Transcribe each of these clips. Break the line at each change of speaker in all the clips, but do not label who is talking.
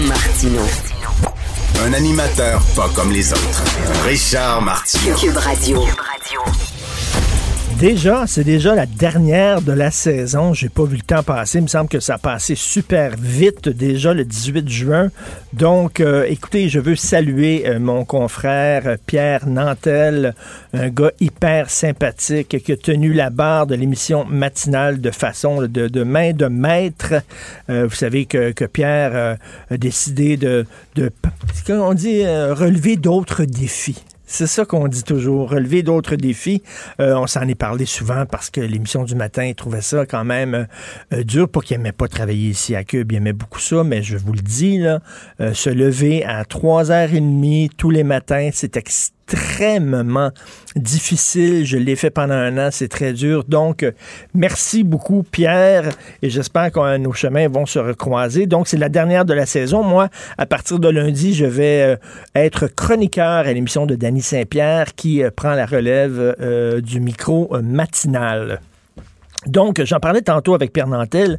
Martino.
Un animateur pas comme les autres. Richard Martineau.
Cube Radio.
Déjà, c'est déjà la dernière de la saison. J'ai pas vu le temps passer. Il me semble que ça a passé super vite déjà le 18 juin. Donc, euh, écoutez, je veux saluer euh, mon confrère euh, Pierre Nantel, un gars hyper sympathique qui a tenu la barre de l'émission matinale de façon de, main de maître. Vous savez que, Pierre a décidé de, relever d'autres défis. C'est ça qu'on dit toujours, relever d'autres défis. Euh, on s'en est parlé souvent parce que l'émission du matin, trouvait ça quand même euh, dur pour qu'il n'aimait pas travailler ici à Cube. Il aimait beaucoup ça, mais je vous le dis, euh, se lever à 3h30 tous les matins, c'est extrêmement difficile. Je l'ai fait pendant un an, c'est très dur. Donc, euh, merci beaucoup, Pierre, et j'espère que nos chemins vont se recroiser. Donc, c'est la dernière de la saison. Moi, à partir de lundi, je vais euh, être chroniqueur à l'émission de Danny Saint-Pierre qui euh, prend la relève euh, du micro euh, matinal. Donc, j'en parlais tantôt avec Pierre Nantel.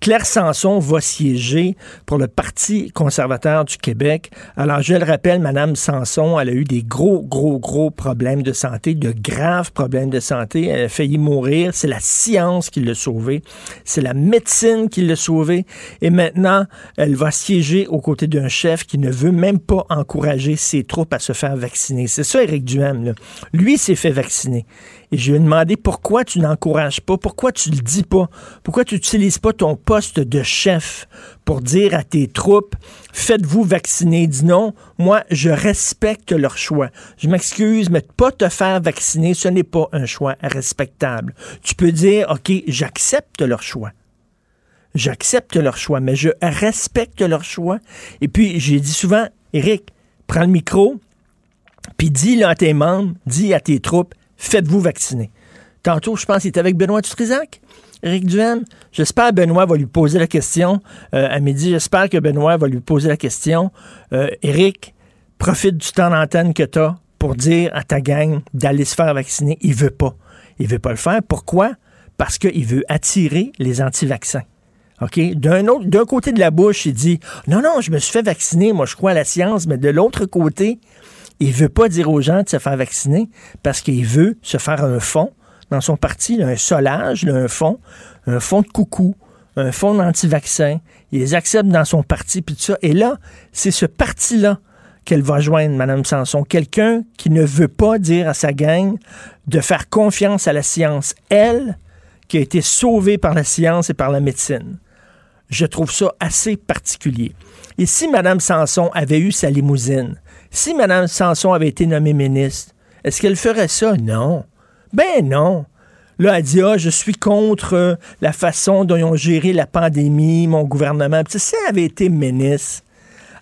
Claire Sanson va siéger pour le Parti conservateur du Québec. Alors, je le rappelle, Madame Sanson, elle a eu des gros, gros, gros problèmes de santé, de graves problèmes de santé. Elle a failli mourir. C'est la science qui l'a sauvée. C'est la médecine qui l'a sauvée. Et maintenant, elle va siéger aux côtés d'un chef qui ne veut même pas encourager ses troupes à se faire vacciner. C'est ça, Éric Duhem. Là. Lui s'est fait vacciner. Et je lui ai demandé pourquoi tu n'encourages pas, pourquoi tu le dis pas, pourquoi tu n'utilises pas ton poste de chef pour dire à tes troupes, faites-vous vacciner? Dis non, moi, je respecte leur choix. Je m'excuse, mais pas te faire vacciner, ce n'est pas un choix respectable. Tu peux dire, OK, j'accepte leur choix. J'accepte leur choix, mais je respecte leur choix. Et puis, j'ai dit souvent, Eric, prends le micro, puis dis là à tes membres, dis à tes troupes, faites-vous vacciner. Tantôt, je pense qu'il était avec Benoît Dutrisac. Éric Duhem, j'espère que Benoît va lui poser la question euh, à midi. J'espère que Benoît va lui poser la question. Euh, Éric, profite du temps d'antenne que tu as pour dire à ta gang d'aller se faire vacciner. Il veut pas. Il veut pas le faire. Pourquoi? Parce qu'il veut attirer les anti-vaccins. D'un d'un côté de la bouche, il dit Non, non, je me suis fait vacciner, moi je crois à la science, mais de l'autre côté, il veut pas dire aux gens de se faire vacciner parce qu'il veut se faire un fond dans son parti, un solage, un fond, un fond de coucou, un fond d'anti-vaccin. Il les accepte dans son parti, puis tout ça. Et là, c'est ce parti-là qu'elle va joindre, Mme Sanson. Quelqu'un qui ne veut pas dire à sa gang de faire confiance à la science. Elle, qui a été sauvée par la science et par la médecine. Je trouve ça assez particulier. Et si Mme Sanson avait eu sa limousine, si Mme Sanson avait été nommée ministre, est-ce qu'elle ferait ça? Non. Ben non. Là, elle dit, ah, je suis contre euh, la façon dont ils ont géré la pandémie, mon gouvernement. Puis, si elle avait été ministre,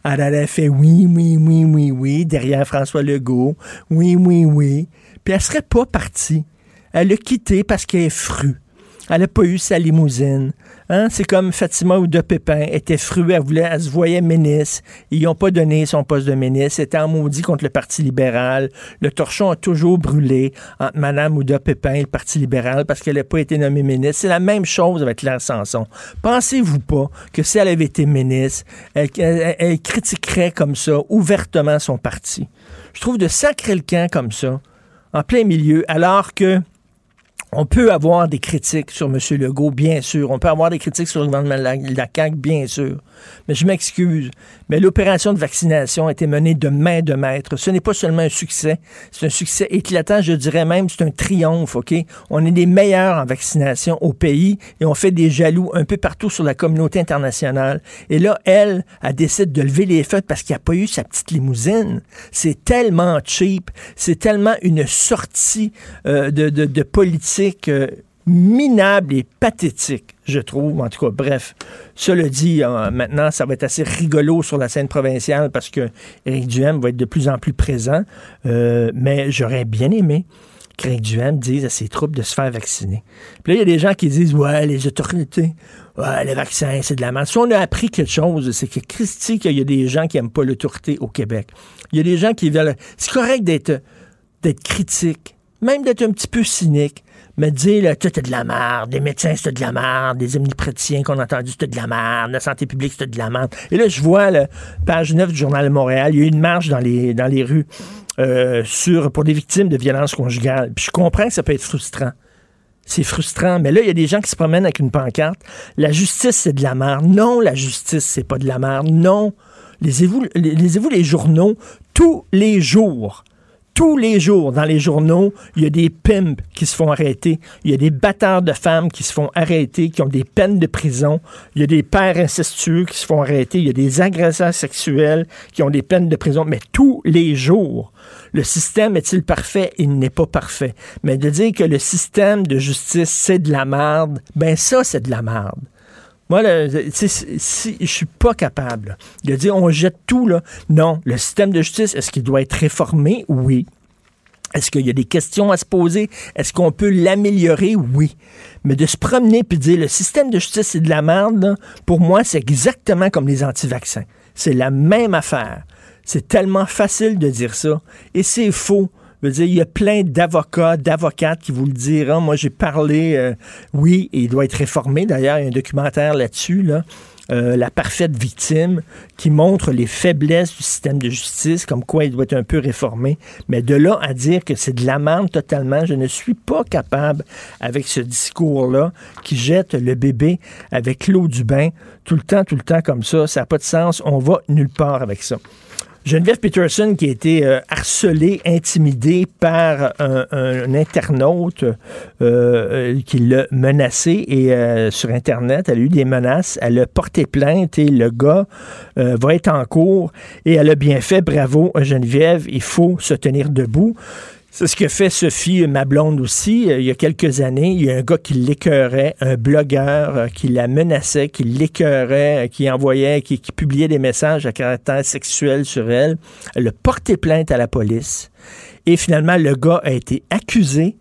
elle aurait fait oui, oui, oui, oui, oui, derrière François Legault. Oui, oui, oui. Puis, elle serait pas partie. Elle a quitté parce qu'elle est frue. Elle n'a pas eu sa limousine. Hein? C'est comme Fatima ou Pépin était fruée, elle, voulait, elle se voyait ministre. Ils n'ont pas donné son poste de ministre. C'était en maudit contre le Parti libéral. Le torchon a toujours brûlé entre Mme Ouda Pépin et le Parti libéral parce qu'elle n'a pas été nommée ministre. C'est la même chose avec Claire Sanson. Pensez-vous pas que si elle avait été ministre, elle, elle- elle critiquerait comme ça ouvertement son parti? Je trouve de sacrer le camp comme ça, en plein milieu, alors que On peut avoir des critiques sur M. Legault, bien sûr. On peut avoir des critiques sur le gouvernement de la, CAQ, bien sûr. Mais je m'excuse. Mais l'opération de vaccination a été menée de main de maître. Ce n'est pas seulement un succès, c'est un succès éclatant. Je dirais même c'est un triomphe, OK? On est les meilleurs en vaccination au pays et on fait des jaloux un peu partout sur la communauté internationale. Et là, elle, elle décide de lever les feux parce qu'il n'y a pas eu sa petite limousine. C'est tellement cheap. C'est tellement une sortie euh, de, de, de, politique minable et pathétique, je trouve. En tout cas, bref. Cela dit, euh, maintenant, ça va être assez rigolo sur la scène provinciale parce que Éric Duhem va être de plus en plus présent. Euh, mais j'aurais bien aimé qu'Éric Duhem dise à ses troupes de se faire vacciner. Puis là, il y a des gens qui disent Ouais, les autorités, ouais, le vaccin, c'est de la merde. Si on a appris quelque chose, c'est que Christy, qu'il y a des gens qui n'aiment pas l'autorité au Québec. Il y a des gens qui veulent. C'est correct d'être critique, même d'être un petit peu cynique me dire, tout est de la merde, les médecins, c'est de la merde, les omnipréticiens qu'on a entendus, c'est de la merde, la santé publique, c'est de la merde. Et là, je vois, là, page 9 du Journal de Montréal, il y a eu une marche dans les, dans les rues euh, sur, pour des victimes de violences conjugales. Puis je comprends que ça peut être frustrant. C'est frustrant. Mais là, il y a des gens qui se promènent avec une pancarte. La justice, c'est de la merde. Non, la justice, c'est pas de la merde. Non. Lisez-vous, lisez-vous les journaux tous les jours tous les jours dans les journaux, il y a des pimps qui se font arrêter, il y a des batteurs de femmes qui se font arrêter, qui ont des peines de prison, il y a des pères incestueux qui se font arrêter, il y a des agresseurs sexuels qui ont des peines de prison, mais tous les jours. Le système est-il parfait? Il n'est pas parfait. Mais de dire que le système de justice, c'est de la merde, ben ça, c'est de la merde. Moi, si, je suis pas capable de dire on jette tout, là. Non, le système de justice, est-ce qu'il doit être réformé? Oui. Est-ce qu'il y a des questions à se poser? Est-ce qu'on peut l'améliorer? Oui. Mais de se promener puis dire le système de justice, c'est de la merde, pour moi, c'est exactement comme les anti-vaccins. C'est la même affaire. C'est tellement facile de dire ça. Et c'est faux il y a plein d'avocats, d'avocates qui vous le diront. Moi, j'ai parlé, euh, oui, il doit être réformé. D'ailleurs, il y a un documentaire là-dessus, là. Euh, la parfaite victime, qui montre les faiblesses du système de justice, comme quoi il doit être un peu réformé. Mais de là à dire que c'est de l'amende totalement, je ne suis pas capable avec ce discours-là qui jette le bébé avec l'eau du bain tout le temps, tout le temps comme ça. Ça n'a pas de sens. On va nulle part avec ça. Geneviève Peterson qui a été euh, harcelée, intimidée par un, internaute euh, euh, qui l'a menacée et sur Internet, elle a eu des menaces, elle a porté plainte et le gars va être en cours et elle a bien fait, bravo Geneviève, il faut se tenir debout. C'est ce que fait Sophie, ma blonde aussi. Euh, il y a quelques années, il y a un gars qui l'écœurait, un blogueur euh, qui la menaçait, qui l'écœurait, euh, qui envoyait, qui, publiait des messages à caractère sexuel sur elle. Elle a porté plainte à la police. Et finalement, le gars a été accusé.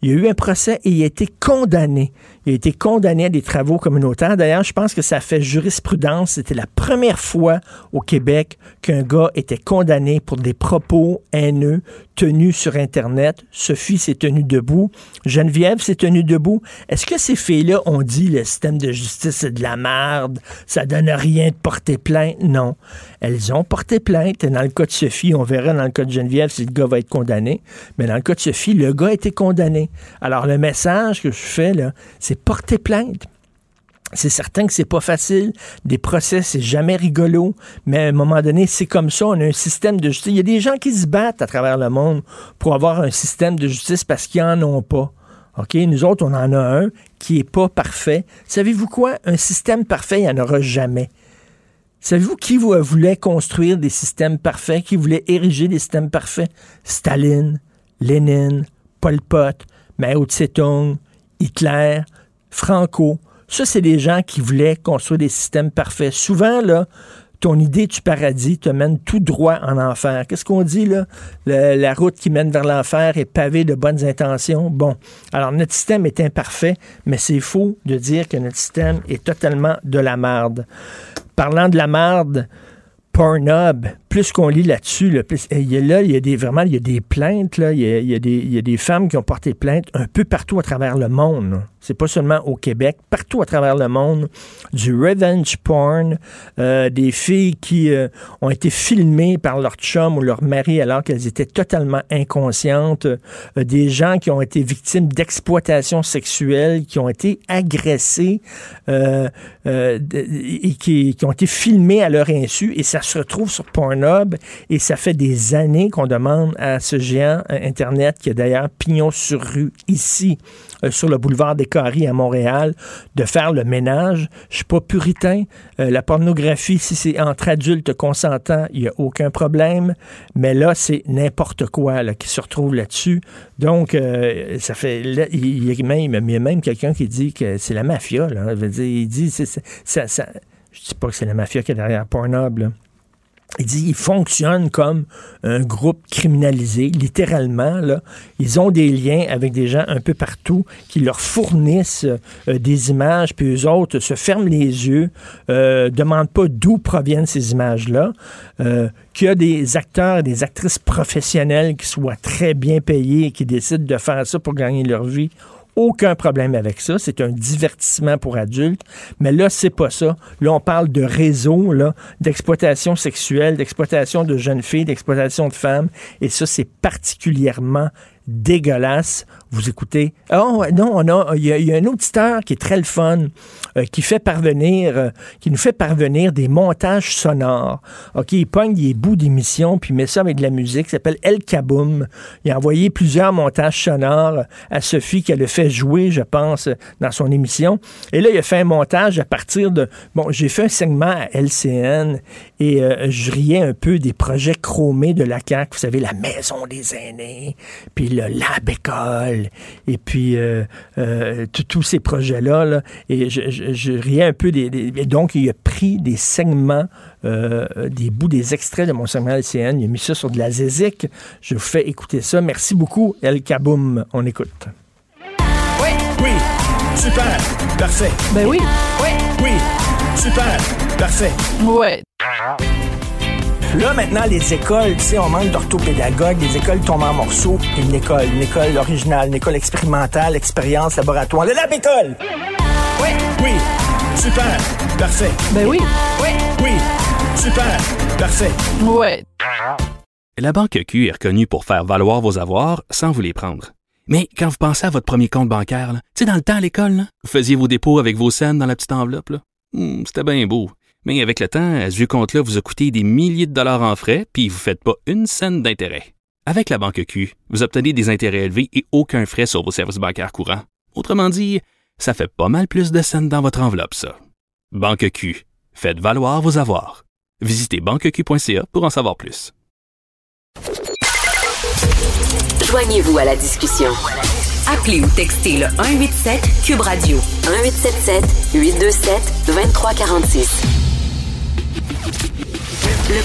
Il y a eu un procès et il a été condamné. Il a été condamné à des travaux communautaires. D'ailleurs, je pense que ça fait jurisprudence. C'était la première fois au Québec qu'un gars était condamné pour des propos haineux tenus sur Internet. Sophie s'est tenue debout. Geneviève s'est tenue debout. Est-ce que ces filles-là ont dit le système de justice c'est de la merde, ça donne rien de porter plainte? Non. Elles ont porté plainte. Et dans le cas de Sophie, on verra dans le cas de Geneviève si le gars va être condamné. Mais dans le cas de Sophie, le gars a été condamné. Alors, le message que je fais, là, c'est porter plainte. C'est certain que c'est pas facile. Des procès, c'est jamais rigolo. Mais à un moment donné, c'est comme ça. On a un système de justice. Il y a des gens qui se battent à travers le monde pour avoir un système de justice parce qu'ils en ont pas. OK? Nous autres, on en a un qui est pas parfait. Savez-vous quoi? Un système parfait, il n'y en aura jamais. Savez-vous qui voulait construire des systèmes parfaits, qui voulait ériger des systèmes parfaits? Staline, Lénine, Pol Pot, Mao Tse-tung, Hitler, Franco. Ça, c'est des gens qui voulaient construire des systèmes parfaits. Souvent, là, ton idée du paradis te mène tout droit en enfer. Qu'est-ce qu'on dit là? la route qui mène vers l'enfer est pavée de bonnes intentions. Bon, alors notre système est imparfait, mais c'est faux de dire que notre système est totalement de la marde. Parlant de la marde, Pornhub, plus qu'on lit là-dessus, là, il y a, là, il y a des, vraiment, il y a des plaintes, là, il y a, des, il y a des femmes qui ont porté plainte un peu partout à travers le monde. C'est pas seulement au Québec, partout à travers le monde, du revenge porn, euh, des filles qui euh, ont été filmées par leur chum ou leur mari alors qu'elles étaient totalement inconscientes, euh, des gens qui ont été victimes d'exploitation sexuelle, qui ont été agressés et qui, qui ont été filmés à leur insu, et se retrouve sur Pornhub, et ça fait des années qu'on demande à ce géant Internet, qui a d'ailleurs pignon sur rue ici, euh, sur le boulevard des Caries à Montréal de faire le ménage. Je suis pas puritain. Euh, la pornographie, si c'est entre adultes consentants, il n'y a aucun problème. Mais là, c'est n'importe quoi là, qui se retrouve là-dessus. Donc, euh, ça fait. il, y a même, quelqu'un qui dit que c'est la mafia. Là. il dit. C'est, ça, ça, je dis pas que c'est la mafia qui est derrière Pornhub. Il dit ils fonctionnent comme un groupe criminalisé, littéralement. Là. Ils ont des liens avec des gens un peu partout qui leur fournissent euh, des images, puis eux autres se ferment les yeux, euh, demandent pas d'où proviennent ces images-là. Euh, qu'il y a des acteurs des actrices professionnels qui soient très bien payés et qui décident de faire ça pour gagner leur vie aucun problème avec ça. C'est un divertissement pour adultes. Mais là, c'est pas ça. Là, on parle de réseau, là, d'exploitation sexuelle, d'exploitation de jeunes filles, d'exploitation de femmes. Et ça, c'est particulièrement dégueulasse. Vous écoutez. Oh, non, on a, il y, a un auditeur qui est très le fun, euh, qui fait parvenir, euh, qui nous fait parvenir des montages sonores. OK, il pogne des bouts d'émissions, puis met ça avec de la musique, s'appelle El Kaboom. Il a envoyé plusieurs montages sonores à Sophie qu'elle a fait jouer, je pense, dans son émission. Et là, il a fait un montage à partir de... Bon, j'ai fait un segment à LCN et euh, je riais un peu des projets chromés de la CAQ. Vous savez, la maison des aînés, puis le lab école, et puis euh, euh, tous ces projets-là. et je, riais un peu des, donc il a pris des segments, euh, des bouts, des extraits de mon segment LCN. Il a mis ça sur de la zézique. Je vous fais écouter ça. Merci beaucoup, El Kaboum. On écoute.
Oui. Oui. Super. Parfait.
Ben oui.
Oui. Oui. Super. Parfait.
Ouais.
Là, maintenant, les écoles, tu sais, on manque d'orthopédagogues, les écoles tombent en morceaux. Une école, une école originale, une école expérimentale, expérience, laboratoire. Le lab école!
Oui. Oui. Super. Parfait.
Ben oui.
Oui. Oui. Super. Parfait.
Ouais.
La Banque Q est reconnue pour faire valoir vos avoirs sans vous les prendre. Mais quand vous pensez à votre premier compte bancaire, tu sais, dans le temps à l'école, vous faisiez vos dépôts avec vos scènes dans la petite enveloppe. Hmm, c'était bien beau. Mais avec le temps, à ce compte-là vous a coûté des milliers de dollars en frais, puis vous ne faites pas une scène d'intérêt. Avec la banque Q, vous obtenez des intérêts élevés et aucun frais sur vos services bancaires courants. Autrement dit, ça fait pas mal plus de scènes dans votre enveloppe, ça. Banque Q, faites valoir vos avoirs. Visitez banqueq.ca pour en savoir plus.
Joignez-vous à la discussion. Appelez ou textez le 187 Cube Radio 1877 827 2346.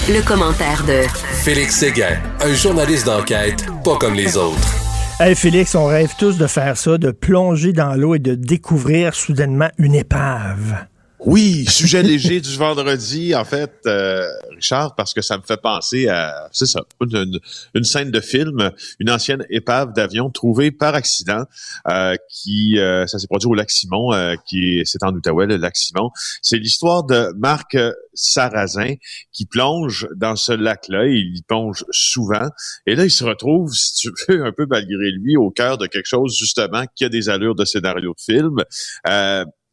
Le, commentaire de
Félix Séguin, un journaliste d'enquête pas comme les autres.
Hey Félix, on rêve tous de faire ça, de plonger dans l'eau et de découvrir soudainement une épave.
Oui, sujet léger du vendredi, en fait, euh, Richard, parce que ça me fait penser à, c'est ça, une, scène de film, une ancienne épave d'avion trouvée par accident, euh, qui, euh, ça s'est produit au lac Simon, qui c'est en Outaouais, le lac Simon. C'est l'histoire de Marc Sarrazin qui plonge dans ce lac-là, il y plonge souvent, et là, il se retrouve, si tu veux, un peu malgré lui, au cœur de quelque chose, justement, qui a des allures de scénario de film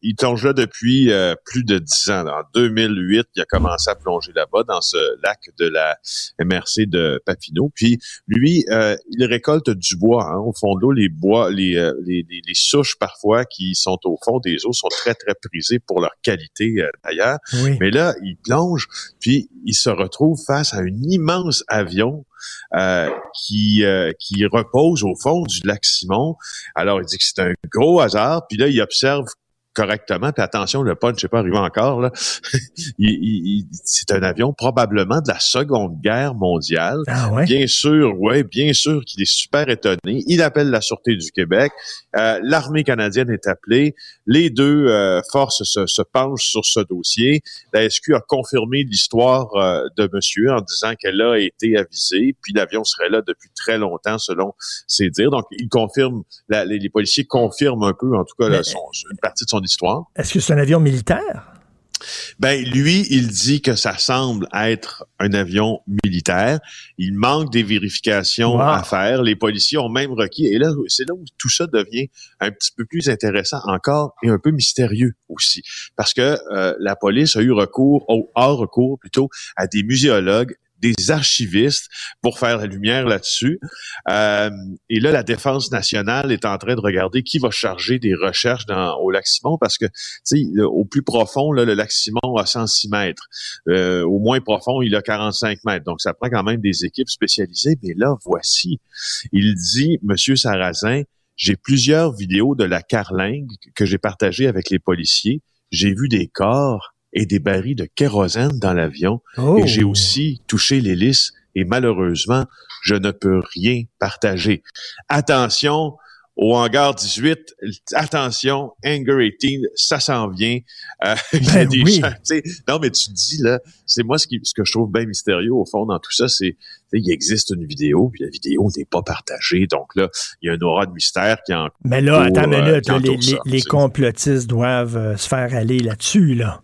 il plonge là depuis euh, plus de dix ans. En 2008, il a commencé à plonger là-bas dans ce lac de la MRC de Papineau. Puis lui, euh, il récolte du bois hein, au fond de l'eau. Les bois, les, euh, les, les, souches parfois qui sont au fond des eaux sont très très prisées pour leur qualité d'ailleurs. Mais là, il plonge, puis il se retrouve face à un immense avion euh, qui, qui repose au fond du lac Simon. Alors, il dit que c'est un gros hasard. Puis là, il observe correctement. Puis attention, le punch n'est pas arrivé encore. Là. c'est un avion probablement de la Seconde Guerre mondiale.
Ah ouais?
Bien sûr, ouais, bien sûr qu'il est super étonné. Il appelle la Sûreté du Québec. Euh, L'armée canadienne est appelée. Les deux euh, forces se, se, penchent sur ce dossier. La SQ a confirmé l'histoire euh, de monsieur en disant qu'elle a été avisée, puis l'avion serait là depuis très longtemps, selon ses dires. Donc, il confirme, la, les, les, policiers confirment un peu, en tout cas, là, son, une partie de son
Est-ce que c'est un avion militaire?
Ben lui, il dit que ça semble être un avion militaire. Il manque des vérifications wow. à faire. Les policiers ont même requis. Et là, c'est là où tout ça devient un petit peu plus intéressant encore et un peu mystérieux aussi, parce que euh, la police a eu recours, au hors recours plutôt, à des muséologues des archivistes pour faire la lumière là-dessus. Euh, et là, la Défense nationale est en train de regarder qui va charger des recherches dans, au lac Simon parce que, tu sais, au plus profond, là, le lac Simon a 106 mètres. Euh, au moins profond, il a 45 mètres. Donc, ça prend quand même des équipes spécialisées. Mais là, voici. Il dit, Monsieur Sarrazin, j'ai plusieurs vidéos de la carlingue que j'ai partagées avec les policiers. J'ai vu des corps et des barils de kérosène dans l'avion.
Oh.
Et j'ai aussi touché l'hélice et malheureusement, je ne peux rien partager. Attention au hangar 18, attention, Anger 18, ça s'en vient.
Euh, ben des oui.
gens, non, mais tu dis, là, c'est moi ce, qui, ce que je trouve bien mystérieux au fond dans tout ça, c'est il existe une vidéo, puis la vidéo n'est pas partagée. Donc là, il y a un aura de mystère qui en
Mais là, attends
euh,
les, les,
ça,
les complotistes doivent euh, se faire aller là-dessus, là.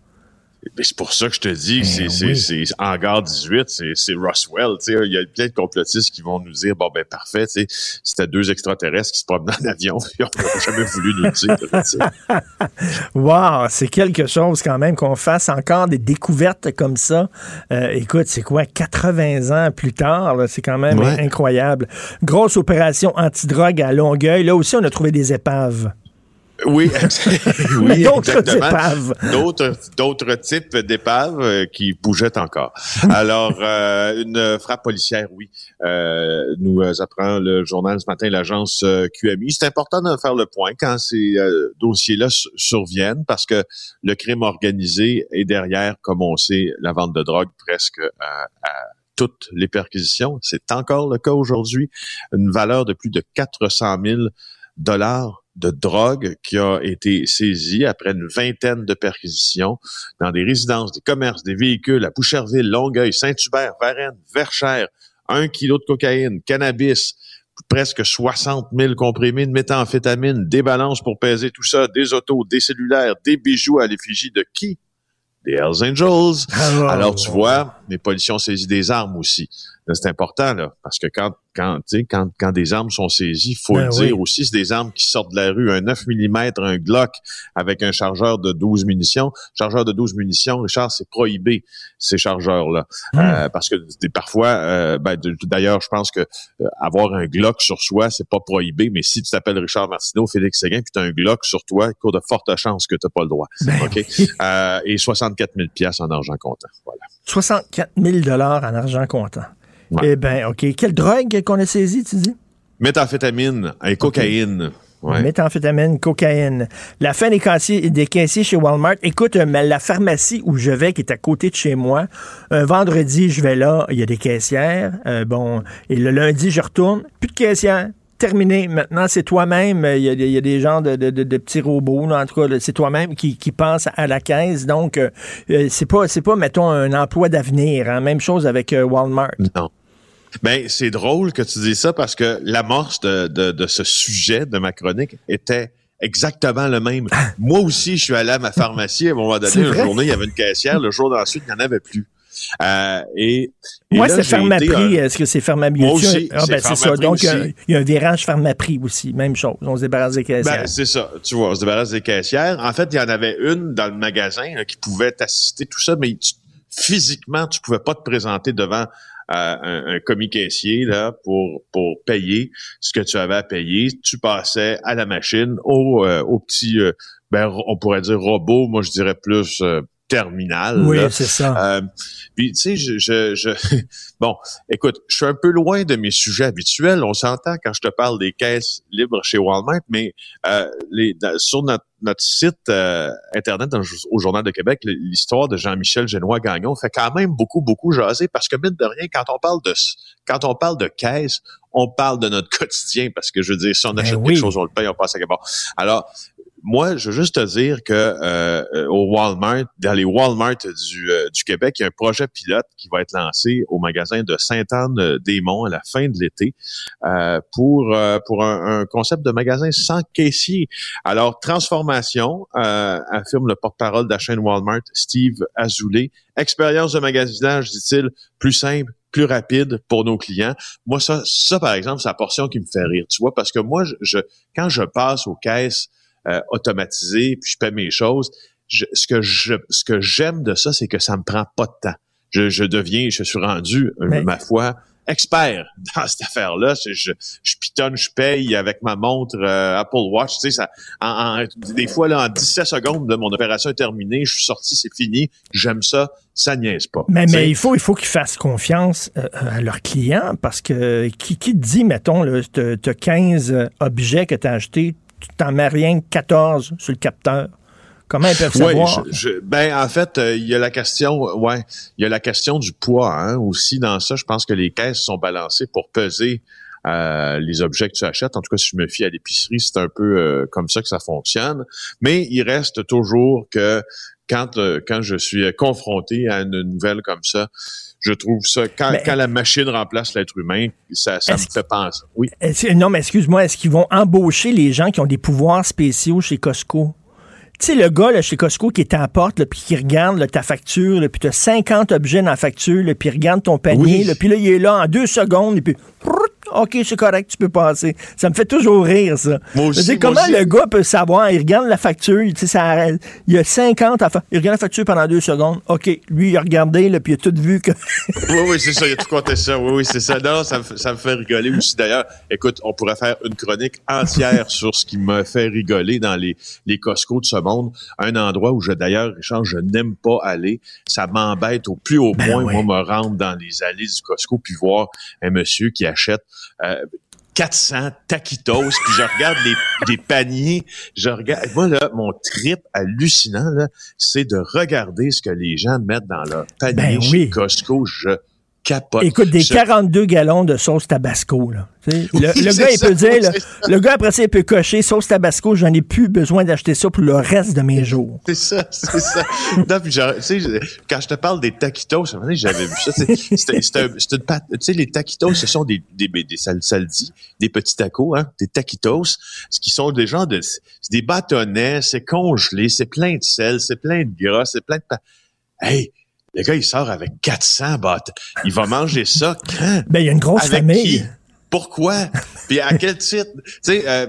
C'est pour ça que je te dis que
Ben
c'est
oui.
c'est c'est Hangar 18, c'est c'est Roswell. Il y a plein de complotistes qui vont nous dire bon ben parfait, c'était deux extraterrestres qui se promenaient en avion, puis on n'a jamais voulu nous le dire.
Wow, c'est quelque chose quand même qu'on fasse encore des découvertes comme ça. Euh, écoute, c'est quoi, 80 ans plus tard, là, c'est quand même
Ouais.
incroyable. Grosse opération antidrogue à Longueuil. Là aussi, on a trouvé des épaves.
Oui, oui
D'autres épaves.
D'autres d'autres types d'épaves euh, qui bougeaient encore. Alors, euh, une frappe policière, oui, euh, nous apprend le journal ce matin, l'agence QMI. C'est important de faire le point quand ces euh, dossiers-là su- surviennent parce que le crime organisé est derrière, comme on sait, la vente de drogue presque à, à toutes les perquisitions. C'est encore le cas aujourd'hui. Une valeur de plus de 400 000 dollars de drogue qui a été saisie après une vingtaine de perquisitions dans des résidences, des commerces, des véhicules à Boucherville, Longueuil, Saint-Hubert, Varennes, Verchères, un kilo de cocaïne, cannabis, presque 60 000 comprimés de méthamphétamine, des balances pour peser tout ça, des autos, des cellulaires, des bijoux à l'effigie de qui? Des Hells Angels.
Ah,
Alors, tu vois, les policiers ont saisi des armes aussi. Là, C'est important, là, parce que quand, quand, tu sais, quand, quand des armes sont saisies, il faut
Ben
le
oui.
dire aussi, c'est des armes qui sortent de la rue. Un 9 mm, un Glock avec un chargeur de 12 munitions. Chargeur de 12 munitions, Richard, c'est prohibé, ces chargeurs-là.
Hmm.
Euh, parce que des- parfois, euh, ben, d'ailleurs, je pense que euh, avoir un Glock sur soi, c'est pas prohibé, mais si tu t'appelles Richard Martineau, Félix Séguin, puis tu as un Glock sur toi, il court de fortes chances que tu pas le droit.
Ben
OK?
oui.
Euh, et 64 000 piastres en argent comptant. Voilà.
64 000 en argent comptant.
Ouais.
Eh bien, OK. Quelle drogue qu'on a saisie, tu dis?
Méthamphétamine et cocaïne. Ouais.
Méthamphétamine, cocaïne. La fin des caissiers, des caissiers chez Walmart. Écoute, euh, la pharmacie où je vais, qui est à côté de chez moi, un vendredi, je vais là, il y a des caissières. euh, bon, et le lundi, je retourne, plus de caissières. Terminé. Maintenant, c'est toi-même. Il y, a, il y a des gens de, de- de- de petits robots, là, en tout cas, c'est toi-même qui, qui passe à la caisse. Donc, euh, euh, c'est pas, c'est pas, mettons, un emploi d'avenir. hein. Même chose avec euh, Walmart.
Non. Ben, c'est drôle que tu dis ça parce que l'amorce de, de, de ce sujet de ma chronique était exactement le même. Moi aussi, je suis allé à ma pharmacie à un moment donné, une journée, il y avait une caissière, le jour d'ensuite, il n'y en avait plus. Euh, et, et
Moi, c'est Pharmaprix. Est-ce que c'est Pharmaprix?
Moi aussi,
Ah, ben, c'est ça. Donc, il y a-
aussi.
il y, a un virage Pharmaprix aussi. Même chose. On se débarrasse des caissières.
Ben, c'est ça. Tu vois, on se débarrasse des caissières. En fait, il y en avait une dans le magasin là, qui pouvait t'assister, tout ça, mais tu- physiquement, tu pouvais pas te présenter devant euh, un, un commis caissier là pour pour payer ce que tu avais à payer. Tu passais à la machine, au, euh, au petit, euh, ben, on pourrait dire robot. Moi, je dirais plus euh,
Oui, c'est ça.
Euh, puis tu sais, je, je, je- bon, écoute, je suis un peu loin de mes sujets habituels. On s'entend quand je te parle des caisses libres chez Walmart, mais euh, les, sur notre, notre site euh, internet dans au Journal de Québec, l'histoire de Jean-Michel Génois Gagnon fait quand même beaucoup, beaucoup jaser parce que mine de rien, quand on parle de quand on parle de caisse, on parle de notre quotidien parce que je veux dire, si on
Ben
achète
oui.
quelque chose, on le paye, on passe à quelque part. Alors, moi, je veux juste te dire que euh, euh, au Walmart, dans les Walmart du, euh, du Québec, il y a un projet pilote qui va être lancé au magasin de Sainte-Anne-des-Monts à la fin de l'été euh, pour euh, pour un, un concept de magasin sans caissier. Alors, transformation, euh, affirme le porte-parole de la chaîne Walmart, Steve Azoulay. Expérience de magasinage, dit-il, plus simple, plus rapide pour nos clients. Moi, ça, ça par exemple, c'est la portion qui me fait rire, tu vois, parce que moi, je, je- quand je passe aux caisses euh, automatisées, puis je paie mes choses, je- ce que je, ce que j'aime de ça, c'est que ça me prend pas de temps. Je, je deviens, je suis rendu, euh,
Mais-
ma foi, expert dans cette affaire-là. Je, je, je pitonne, je paye avec ma montre euh, Apple Watch. Tu sais, ça, en, en- des fois, là, en 17 secondes, de mon opération est terminée, je suis sorti, c'est fini. J'aime ça, ça niaise pas.
Mais, mais il faut, il faut qu'ils fassent confiance euh, à leurs clients parce que qui, qui te dit, mettons, tu as 15 objets que tu as achetés, tu t'en mets rien que 14 sur le capteur. Comment ils peuvent
Oui,
savoir?
je, je- ben en fait, euh, il y a la question, ouais, il y a la question du poids hein, aussi dans ça. Je pense que les caisses sont balancées pour peser euh, les objets que tu achètes. En tout cas, si je me fie à l'épicerie, c'est un peu euh, comme ça que ça fonctionne. Mais il reste toujours que quand quand je suis confronté à une nouvelle comme ça, je trouve ça quand, la machine remplace l'être humain, ça, ça me fait penser. Oui.
Non, mais excuse-moi, est-ce qu'ils vont embaucher les gens qui ont des pouvoirs spéciaux chez Costco? Tu sais, le gars là, chez Costco qui est porte, puis qui regarde là, ta facture, puis tu as 50 objets dans la facture, puis il regarde ton panier, puis là, il est là en deux secondes, et puis... OK, c'est correct, tu peux passer. Ça me fait toujours rire, ça.
Moi aussi,
dire,
moi
comment
aussi.
le gars peut savoir? Il regarde la facture, tu sais, ça, il y a 50 à fa- Il regarde la facture pendant deux secondes. OK, lui, il a regardé, là, puis il a tout vu que...
Oui, oui, c'est ça, il a tout compté ça. Oui, oui, c'est ça. Non, ça me, fait- ça me fait rigoler aussi. D'ailleurs, écoute, on pourrait faire une chronique entière sur ce qui me fait rigoler dans les, les Costco de ce monde. Un endroit où je, d'ailleurs, Richard, je n'aime pas aller. Ça m'embête au plus haut point,
oui.
moi, me rendre dans les allées du Costco puis voir un monsieur qui achète euh, 400 taquitos, puis je regarde les, les paniers, je regarde, moi là, mon trip hallucinant là, c'est de regarder ce que les gens mettent dans leur panier
Ben
chez
oui.
Costco, je capote.
Écoute, des
Je-
42 gallons de sauce tabasco, là. Le, le gars, il
ça,
peut dire, là,
ça.
le gars, après ça, il peut cocher sauce tabasco, j'en ai plus besoin d'acheter ça pour le reste de mes jours.
C'est ça, c'est ça. Non, puis genre, tu sais, je- quand je te parle des taquitos, j'avais vu ça. c'est- C'était c'est un- c'est une pâte. Tu sais, les taquitos, ce sont des, des, des sal- saldi, des petits tacos, hein, des taquitos, ce qui sont des gens de, c'est des bâtonnets, c'est congelé, c'est plein de sel, c'est plein de gras, c'est plein de Hey! Le gars, il sort avec 400 bâtons. Il va manger ça quand?
Ben, il y a une grosse
Avec
famille.
qui? Pourquoi? Puis à quel titre? Tu sais, euh,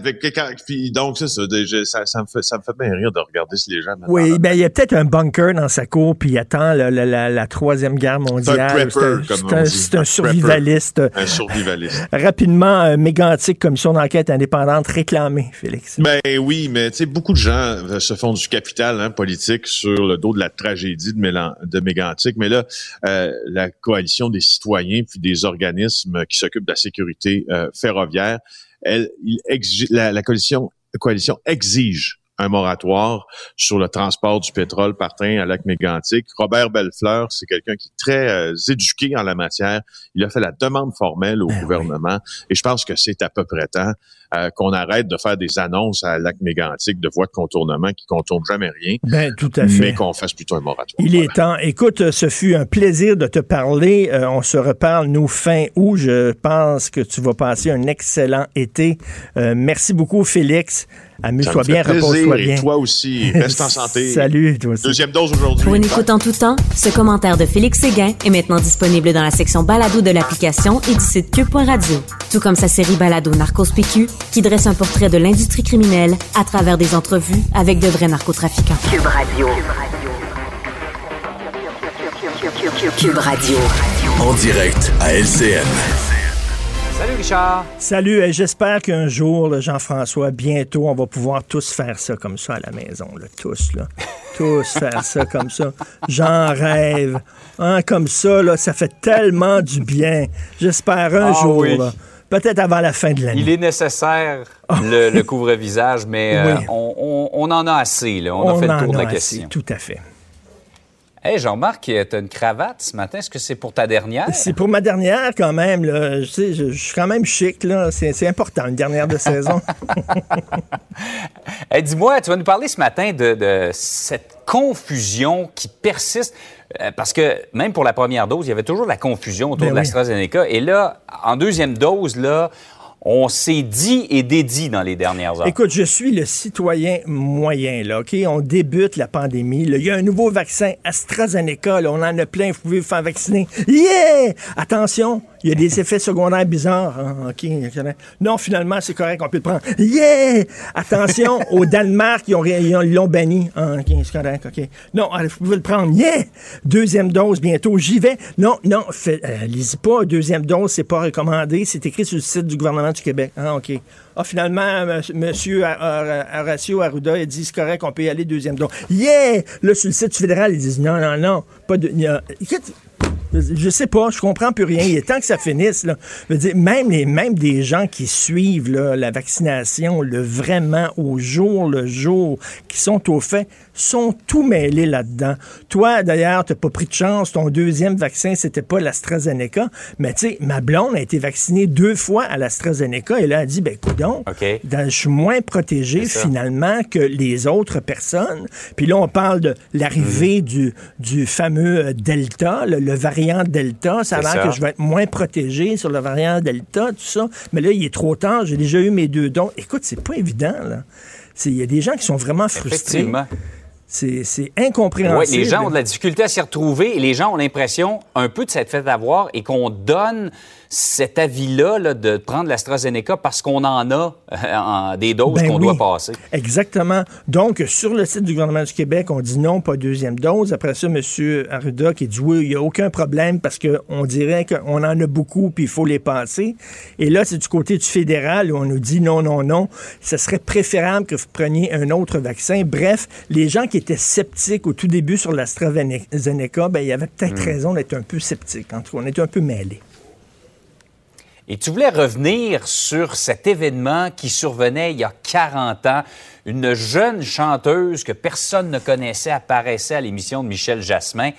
donc ça, ça, ça me fait ça me fait bien rire de regarder si les gens.
Oui, ben, il y a peut-être un bunker dans sa cour, puis il attend la, la- la- la troisième guerre mondiale. C'est un- c'est survivaliste.
Un survivaliste.
Rapidement, un mégantique commission d'enquête indépendante réclamée, Félix.
Ben oui, mais tu sais, beaucoup de gens euh, se font du capital hein, politique sur le dos de la tragédie de, Mélan- de Mégantic. Mais là, euh, la coalition des citoyens puis des organismes qui s'occupent de la sécurité euh, ferroviaire, elle, il exige- la, la coalition, coalition exige un moratoire sur le transport du pétrole par train à lac Mégantic. Robert Bellefleur, c'est quelqu'un qui est très euh, éduqué en la matière. Il a fait la demande formelle au
Ben oui.
gouvernement et je pense que c'est à peu près temps euh, qu'on arrête de faire des annonces à lac Mégantic de voies de contournement qui contournent jamais rien,
Ben, tout à fait.
mais qu'on fasse plutôt un moratoire.
Il est temps. Écoute, ce fut un plaisir de te parler. Euh, on se reparle, nous, fin août. Je pense que tu vas passer un excellent été. Euh, merci beaucoup, Félix. Amuse-toi bien, repose-toi
Et
bien.
toi aussi, reste en santé.
Salut, toi aussi.
Deuxième dose aujourd'hui.
Pour une écoute en tout temps, ce commentaire de Félix Séguin est maintenant disponible dans la section balado de l'application et du site cube.radio. Tout comme sa série balado Narcos PQ, qui dresse un portrait de l'industrie criminelle à travers des entrevues avec de vrais narcotrafiquants.
Cube Radio.
Cube Radio.
En direct à LCN.
Salut Richard.
Salut, et j'espère qu'un jour, Jean-François, bientôt, on va pouvoir tous faire ça comme ça à la maison. là, tous, là. tous faire ça comme ça. J'en rêve. Hein, comme ça, là, ça fait tellement du bien. J'espère un
Ah
jour,
oui.
là. peut-être avant la fin de l'année.
Il est nécessaire, le, le couvre-visage, mais euh, on, on- on en a assez. Là. On, a fait le
en
tour de la
a assez,
question.
Tout à fait.
Hey, Jean-Marc, tu as une cravate ce matin. Est-ce que c'est pour ta dernière?
C'est pour ma dernière quand même. Là. Je, sais, je, je suis quand même chic. là. C'est c'est important, une dernière de saison.
Hey, Dis-moi, tu vas nous parler ce matin de, de cette confusion qui persiste. euh, Parce que même pour la première dose, il y avait toujours la confusion autour
Ben
de
oui.
l'AstraZeneca. Et là, en deuxième dose, là, on s'est dit et dédit dans les dernières heures.
Écoute, je suis le citoyen moyen, là, OK? On débute la pandémie. Il y a un nouveau vaccin, AstraZeneca, là, on en a plein, vous pouvez vous faire vacciner. Yeah! Attention, il y a des effets secondaires bizarres. hein? Non, finalement, c'est correct, on peut le prendre. Yeah! Attention, au Danemark, ils ont ils ont- ils l'ont banni. Ah, c'est correct, OK. Non, vous pouvez le prendre. Yeah! Deuxième dose bientôt, j'y vais. Non, non, fait, euh, lisez pas, deuxième dose, c'est pas recommandé. C'est écrit sur le site du gouvernement du Québec. Ah, OK. Ah, finalement, M. Monsieur Horacio Arruda a dit c'est correct, on peut y aller deuxième dose. Yeah! Là, sur le site fédéral, ils disent non, non, non, pas de. a- écoute, je sais pas, je comprends plus rien. Il est temps que ça finisse. Là. Je veux dire, même, les, même des gens qui suivent là, la vaccination, le vraiment au jour le jour, qui sont au fait, sont tout mêlés là-dedans. Toi, d'ailleurs, t'as pas pris de chance. Ton deuxième vaccin, c'était pas l'AstraZeneca. Mais tu sais, ma blonde a été vaccinée deux fois à l'AstraZeneca et là, elle a dit, ben, coudon, je suis moins protégé
C'est ça.
finalement que les autres personnes. Puis là, on parle de l'arrivée
Mhm.
du, du fameux euh, Delta, le, le variant Delta. Ça a l'air que je vais être moins protégé sur le variant Delta, tout ça. Mais là, il est trop tard. J'ai déjà eu mes deux dons. Écoute, c'est pas évident, là. Il y a des gens qui sont vraiment frustrés.
Effectivement.
C'est c'est
Oui,
incompréhensible.
les gens ont de la difficulté à s'y retrouver et les gens ont l'impression un peu de s'être fait avoir et qu'on donne cet avis-là là, de prendre l'AstraZeneca parce qu'on en a euh, en- des doses
Ben
qu'on
oui.
doit passer.
Exactement. Donc, sur le site du gouvernement du Québec, on dit non, pas deuxième dose. Après ça, M. Arruda qui dit oui, il n'y a aucun problème parce qu'on dirait qu'on en a beaucoup puis il faut les passer. Et là, c'est du côté du fédéral où on nous dit non, non, non. Ce serait préférable que vous preniez un autre vaccin. Bref, les gens qui étaient sceptiques au tout début sur l'AstraZeneca, ben, il y avait peut-être raison d'être un peu sceptiques. En tout cas, on était un peu mêlés.
Et tu voulais revenir sur cet événement qui survenait il y a 40 ans. Une jeune chanteuse que personne ne connaissait apparaissait à l'émission de Michel Jasmin,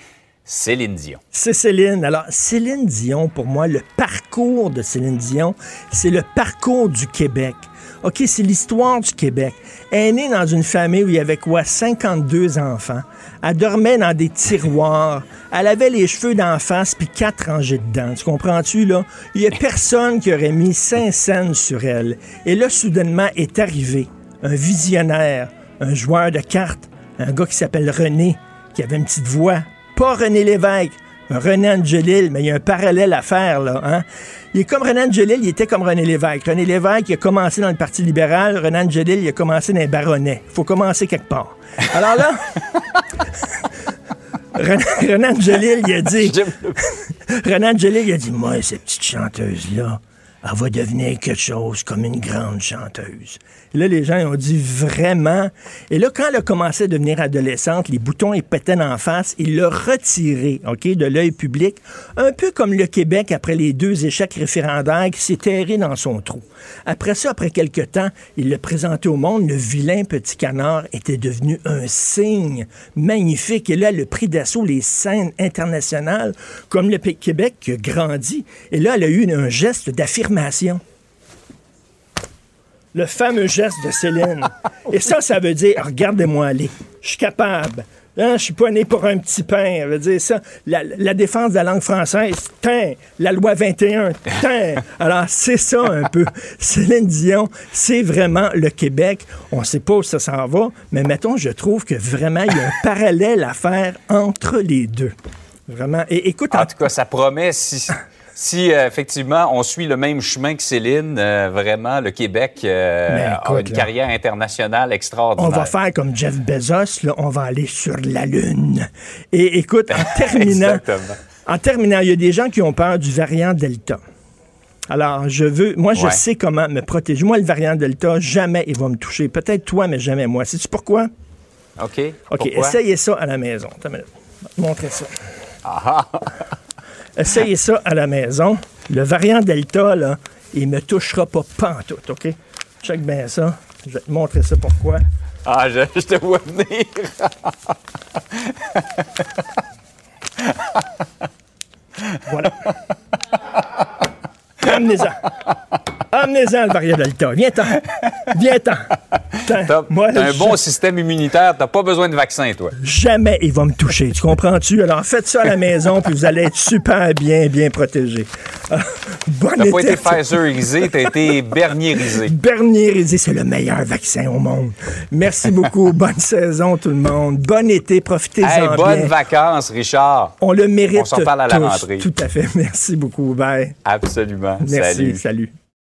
Céline Dion.
C'est Céline. Alors, Céline Dion, pour moi, le parcours de Céline Dion, c'est le parcours du Québec. OK, c'est l'histoire du Québec. Elle est née dans une famille où il y avait quoi? 52 enfants. Elle dormait dans des tiroirs. Elle avait les cheveux d'en face puis quatre rangées dedans. Tu comprends-tu, là? Il y a personne qui aurait mis cinq scènes sur elle. Et là, soudainement, est arrivé un visionnaire, un joueur de cartes, un gars qui s'appelle René, qui avait une petite voix. Pas René Lévesque, René Angelil, mais il y a un parallèle à faire, là. Hein? Il est comme René Angelil, il était comme René Lévesque. René Lévesque, il a commencé dans le Parti libéral. René Angelil, il a commencé dans les baronnets. Il faut commencer quelque part. Alors là, René, René Angelil, il a dit... René Angelil, il a dit, moi, cette petite chanteuse-là, elle va devenir quelque chose comme une grande chanteuse. Là, les gens ils ont dit vraiment? Et là, quand elle a commencé à devenir adolescente, les boutons, ils pétaient en face. Il l'a retiré, OK, de l'œil public. Un peu comme le Québec après les deux échecs référendaires qui s'est terré dans son trou. Après ça, après quelques temps, il l'a présenté au monde. Le vilain petit canard était devenu un signe magnifique. Et là, le prix d'assaut, les scènes internationales, comme le Québec qui a grandi. Et là, elle a eu un geste d'affirmation. Le fameux geste de Céline. Et ça, ça veut dire, regardez-moi aller. Je suis capable. Hein, je suis pas né pour un petit pain. Veut dire ça. La, la défense de la langue française. La loi 21, tin. Alors, c'est ça un peu. Céline Dion, c'est vraiment le Québec. On sait pas où ça s'en va, mais mettons, je trouve que vraiment, il y a un parallèle à faire entre les deux. Vraiment. Et écoute,
En tout cas, ça promet, si, si euh, effectivement on suit le même chemin que Céline, euh, vraiment, le Québec euh, a une
là.
carrière internationale
On
extraordinaire.
va faire comme Jeff Bezos, là, on va aller sur la Lune. Et écoute, en terminant, en terminant, il y a des gens qui ont peur du variant Delta. Alors, je veux, moi, je
Ouais.
sais comment me protéger. Moi, le variant Delta, jamais il va me toucher. Peut-être toi, mais jamais moi. Sais-tu pourquoi?
OK.
OK,
Pourquoi?
essayez ça à la maison. Montrer ça.
Ah,
Essayez ça à la maison. Le variant Delta, là, il me touchera pas pantoute, OK? Check bien ça. Je vais te montrer ça pourquoi.
ah je, je te vois venir.
Voilà. Amenez-en. Amenez-en le variant Delta. Viens-t'en. Viens-t'en.
T'as
moi,
un
je-
bon système immunitaire, t'as pas besoin de vaccin, toi.
Jamais il va me toucher. Tu comprends-tu? Alors faites ça à la maison, puis vous allez être super bien, bien protégé. Ah, bonne
T'as pas été
été.
Pfizerisé, t'as été Bernierisé.
Bernierisé, c'est le meilleur vaccin au monde. Merci beaucoup. bonne saison, tout le monde. Bon été. Profitez-en
Hey, bonnes
bien.
vacances, Richard.
On le mérite
On s'en parle à la
tous.
rentrée.
Tout à fait. Merci beaucoup. Bye.
Absolument.
Merci.
Salut.
Salut.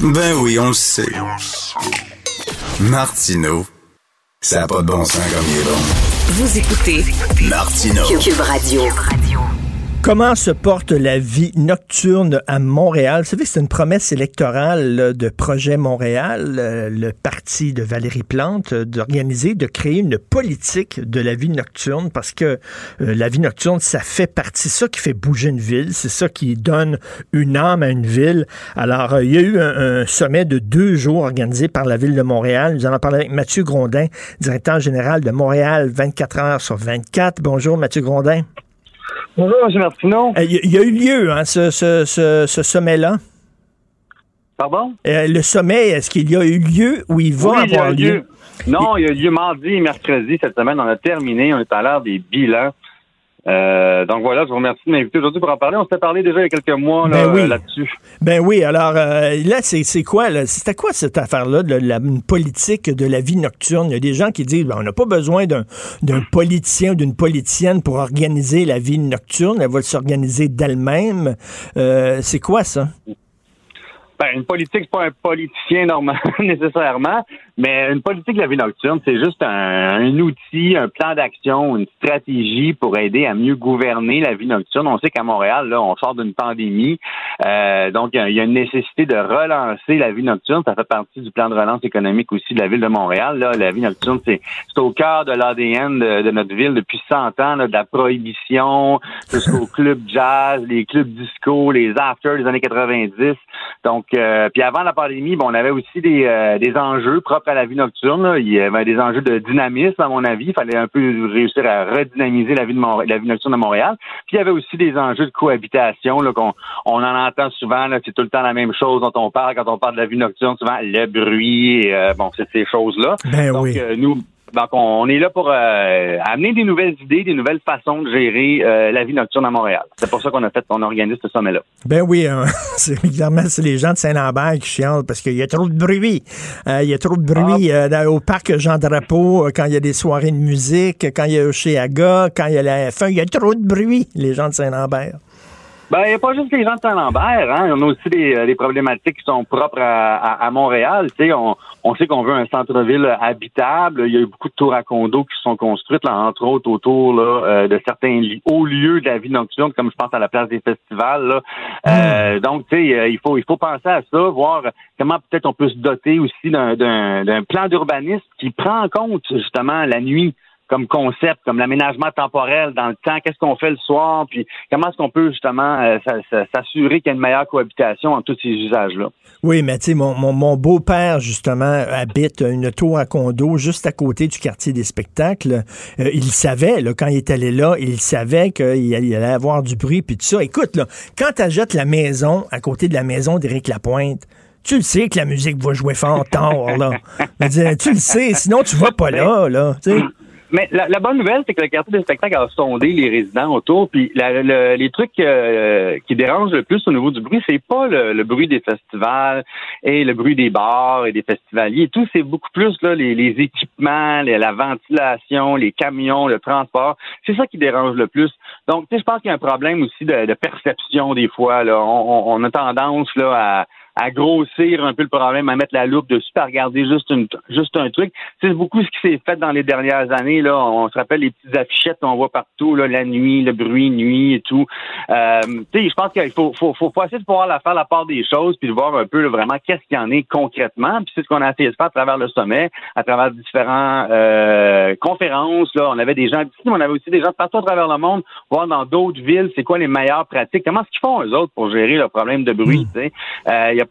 Ben oui, on le sait. Martineau, ça n'a pas de bon sens comme il est bon.
Vous écoutez
Martineau.
Cube Radio.
Comment se porte la vie nocturne à Montréal? Vous savez, c'est une promesse électorale de Projet Montréal, euh, le parti de Valérie Plante, euh, d'organiser, de créer une politique de la vie nocturne parce que euh, la vie nocturne, ça fait partie, c'est ça qui fait bouger une ville, c'est ça qui donne une âme à une ville. Alors, il y a eu un, un sommet de deux jours organisé par la ville de Montréal. Nous allons parler avec Mathieu Grondin, directeur général de Montréal 24 heures sur 24. Bonjour, Mathieu Grondin.
Bonjour, M. Martineau.
Euh, Il y, a eu lieu, hein, ce, ce- ce- ce sommet-là.
Pardon?
Euh, le sommet, est-ce qu'il y a eu lieu ou il va
Oui, il y a
avoir
eu
lieu?
Non, il y a eu lieu mardi et mercredi cette semaine. On a terminé. On est à l'heure des bilans. Euh, donc voilà, je vous remercie de m'inviter aujourd'hui pour en parler. On s'était parlé déjà il y a quelques mois là,
Ben oui.
là-dessus.
Ben oui, alors euh, là, c'est c'est quoi? là? C'était quoi cette affaire-là, de la, une politique de la vie nocturne? Il y a des gens qui disent ben, on n'a pas besoin d'un d'un politicien ou d'une politicienne pour organiser la vie nocturne. Elle va s'organiser d'elle-même. Euh, c'est quoi ça?
Ben, une politique, c'est pas un politicien normal nécessairement, mais une politique de la vie nocturne, c'est juste un, un outil, un plan d'action, une stratégie pour aider à mieux gouverner la vie nocturne. On sait qu'à Montréal, là, on sort d'une pandémie, euh, donc il y a- il y, a une nécessité de relancer la vie nocturne. Ça fait partie du plan de relance économique aussi de la ville de Montréal. Là, la vie nocturne, c'est c'est au cœur de l'ADN de, de notre ville depuis 100 ans, là, de la prohibition jusqu'aux clubs jazz, les clubs disco, les afters des années 90. Donc, euh, puis avant la pandémie, bon, on avait aussi des, euh, des enjeux propres à la vie nocturne. là. Il y avait des enjeux de dynamisme, à mon avis. Il fallait un peu réussir à redynamiser la vie, de Mont- la vie nocturne de Montréal. Puis il y avait aussi des enjeux de cohabitation. Là, qu'on, on en entend souvent. C'est tout le temps la même chose dont on parle quand on parle de la vie nocturne. Souvent, le bruit, et, euh, bon, c'est ces choses-là.
Ben
Donc,
oui.
euh, nous, donc, on est là pour euh, amener des nouvelles idées, des nouvelles façons de gérer euh, la vie nocturne à Montréal. C'est pour ça qu'on a fait, on organise ce sommet-là.
Ben oui, hein, c'est évidemment c'est les gens de Saint-Lambert qui chialent parce qu'il y a trop de bruit. Euh, il y a trop de bruit
Ah.
au parc Jean Drapeau euh, quand il y a des soirées de musique, quand il y a chez Aga, quand il y a la F1, il y a trop de bruit, les gens de Saint-Lambert.
Ben, il n'y a pas juste les gens de Saint-Lambert, hein. On a aussi des, euh, des problématiques qui sont propres à, à, à Montréal. Tu sais, on, on sait qu'on veut un centre-ville habitable. Il y a eu beaucoup de tours à condos qui sont construites, là, entre autres autour là, euh, de certains hauts lieux de la vie nocturne, comme je pense à la place des festivals. Là. Euh, donc, tu sais, euh, il faut il faut penser à ça, voir comment peut-être on peut se doter aussi d'un d'un d'un plan d'urbanisme qui prend en compte justement la nuit comme concept, comme l'aménagement temporel dans le temps, qu'est-ce qu'on fait le soir, puis comment est-ce qu'on peut justement euh, sa- sa- s'assurer qu'il y a une meilleure cohabitation entre tous ces usages-là?
Oui, mais tu sais, mon, mon, mon beau-père, justement, habite une tour à condo juste à côté du quartier des spectacles. Euh, il savait, là, quand il est allé là, il savait qu'il allait avoir du bruit, puis tout ça. Écoute, là, quand tu achètes la maison à côté de la maison d'Éric Lapointe, tu le sais que la musique va jouer fort tard, là. Dire, tu le sais, sinon tu vas pas là, là. tu sais.
Mais la, la bonne nouvelle, c'est que le quartier des spectacles a sondé les résidents autour, puis la- le- les trucs euh, qui dérangent le plus au niveau du bruit, c'est pas le, le bruit des festivals et le bruit des bars et des festivaliers et tout, c'est beaucoup plus là, les, les équipements, la ventilation, les camions, le transport. C'est ça qui dérange le plus. Donc, je pense qu'il y a un problème aussi de, de perception des fois. Là. On, on- on a tendance là à à grossir un peu le problème, à mettre la loupe dessus, à regarder juste une, juste un truc. C'est beaucoup ce qui s'est fait dans les dernières années. Là, on se rappelle les petites affichettes qu'on voit partout, là, la nuit, le bruit nuit et tout. Euh, tu sais, je pense qu'il faut, faut, faut, faut essayer de pouvoir la faire la part des choses, puis de voir un peu là, vraiment qu'est-ce qu'il y en est concrètement. Puis c'est ce qu'on a essayé de faire à travers le sommet, à travers différentes euh, conférences. Là, on avait des gens d'ici, mais on avait aussi des gens partout à travers le monde, voir dans d'autres villes, c'est quoi les meilleures pratiques, comment est-ce qu'ils font eux autres pour gérer le problème de bruit. tu sais. Euh, il y a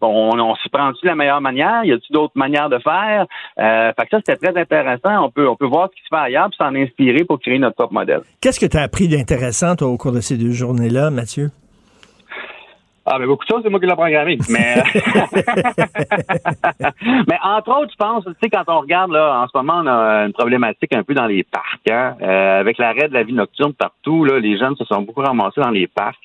on, on s'y prend-tu de la meilleure manière? Y a-t-il d'autres manières de faire? Euh, fait que ça, c'était très intéressant. On peut, on peut voir ce qui se fait ailleurs, puis s'en inspirer pour créer notre top modèle.
Qu'est-ce que tu as appris d'intéressant toi, au cours de ces deux journées-là, Mathieu?
Ah, mais beaucoup de choses, c'est moi qui l'ai programmé. Mais, mais entre autres, je pense, tu sais, quand on regarde, là, en ce moment, on a une problématique un peu dans les parcs, hein, euh, avec l'arrêt de la vie nocturne partout, là, les jeunes se sont beaucoup ramassés dans les parcs.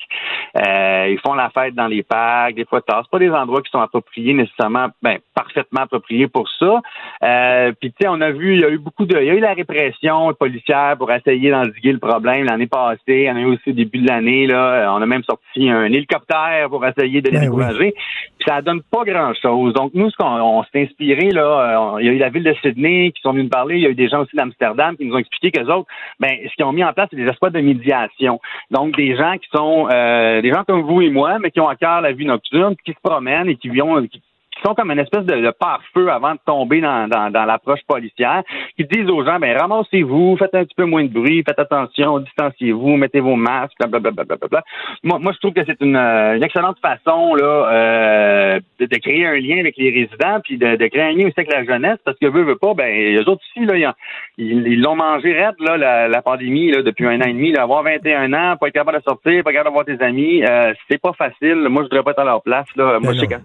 Euh, ils font la fête dans les parcs, des fois tard. C'est pas des endroits qui sont appropriés nécessairement, ben, parfaitement appropriés pour ça. Euh, Puis, tu sais, on a vu, il y a eu beaucoup de, il y a eu la répression policière pour essayer d'endiguer le problème l'année passée. On a eu aussi au début de l'année, là, on a même sorti un hélicoptère pour essayer de les
Ben
décourager. Puis ça donne pas grand-chose. Donc, nous, ce qu'on on s'est inspiré, là, euh, il y a eu la ville de Sydney qui sont venus nous parler, il y a eu des gens aussi d'Amsterdam qui nous ont expliqué qu'eux autres, ben, ce qu'ils ont mis en place, c'est des espoirs de médiation. Donc, des gens qui sont euh, des gens comme vous et moi, mais qui ont à cœur la vie nocturne, qui se promènent et qui vont qui, qui sont comme une espèce de, de pare-feu avant de tomber dans, dans, dans l'approche policière, qui disent aux gens, ben ramassez-vous, faites un petit peu moins de bruit, faites attention, distanciez-vous, mettez vos masques, blablabla. Bla, bla, bla. Moi, moi, je trouve que c'est une, euh, une excellente façon là, euh, de, de créer un lien avec les résidents, puis de, de créer un lien aussi avec la jeunesse, parce que veut, veut pas, ben les autres aussi, là, ils ont- ils ils l'ont mangé raide, là, la, la pandémie, là, depuis un an et demi, là, avoir 21 ans, pas être capable de sortir, pas capable de voir tes amis, euh, c'est pas facile. Moi, je voudrais pas être à leur place. Là. Moi,
Ben
je sais qu'à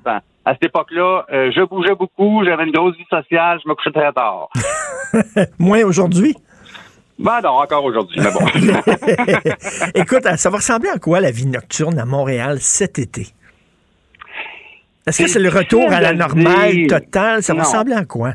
à cette époque-là, euh, je bougeais beaucoup, j'avais une grosse vie sociale, je me couchais très tard.
Moins aujourd'hui?
ben non, encore aujourd'hui, mais bon.
Écoute, ça va ressembler à quoi la vie nocturne à Montréal cet été? Est-ce que
C'est
le retour à la normale totale? Ça va ressembler à quoi?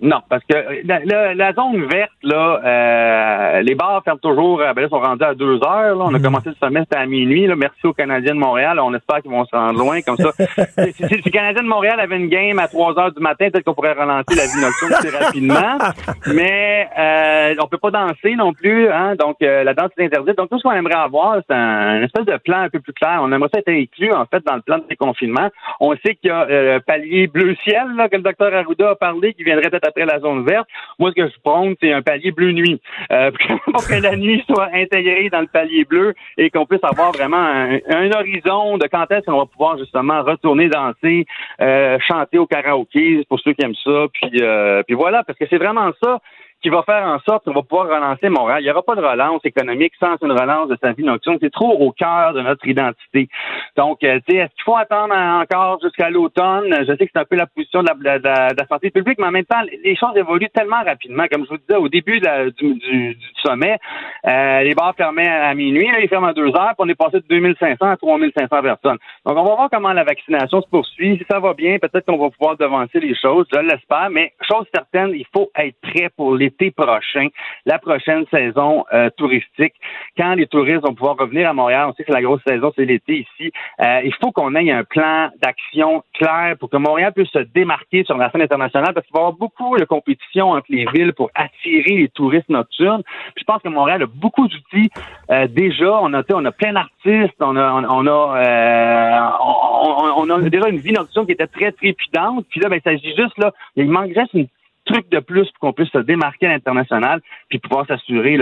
Non, parce que euh, la, la- la zone verte, là, euh, les bars ferment toujours, euh, ben là, sont rendus à deux heures. Là. On a commencé le semestre à minuit. Là. Merci aux Canadiens de Montréal. On espère qu'ils vont se rendre loin comme ça. si, si- si les Canadiens de Montréal avaient une game à trois heures du matin, peut-être qu'on pourrait ralentir la vie nocturne plus rapidement. Mais euh, on peut pas danser non plus. Hein? Donc, euh, la danse est interdite. Donc, tout ce qu'on aimerait avoir, c'est un, une espèce de plan un peu plus clair. On aimerait ça être inclus, en fait, dans le plan de déconfinement. On sait qu'il y a euh, le palier bleu-ciel, là, que le docteur Arruda a parlé, qui viendrait peut-être après la zone verte. Moi, ce que je prône, c'est un palier bleu-nuit. Euh, pour que la nuit soit intégrée dans le palier bleu et qu'on puisse avoir vraiment un, un horizon de quand est-ce qu'on va pouvoir justement retourner danser, euh, chanter au karaoké, pour ceux qui aiment ça. Puis, euh, puis voilà, parce que c'est vraiment ça qui va faire en sorte qu'on va pouvoir relancer Montréal. Il n'y aura pas de relance économique sans une relance de sa vie nocturne. C'est trop au cœur de notre identité. Donc, euh, tu est-ce qu'il faut attendre encore jusqu'à l'automne? Je sais que c'est un peu la position de la, santé publique, mais en même temps, les choses évoluent tellement rapidement. Comme je vous disais au début du, sommet, euh, les bars fermaient à minuit, là, ils ferment à deux heures, puis on est passé de 2500 à 3500 personnes. Donc, on va voir comment la vaccination se poursuit. Si ça va bien, peut-être qu'on va pouvoir devancer les choses, je l'espère, mais chose certaine, il faut être prêt pour l'été prochain, la prochaine saison euh, touristique. Quand les touristes vont pouvoir revenir à Montréal, on sait que la grosse saison, c'est l'été ici, euh, il faut qu'on ait un plan d'action clair pour que Montréal puisse se démarquer sur la scène internationale, parce qu'il va y avoir beaucoup de compétition entre les villes pour attirer les touristes nocturnes. Puis je pense que Montréal a beaucoup d'outils euh, déjà. On a, on a plein d'artistes, on a, on, on a, euh, on- on a déjà une vie nocturne qui était très trépidante. Puis là, ben, il s'agit juste là, il manque juste une truc de plus pour qu'on puisse se démarquer à l'international puis pouvoir s'assurer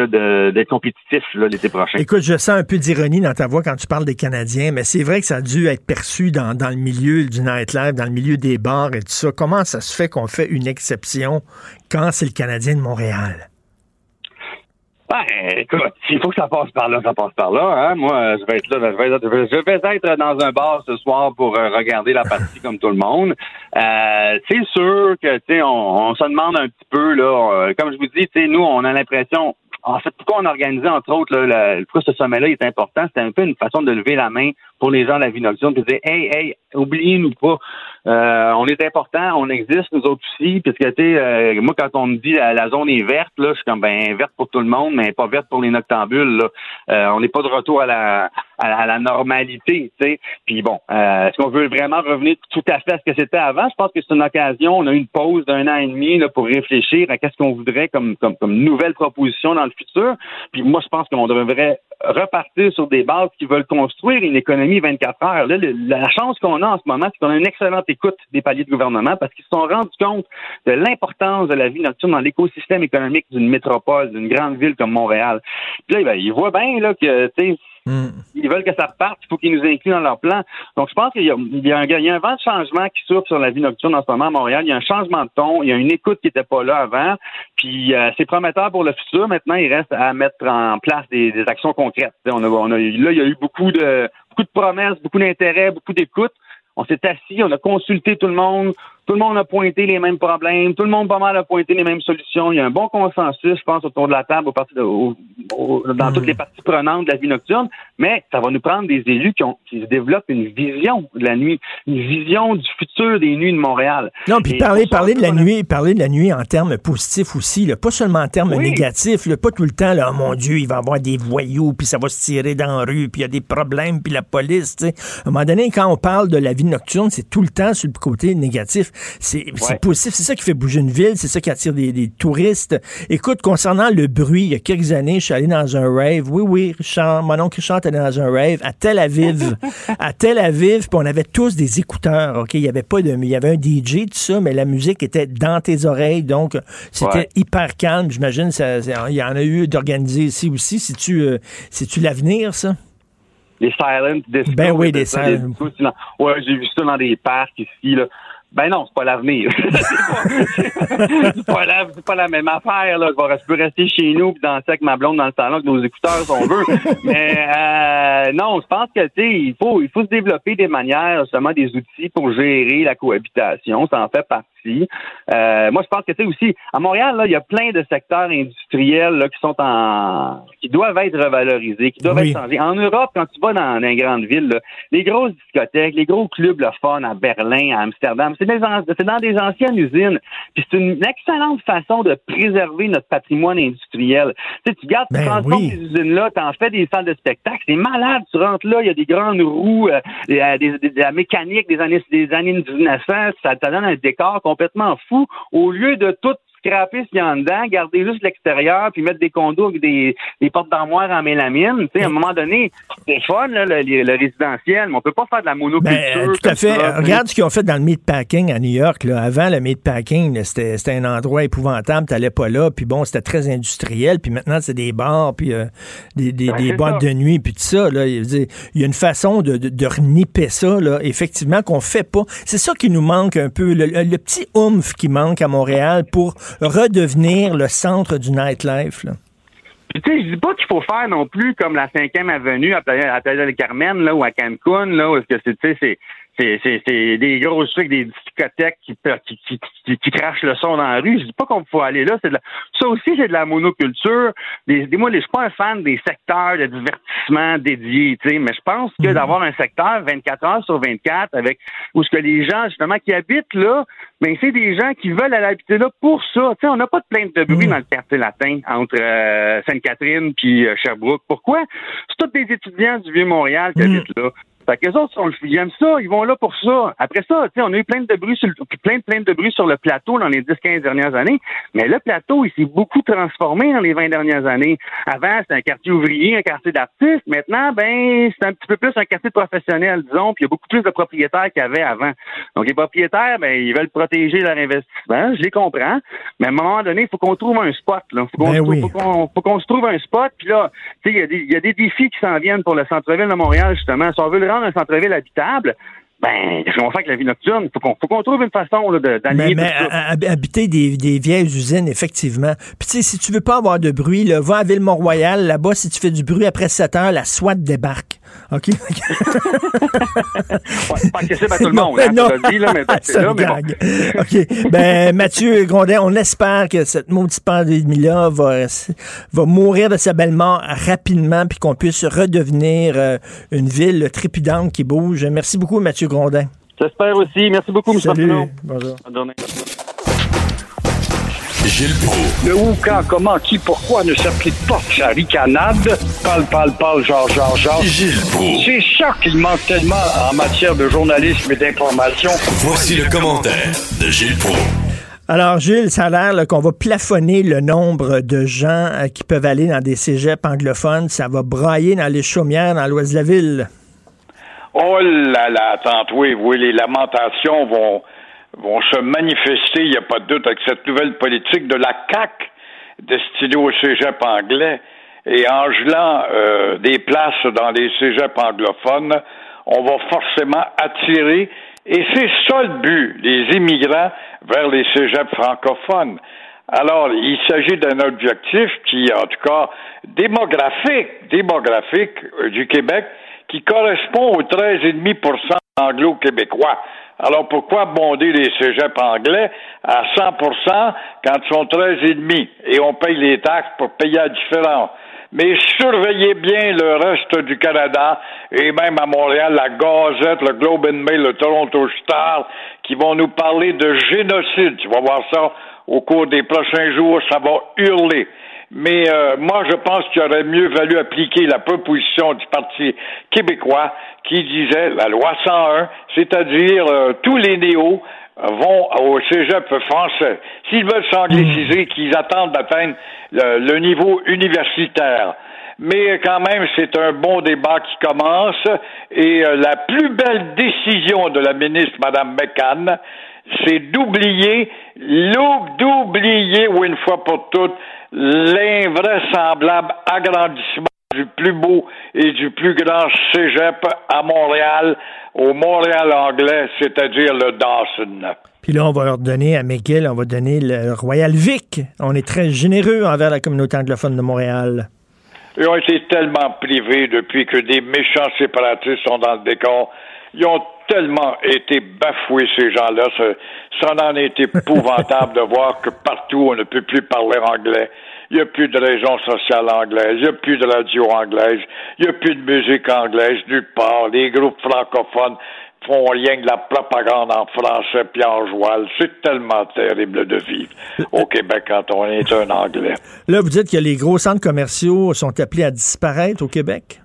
d'être compétitif l'été prochain.
Écoute, je sens un peu d'ironie dans ta voix quand tu parles des Canadiens, mais c'est vrai que ça a dû être perçu dans, dans le milieu du nightlife, dans le milieu des bars et tout ça. Comment ça se fait qu'on fait une exception quand c'est le Canadien de Montréal?
Ben, écoute, s'il faut que ça passe par là, ça passe par là. Hein? Moi, je vais être là, je vais être, je vais être dans un bar ce soir pour euh, regarder la partie comme tout le monde. Euh, c'est sûr que, tu sais, on, on, se demande un petit peu là. euh, comme je vous dis, tu sais, nous, on a l'impression. En fait, pourquoi on a organisé, entre autres, là, la- pourquoi ce sommet-là est important, c'était un peu une façon de lever la main pour les gens de la vie nocturne, de dire, hey, hey, oubliez-nous pas, euh, on est important, on existe, nous autres aussi, puisque, tu sais, euh, moi, quand on me dit la, la zone est verte, là, je suis comme, ben, verte pour tout le monde, mais pas verte pour les noctambules, là. Euh, on n'est pas de retour à la, à, la- normalité, tu sais. Puis bon, euh, est-ce qu'on veut vraiment revenir tout à fait à ce que c'était avant? Je pense que c'est une occasion, on a une pause d'un an et demi, là, pour réfléchir à qu'est-ce qu'on voudrait comme, comme, comme nouvelle proposition dans le futur. Puis moi, je pense qu'on devrait repartir sur des bases qui veulent construire une économie 24 heures. Là, le- la chance qu'on a en ce moment, c'est qu'on a une excellente écoute des paliers de gouvernement parce qu'ils se sont rendus compte de l'importance de la vie nocturne dans l'écosystème économique d'une métropole, d'une grande ville comme Montréal. Puis là, ben, ils voient bien là, que, sais, ils veulent que ça reparte, il faut qu'ils nous incluent dans leur plan. Donc, je pense qu'il y y y a un vent de changement qui souffle sur la vie nocturne en ce moment à Montréal. Il y a un changement de ton, il y a une écoute qui n'était pas là avant. Puis, euh, c'est prometteur pour le futur. Maintenant, il reste à mettre en place des, des actions concrètes. On a, on a, là, il y a eu beaucoup de, beaucoup de promesses, beaucoup d'intérêt, beaucoup d'écoute. On s'est assis, on a consulté tout le monde. Tout le monde a pointé les mêmes problèmes. Tout le monde pas mal a pointé les mêmes solutions. Il y a un bon consensus, je pense, autour de la table, au parti de- au- au- dans toutes les parties prenantes de la vie nocturne. Mais ça va nous prendre des élus qui, ont, qui se développent une vision de la nuit, une vision du futur des nuits de Montréal.
Non, puis parler, parler de la nuit, parler de la nuit en termes positifs aussi, là, pas seulement en termes
Oui.
négatifs, là, pas tout le temps, là, oh mon Dieu, il va y avoir des voyous, puis ça va se tirer dans la rue, puis il y a des problèmes, puis la police, tu sais. À un moment donné, quand on parle de la vie nocturne, c'est tout le temps sur le côté négatif. C'est c'est positif, c'est ça qui fait bouger une ville, c'est ça qui attire des, des touristes. Écoute, concernant le bruit, il y a quelques années, je suis allé dans un rave, oui, oui, Richard, mon oncle Richard était dans un rave à Tel Aviv, à Tel Aviv, puis on avait tous des écouteurs, OK? Il y avait pas de, il y avait un DJ, tout ça, mais la musique était dans tes oreilles, donc c'était
Ouais.
hyper calme. J'imagine, il y en a eu d'organiser ici aussi. C'est-tu, euh, c'est-tu l'avenir, ça?
Les silent disco.
Ben oui, des silent.
discos, Ouais, j'ai vu ça dans des parcs ici, là. Ben non, c'est pas l'avenir. c'est pas, pas la, c'est pas la même affaire, là. Je, vais, je peux rester chez nous puis danser avec ma blonde dans le salon avec nos écouteurs si on veut. Mais euh, non, je pense que tu sais, il faut, il faut se développer des manières, justement, des outils pour gérer la cohabitation. Ça en fait partie. Euh, moi, je pense que tu sais aussi, à Montréal, là, il y a plein de secteurs industriels là, qui sont en qui doivent être revalorisés, qui doivent
Oui.
être changés. En Europe, quand tu vas dans, dans les grandes villes, là, les grosses discothèques, les gros clubs le fun à Berlin, à Amsterdam, c'est dans des anciennes usines. Puis c'est une excellente façon de préserver notre patrimoine industriel. Tu sais, tu gardes, tu
Ben
transformes
oui.
ces usines-là, t'en fais des salles de spectacle, c'est malade. Tu rentres là, il y a des grandes roues, euh, des, euh, des- des- de la mécanique des années des années 1900, ça te donne un décor complètement fou. Au lieu de tout scraper ce qu'il y a en dedans, garder juste l'extérieur, puis mettre des condos avec des, des portes d'armoire en mélamine. Tu sais, à un moment donné, c'est fun, là, le, le- le résidentiel, mais on peut pas faire de la monoculture.
Ben, euh, tout à fait.
ça,
Regarde ce qu'ils ont fait dans le meatpacking à New York. Là. Avant, le meatpacking, c'était un endroit épouvantable. T'allais pas là. Puis bon, c'était très industriel. Puis maintenant, c'est des bars, puis euh, des, des,
Ben,
des boîtes
ça.
de nuit, puis tout ça. Là. Il, y a une façon de, de, de renipper ça, là, effectivement, qu'on fait pas. C'est ça qui nous manque un peu. Le, le- le petit oomph qui manque à Montréal pour redevenir le centre du nightlife. Là?
Tu sais, je dis pas qu'il faut faire non plus comme la 5e avenue à Playa, à Playa del Carmen, là, ou à Cancun, là, où est-ce que c'est, tu sais, c'est, des grosses trucs, des discothèques qui, qui, qui, qui, crachent le son dans la rue. Je dis pas qu'on faut aller là. C'est de la- ça aussi, c'est de la monoculture. Des, des, moi, je suis pas un fan des secteurs de divertissement dédiés, tu sais, mais je pense que d'avoir un secteur 24 heures sur 24 avec, où ce que les gens, justement, qui habitent là, ben, c'est des gens qui veulent aller habiter là pour ça. Tu sais, on n'a pas de plainte de bruit dans le quartier latin entre euh, Sainte-Catherine puis euh, Sherbrooke. Pourquoi? C'est tous des étudiants du Vieux-Montréal qui habitent là. Fait que les autres, sont, ils aiment ça, ils vont là pour ça. Après ça, tu sais, on a eu plein de bruit sur le, plein plein de bruit sur le plateau dans les 10-15 dernières années. Mais le plateau, il s'est beaucoup transformé dans les 20 dernières années. Avant, c'était un quartier ouvrier, un quartier d'artistes. Maintenant, ben, c'est un petit peu plus un quartier de professionnels, disons, puis il y a beaucoup plus de propriétaires qu'il y avait avant. Donc, les propriétaires, ben, ils veulent protéger leur investissement. Je les comprends. Mais à un moment donné, il faut qu'on trouve un spot, là. Faut qu'on
Ben oui.
faut qu'on faut qu'on se trouve un spot. Puis là, tu sais, il y, a des- il y a des défis qui s'en viennent pour le centre-ville de Montréal, justement. Si on veut le un centre-ville habitable, ben, va faire avec la vie nocturne? Faut qu'on, faut qu'on trouve une façon là, de,
Mais,
d'allier
mais à- à- habiter des, des vieilles usines, effectivement. Puis tu sais, si tu veux pas avoir de bruit, là, va à Ville-Mont-Royal. Là-bas, si tu fais du bruit après 7 heures, la SWAT débarque. OK?
Ouais, pas accessible à tout le monde, hein,
Non.
dit, là, mais c'est
Ça
là, mais bon.
OK. Ben, Mathieu Grondin, on espère que cette maudite pandémie-là va, va mourir de sa belle mort rapidement puis qu'on puisse redevenir euh, une ville trépidante qui bouge. Merci beaucoup, Mathieu Grondin.
J'espère aussi. Merci beaucoup, M.
Bonjour.
Bonne journée.
Gilles Proulx.
Le où, quand, comment, qui, pourquoi ne s'applique pas sa ricanade? Parle, parle, parle, genre, genre, genre.
Gilles Proulx.
C'est ça qu'il manque tellement en matière de journalisme et d'information.
Voici le commentaire de Gilles Proulx.
Alors, Gilles, ça a l'air qu'on va plafonner le nombre de gens euh, qui peuvent aller dans des cégeps anglophones. Ça va brailler dans les chaumières dans l'ouest de la ville.
Oh là là, tantôt, oui, oui, les lamentations vont, vont se manifester, il n'y a pas de doute, avec cette nouvelle politique de la CAC destinée au cégep anglais et en gelant euh, des places dans les cégeps anglophones, on va forcément attirer, et c'est ça le but, les immigrants vers les cégeps francophones. Alors, il s'agit d'un objectif qui, en tout cas, démographique, démographique euh, du Québec, qui correspond aux 13,5% anglo-québécois. Alors, pourquoi bonder les cégeps anglais à 100% quand ils sont 13,5 et on paye les taxes pour payer la différence? Mais surveillez bien le reste du Canada et même à Montréal, la Gazette, le Globe and Mail, le Toronto Star, qui vont nous parler de génocide. Tu vas voir ça au cours des prochains jours, ça va hurler. Mais euh, moi, je pense qu'il aurait mieux valu appliquer la proposition du Parti québécois qui disait la loi 101, c'est-à-dire euh, tous les néos vont au cégep français. S'ils veulent s'angliciser, qu'ils attendent d'atteindre le, le niveau universitaire. Mais quand même, c'est un bon débat qui commence et euh, la plus belle décision de la ministre, Mme McCann, c'est d'oublier, d'oublier, ou une fois pour toutes, l'invraisemblable agrandissement du plus beau et du plus grand cégep à Montréal, au Montréal anglais, c'est-à-dire le Dawson.
Puis là, on va leur donner à McGill, on va donner le Royal Vic. On est très généreux envers la communauté anglophone de Montréal.
Ils ont été tellement privés depuis que des méchants séparatistes sont dans le décor. Ils ont tellement été bafoués, ces gens-là. Ça, en est épouvantable de voir que partout, on ne peut plus parler anglais. Il n'y a plus de région sociale anglaise, il n'y a plus de radio anglaise, il n'y a plus de musique anglaise nulle part. Les groupes francophones font rien que la propagande en français puis en joual. C'est tellement terrible de vivre au Québec quand on est un Anglais.
Là, vous dites que les gros centres commerciaux sont appelés à disparaître au Québec?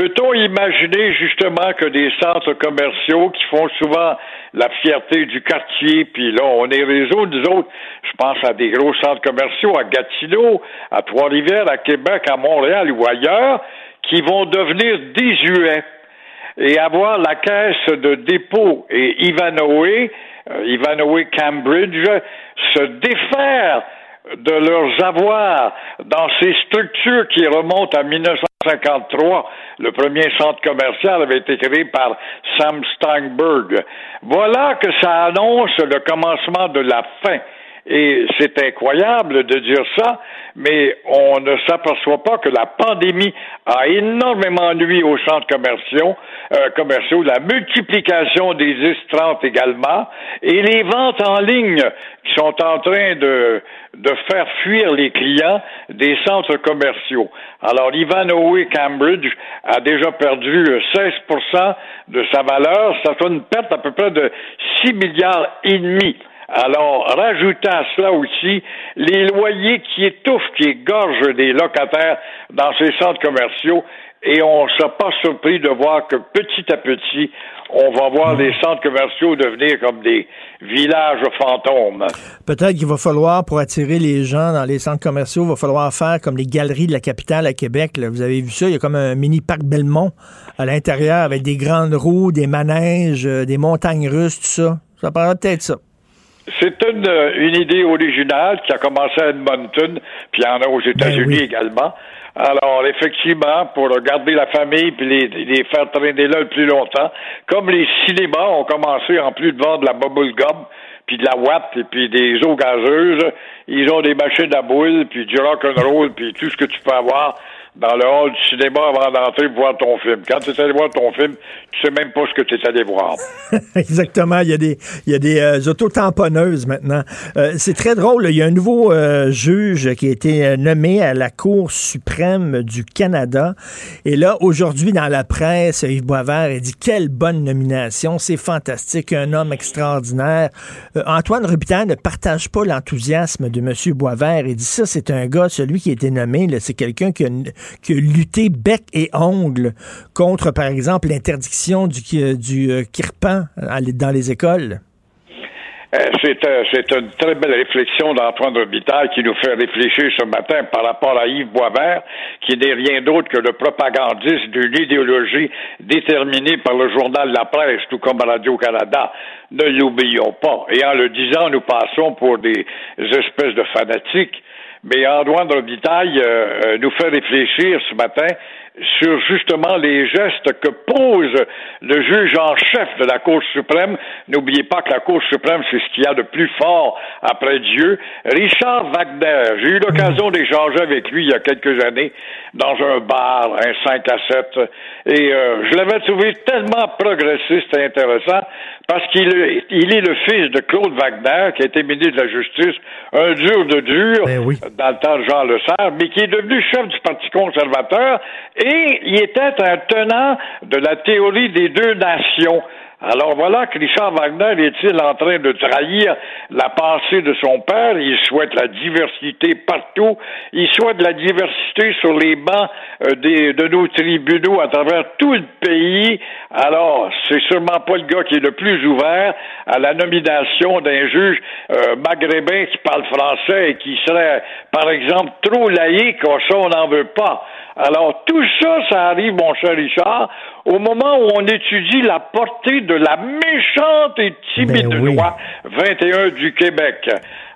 Peut-on imaginer justement que des centres commerciaux qui font souvent la fierté du quartier, puis là, on est réseau, nous autres, je pense à des gros centres commerciaux à Gatineau, à Trois-Rivières, à Québec, à Montréal ou ailleurs, qui vont devenir désuets et avoir la caisse de dépôt. Et Ivanhoe, euh, Ivanhoe Cambridge, se défaire de leurs avoirs dans ces structures qui remontent à 1953. Le premier centre commercial avait été créé par Sam Steinberg. Voilà que ça annonce le commencement de la fin. Et c'est incroyable de dire ça, mais on ne s'aperçoit pas que la pandémie a énormément nuit aux centres commerciaux, euh, commerciaux, la multiplication des IS-30 également, et les ventes en ligne qui sont en train de, de faire fuir les clients des centres commerciaux. Alors, Ivanhoe Cambridge a déjà perdu 16 de sa valeur. Ça fait une perte à peu près de 6 milliards et demi. Alors, rajoutons à cela aussi les loyers qui étouffent, qui égorgent des locataires dans ces centres commerciaux, et on ne sera pas surpris de voir que petit à petit, on va voir les centres commerciaux devenir comme des villages fantômes.
Peut-être qu'il va falloir, pour attirer les gens dans les centres commerciaux, il va falloir faire comme les galeries de la capitale à Québec. Vous avez vu ça? Il y a comme un mini parc Belmont à l'intérieur avec des grandes roues, des manèges, euh, des montagnes russes, tout ça. Ça paraît peut-être ça.
C'est une, euh, une idée originale qui a commencé à Edmonton, puis il y en a aux États-Unis
Ben oui.
également. Alors, effectivement, pour garder la famille puis les, les faire traîner là le plus longtemps, comme les cinémas ont commencé, en plus de vendre de la bubble gum, puis de la watt, et puis des eaux gazeuses, ils ont des machines à boules, puis du rock and roll, puis tout ce que tu peux avoir dans le hall du cinéma avant d'entrer voir ton film. Quand tu es allé voir ton film, tu sais même pas ce que tu es allé voir.
Exactement. Il y a des, il y a des euh, auto-tamponneuses maintenant. Euh, c'est très drôle. Il y a un nouveau euh, juge qui a été nommé à la Cour suprême du Canada. Et là, aujourd'hui, dans la presse, Yves Boisvert a dit quelle bonne nomination. C'est fantastique. Un homme extraordinaire. Antoine Robitaille ne partage pas l'enthousiasme de M. Boisvert. Il dit ça, c'est un gars, celui qui a été nommé, c'est quelqu'un qui a qui a lutté bec et ongle contre, par exemple, l'interdiction du, du euh, kirpan dans les écoles?
Euh, c'est une très belle réflexion d'Antoine Robitaille qui nous fait réfléchir ce matin par rapport à Yves Boisvert, qui n'est rien d'autre que le propagandiste d'une idéologie déterminée par le journal La Presse, tout comme Radio-Canada. Ne l'oublions pas. Et en le disant, nous passons pour des espèces de fanatiques mais Antoine Robitaille euh, euh, nous fait réfléchir ce matin sur justement les gestes que pose le juge en chef de la Cour suprême. N'oubliez pas que la Cour suprême, c'est ce qu'il y a de plus fort après Dieu. Richard Wagner, j'ai eu l'occasion d'échanger avec lui il y a quelques années dans un bar, un 5 à 7, et euh, je l'avais trouvé tellement progressiste et intéressant parce qu'il il est le fils de Claude Wagner, qui a été ministre de la Justice, un dur de dur
ben
dans le temps de Jean Lesage, mais qui est devenu chef du Parti conservateur et il était un tenant de la théorie des deux nations. Alors voilà que Richard Wagner est-il en train de trahir la pensée de son père? Il souhaite la diversité partout. Il souhaite la diversité sur les bancs euh, de nos tribunaux à travers tout le pays. Alors, c'est sûrement pas le gars qui est le plus ouvert à la nomination d'un juge euh, maghrébin qui parle français et qui serait, par exemple, trop laïque. Ça, on n'en veut pas. Alors, tout ça, ça arrive, mon cher Richard, au moment où on étudie la portée de la méchante et timide
Ben oui.
loi 21 du Québec.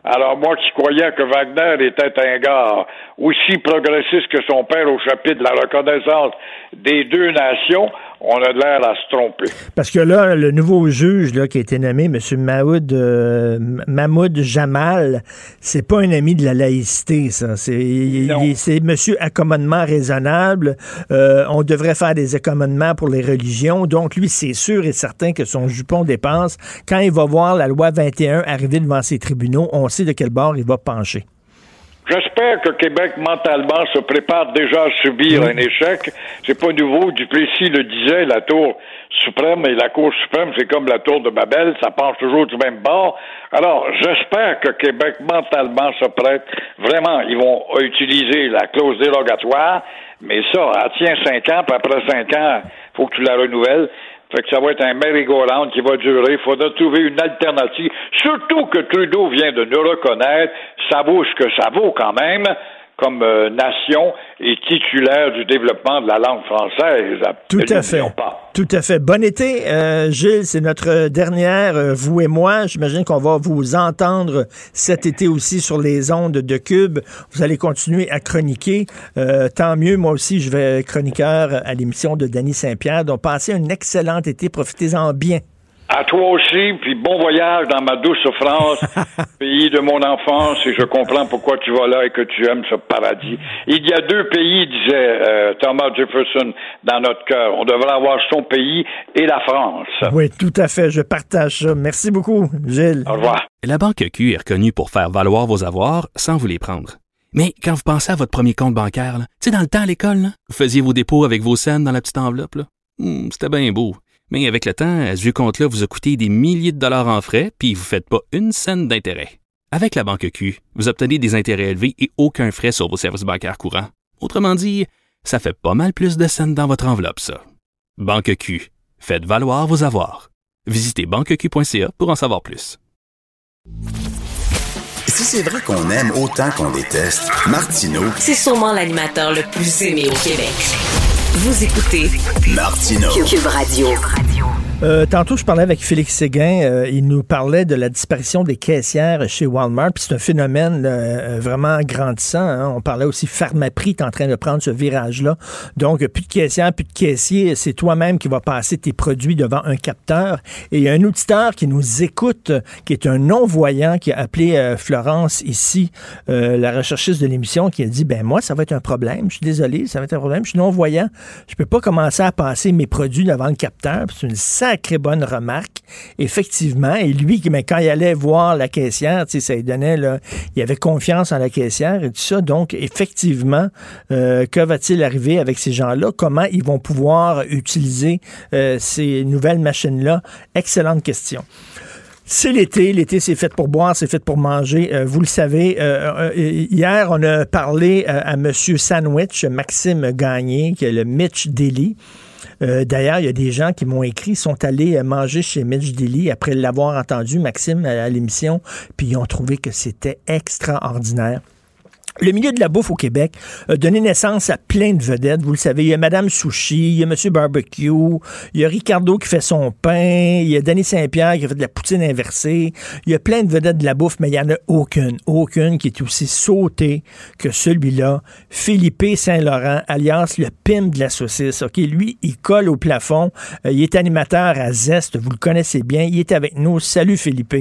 Alors, moi qui croyais que Wagner était un gars aussi progressiste que son père au chapitre de la reconnaissance des deux nations, on a l'air à se tromper.
Parce que là, le nouveau juge là, qui a été nommé, M. Mahoud, euh, Mahmoud Jamal, c'est pas un ami de la laïcité, ça. C'est Monsieur accommodement raisonnable. Euh, on devrait faire des accommodements pour les religions. Donc, lui, c'est sûr et certain que son jupon dépense. Quand il va voir la loi 21 arriver devant ses tribunaux, on sait de quel bord il va pencher.
J'espère que Québec, mentalement, se prépare déjà à subir un échec. C'est pas nouveau. Duplessis le disait, la Tour suprême et la Cour suprême, c'est comme la Tour de Babel, ça penche toujours du même bord. Alors, j'espère que Québec, mentalement, se prête. Vraiment, ils vont utiliser la clause dérogatoire, mais ça, elle tient cinq ans, puis après cinq ans, faut que tu la renouvelles. Fait que ça va être un merry-go-round qui va durer. Il faudra trouver une alternative. Surtout que Trudeau vient de nous reconnaître. Ça vaut ce que ça vaut quand même comme euh, nation et titulaire du développement de la langue française.
Tout à fait.
pas.
Tout à fait. Bon été, euh, Gilles. C'est notre dernière, euh, vous et moi. J'imagine qu'on va vous entendre cet été aussi sur les ondes de Cube. Vous allez continuer à chroniquer. Euh, tant mieux. Moi aussi, je vais chroniqueur à l'émission de Danny Saint-Pierre. Donc, passez un excellent été. Profitez-en bien.
À toi aussi, puis bon voyage dans ma douce France, pays de mon enfance, et je comprends pourquoi tu vas là et que tu aimes ce paradis. Il y a deux pays, disait euh, Thomas Jefferson, dans notre cœur. On devrait avoir son pays et la France.
Oui, tout à fait. Je partage ça. Merci beaucoup, Gilles.
Au revoir.
La Banque Q est reconnue pour faire valoir vos avoirs sans vous les prendre. Mais quand vous pensez à votre premier compte bancaire, tu sais, dans le temps à l'école, là, vous faisiez vos dépôts avec vos scènes dans la petite enveloppe. Hmm, C'était bien beau. Mais avec le temps, ce vieux compte-là vous a coûté des milliers de dollars en frais, puis vous ne faites pas une scène d'intérêt. Avec la Banque Q, vous obtenez des intérêts élevés et aucun frais sur vos services bancaires courants. Autrement dit, ça fait pas mal plus de scènes dans votre enveloppe, ça. Banque Q. Faites valoir vos avoirs. Visitez banqueq.ca pour en savoir plus.
Si c'est vrai qu'on aime autant qu'on déteste, Martineau,
C'est sûrement l'animateur le plus aimé au Québec. Vous écoutez
Martineau.
Cube Radio.
Euh, tantôt, je parlais avec Félix Séguin. Euh, il nous parlait de la disparition des caissières chez Walmart. Puis c'est un phénomène euh, vraiment grandissant. hein. On parlait aussi Pharmaprix est en train de prendre ce virage-là. Donc, plus de caissières, plus de caissiers. C'est toi-même qui vas passer tes produits devant un capteur. Et il y a un auditeur qui nous écoute, qui est un non-voyant, qui a appelé Florence ici, la recherchiste de l'émission, qui a dit, ben moi, ça va être un problème. Je suis désolé, ça va être un problème. Je suis non-voyant. Je peux pas commencer à passer mes produits devant le capteur. C'est une sacrée bonne remarque, effectivement. Et lui, mais quand il allait voir la caissière, ça lui donnait, là, il avait confiance en la caissière et tout ça. Donc, effectivement, euh, que va-t-il arriver avec ces gens-là? Comment ils vont pouvoir utiliser euh, ces nouvelles machines-là? Excellente question. C'est l'été. L'été, c'est fait pour boire, c'est fait pour manger. Euh, vous le savez. Hier, on a parlé à Monsieur Sandwich, Maxime Gagné, qui est le Mitch Daily. Euh, D'ailleurs, il y a des gens qui m'ont écrit, sont allés euh, manger chez Mitch Daily après l'avoir entendu, Maxime, à, à l'émission, puis ils ont trouvé que c'était extraordinaire. Le milieu de la bouffe au Québec a donné naissance à plein de vedettes. Vous le savez, il y a Madame Sushi, il y a Monsieur Barbecue, il y a Ricardo qui fait son pain, il y a Danny Saint-Pierre qui fait de la poutine inversée. Il y a plein de vedettes de la bouffe, mais il n'y en a aucune, aucune qui est aussi sautée que celui-là. Philippe Saint-Laurent, alias le pimp de la saucisse. Ok, Lui, il colle au plafond. Euh, il est animateur à Zest, vous le connaissez bien. Il est avec nous. Salut Philippe.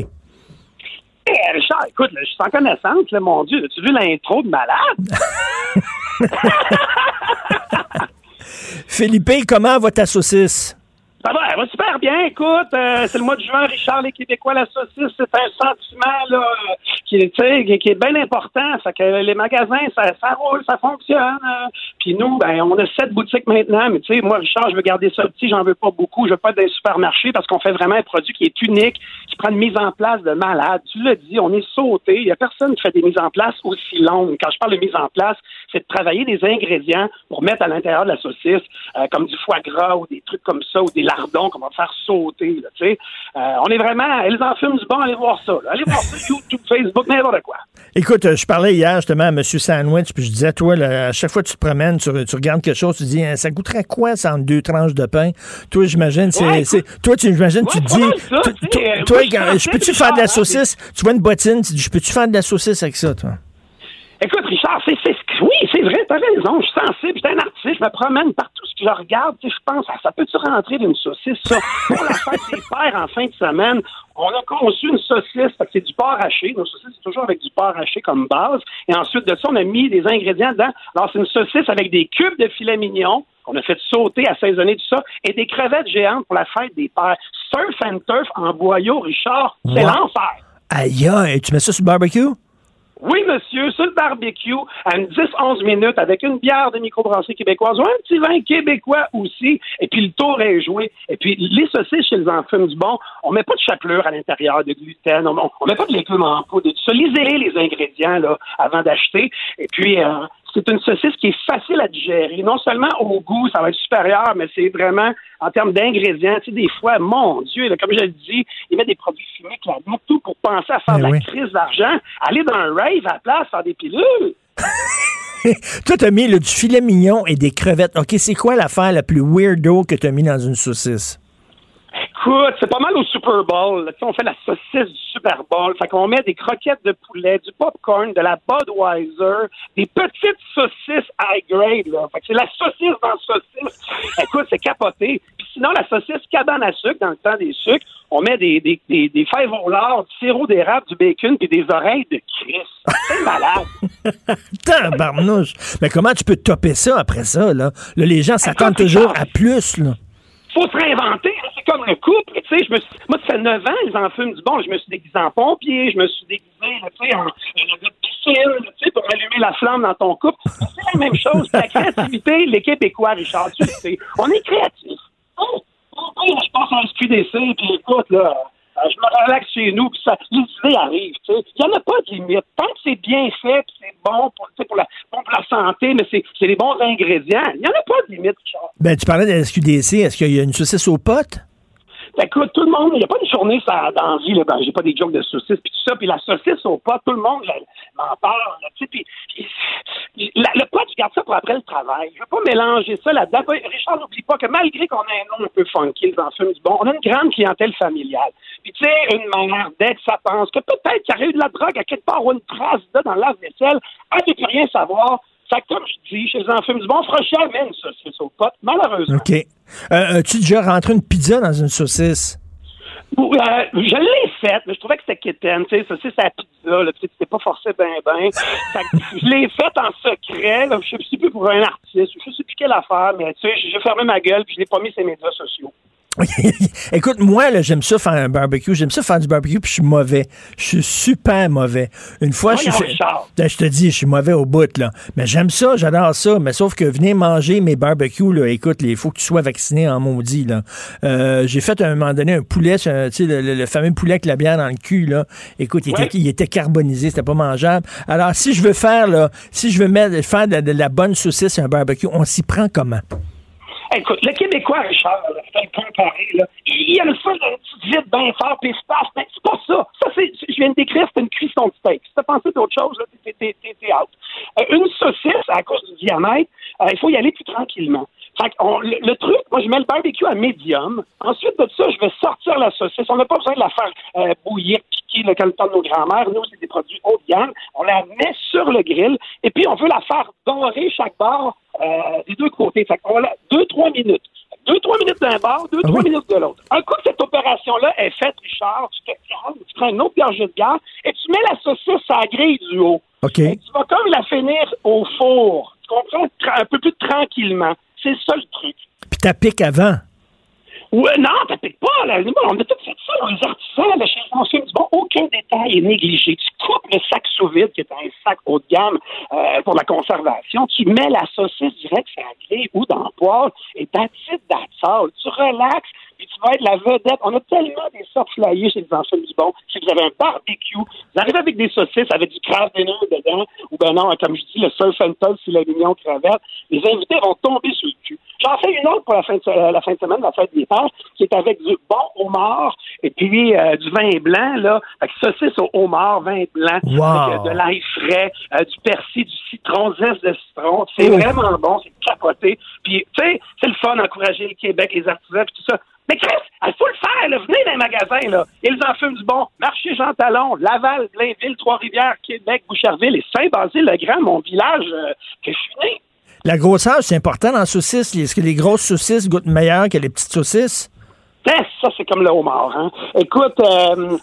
Eh, Richard, écoute, je suis en connaissance, mon Dieu. As-tu vu l'intro de malade?
Philippe, comment va ta saucisse?
Ça va, elle va super bien. Écoute, euh, c'est le mois de juin, Richard, les Québécois, la saucisse, c'est un sentiment là, qui, est, qui, est bien important. Fait que les magasins, ça, ça roule, ça fonctionne. euh. Puis nous, ben, on a sept boutiques maintenant, mais tu sais, moi, Richard, je veux garder ça petit, j'en veux pas beaucoup. Je veux pas être dans les supermarchés parce qu'on fait vraiment un produit qui est unique, qui prend une mise en place de malade. Tu l'as dit, on est sauté. Il y a personne qui fait des mises en place aussi longues. Quand je parle de mise en place, c'est de travailler des ingrédients pour mettre à l'intérieur de la saucisse, euh, comme du foie gras ou des trucs comme ça, ou des lardons qu'on va faire sauter. Là, euh, on est vraiment, elles en fument du bon, allez voir ça. là. Allez voir ça, YouTube, Facebook, n'importe quoi.
Écoute, euh, je parlais hier justement à M. Sandwich, puis je disais, toi, là, à chaque fois que tu te promènes, tu, tu regardes quelque chose, tu dis, Hein, ça coûterait quoi, ça, entre deux tranches de pain? Toi, j'imagine, c'est.
Ouais,
toi, tu j'imagine, tu te dis.
ça,
toi-
tu sais,
toi-
euh,
toi,
moi, je
peux-tu
que
faire de la
hein,
saucisse? Tu vois une bottine, tu dis, je peux-tu faire de la saucisse avec ça, toi?
Écoute, Richard, c'est, c'est, oui, c'est vrai, t'as raison, je suis sensible, j'étais un artiste, je me promène partout ce que je regarde, je pense, ah, ça peut-tu rentrer d'une saucisse, ça? Pour la fête des pères en fin de semaine, on a conçu une saucisse, c'est du porc haché, nos saucisses, c'est toujours avec du porc haché comme base, et ensuite de ça, on a mis des ingrédients dedans. Alors, c'est une saucisse avec des cubes de filet mignon, qu'on a fait sauter, assaisonner tout ça, et des crevettes géantes pour la fête des pères. Surf and turf en boyau, Richard, c'est l'enfer.
Aïe, aïe, tu mets ça sur le barbecue?
Oui, monsieur, sur le barbecue, à une 10-11 minutes, avec une bière de microbrasserie québécoise ou un petit vin québécois aussi, et puis le tour est joué. Et puis, les saucisses chez les enfants du bon, on met pas de chapelure à l'intérieur, de gluten, on, met pas de légumes en poudre, de les ingrédients, là, avant d'acheter. Et puis, euh, c'est une saucisse qui est facile à digérer. Non seulement au goût, ça va être supérieur, mais c'est vraiment en termes d'ingrédients. Tu sais, des fois, mon Dieu, là, comme je le dis, ils mettent des produits chimiques là-dedans, tout pour penser à faire
Ben
de la
oui.
crise d'argent, aller dans un rave à la place, faire des pilules.
Toi, t'as mis là, du filet mignon et des crevettes. OK, c'est quoi l'affaire la plus weirdo que t'as mis dans une saucisse?
Écoute, c'est pas mal au Super Bowl. là. On fait la saucisse du Super Bowl. Fait qu'on met des croquettes de poulet, du popcorn, de la Budweiser, des petites saucisses high grade. Là. Fait que c'est la saucisse dans saucisse. Écoute, c'est capoté. Puis sinon, la saucisse cabane à sucre, dans le temps des sucres, on met des, des, des, des fèves au lard, du sirop d'érable, du bacon, puis des oreilles de Christ. C'est malade.
Tabarnouche! Mais comment tu peux topper ça après ça, là? Là, les gens s'attendent toujours à plus, là.
faut se réinventer. C'est comme le couple. Tu sais, je me suis- moi, ça fait 9 ans, ils en fument du bon. Je me suis déguisé en pompier, je me suis déguisé tu sais, en, en piscine tu sais, pour allumer la flamme dans ton couple. C'est la même chose. La créativité, les Québécois, Richard, tu sais. On est créatifs. Oh, oh, oh, je pense un SQDC, puis écoute, là, euh, je me relaxe chez nous, puis ça, les idées arrivent. tu sais. Il n'y en a pas de limite. Tant que c'est bien fait, puis c'est bon pour, tu sais, pour, la, bon pour la santé, mais c'est c'est les bons ingrédients, il n'y en a pas de limite, Richard.
Ben, tu parlais de la SQDC. Est-ce qu'il y a une saucisse aux potes?
Écoute, tout le monde, il n'y a pas une journée ça, dans la vie, là, ben, j'ai pas des jokes de saucisses, puis tout ça, puis la saucisse au pot, tout le monde là, m'en parle, là, tu sais, puis la- le pot, je garde ça pour après le travail. Je veux pas mélanger ça là-dedans. Ben, Richard, n'oublie pas que malgré qu'on ait un nom un peu funky, les enfants du bon, on a une grande clientèle familiale. Puis tu sais, une mère, que ça pense que peut-être qu'il y aurait eu de la drogue à quelque part ou une trace de dans le lave-vaisselle, elle ne peut rien savoir. Fait que, comme je dis, chez les enfants du bon, on fera jamais une saucisse au pot, malheureusement.
OK. Euh, As-tu déjà rentré une pizza dans une saucisse?
Euh, je l'ai faite, mais je trouvais que c'était quétaine, tu sais, ça, c'est sa pizza, là, tu sais, c'était pas forcé ben ben. Fait que je l'ai faite en secret, là, je sais plus pour un artiste, je sais plus quelle affaire, mais tu sais, j'ai fermé ma gueule puis je l'ai pas mis sur les médias sociaux.
Écoute, moi, là, j'aime ça faire un barbecue. J'aime ça faire du barbecue, puis je suis mauvais. Je suis super mauvais. Une fois, je,
Richard.
Ben, je te dis, je suis mauvais au bout, là. Mais j'aime ça, j'adore ça. Mais sauf que venez manger mes barbecues, là. Écoute, il faut que tu sois vacciné en maudit, là. Euh, j'ai fait à un moment donné un poulet, tu sais, le, le- le fameux poulet avec la bière dans le cul, là. Écoute, il,
Ouais.
était, il était carbonisé, c'était pas mangeable. Alors, si je veux faire, là, si je veux mettre, faire de, de la bonne saucisse et un barbecue, on s'y prend comment?
Écoute, le Québécois, Richard, le comparé, là, il il aime ça, là, une petite vite bien fort, puis se passe, mais c'est pas ça. Ça, c'est, je viens de décrire, c'est une cuisson de steak. Si t'as pensé d'autre chose, là, t'es out. Euh, une saucisse, à cause du diamètre, euh, il faut y aller plus tranquillement. Fait qu'on- le, le truc, moi, je mets le barbecue à médium. Ensuite de ça, je vais sortir la saucisse. On n'a pas besoin de la faire euh, bouillir, piquer, là, comme le temps de nos grands-mères. Nous, c'est des produits haut de gamme. On la met sur le grill. Et puis, on veut la faire dorer chaque bord euh, des deux côtés. Fait qu'on la deux, trois minutes. Deux, trois minutes d'un bord, deux, trois minutes de l'autre. Un coup que cette opération-là est faite, Richard, tu te calmes, tu prends une autre gorgée de gaz et tu mets la saucisse à la grille du haut. Et tu vas comme la finir au four. Tu comprends? Un peu plus tranquillement. C'est ça le truc.
Puis ta pique avant.
Ouais, non, t'appliques pas, là. On a tout fait ça, les artisans, là, chez du bon, aucun détail est négligé. Tu coupes le sac sous vide, qui est un sac haut de gamme euh, pour la conservation, tu mets la saucisse direct sur la grille ou dans le poêle, et that's it, that's all. Tu relaxes, puis tu vas être la vedette. On a tellement des sortes chez les anciens du bon. Si vous avez un barbecue, vous arrivez avec des saucisses, avec du craft dinner dedans, ou ben non, comme je dis, le surf and toast, c'est la mignon crevette, les invités vont tomber sur le cul. J'en fais une autre pour la fin de, euh, la fin de semaine, la fête des pères, qui est avec du bon homard et puis euh, du vin blanc, là. Fait que saucisse au homard, vin blanc,
Wow.
avec euh, de l'ail frais, euh, du persil, du citron, zeste de citron. C'est vraiment bon, c'est capoté. Puis, tu sais, c'est le fun d'encourager le Québec, les artisans, puis tout ça. Mais Chris, il faut le faire, là. Venez dans les magasins, là. Ils en fument du bon. Marché Jean Talon, Laval, Blainville, Trois-Rivières, Québec, Boucherville et Saint-Basile-le-Grand, mon village euh, que je suis né.
La grosseur, c'est important dans la saucisse. Est-ce que les grosses saucisses goûtent meilleur que les petites saucisses?
Ben, ça, c'est comme le homard. Hein? Écoute, euh,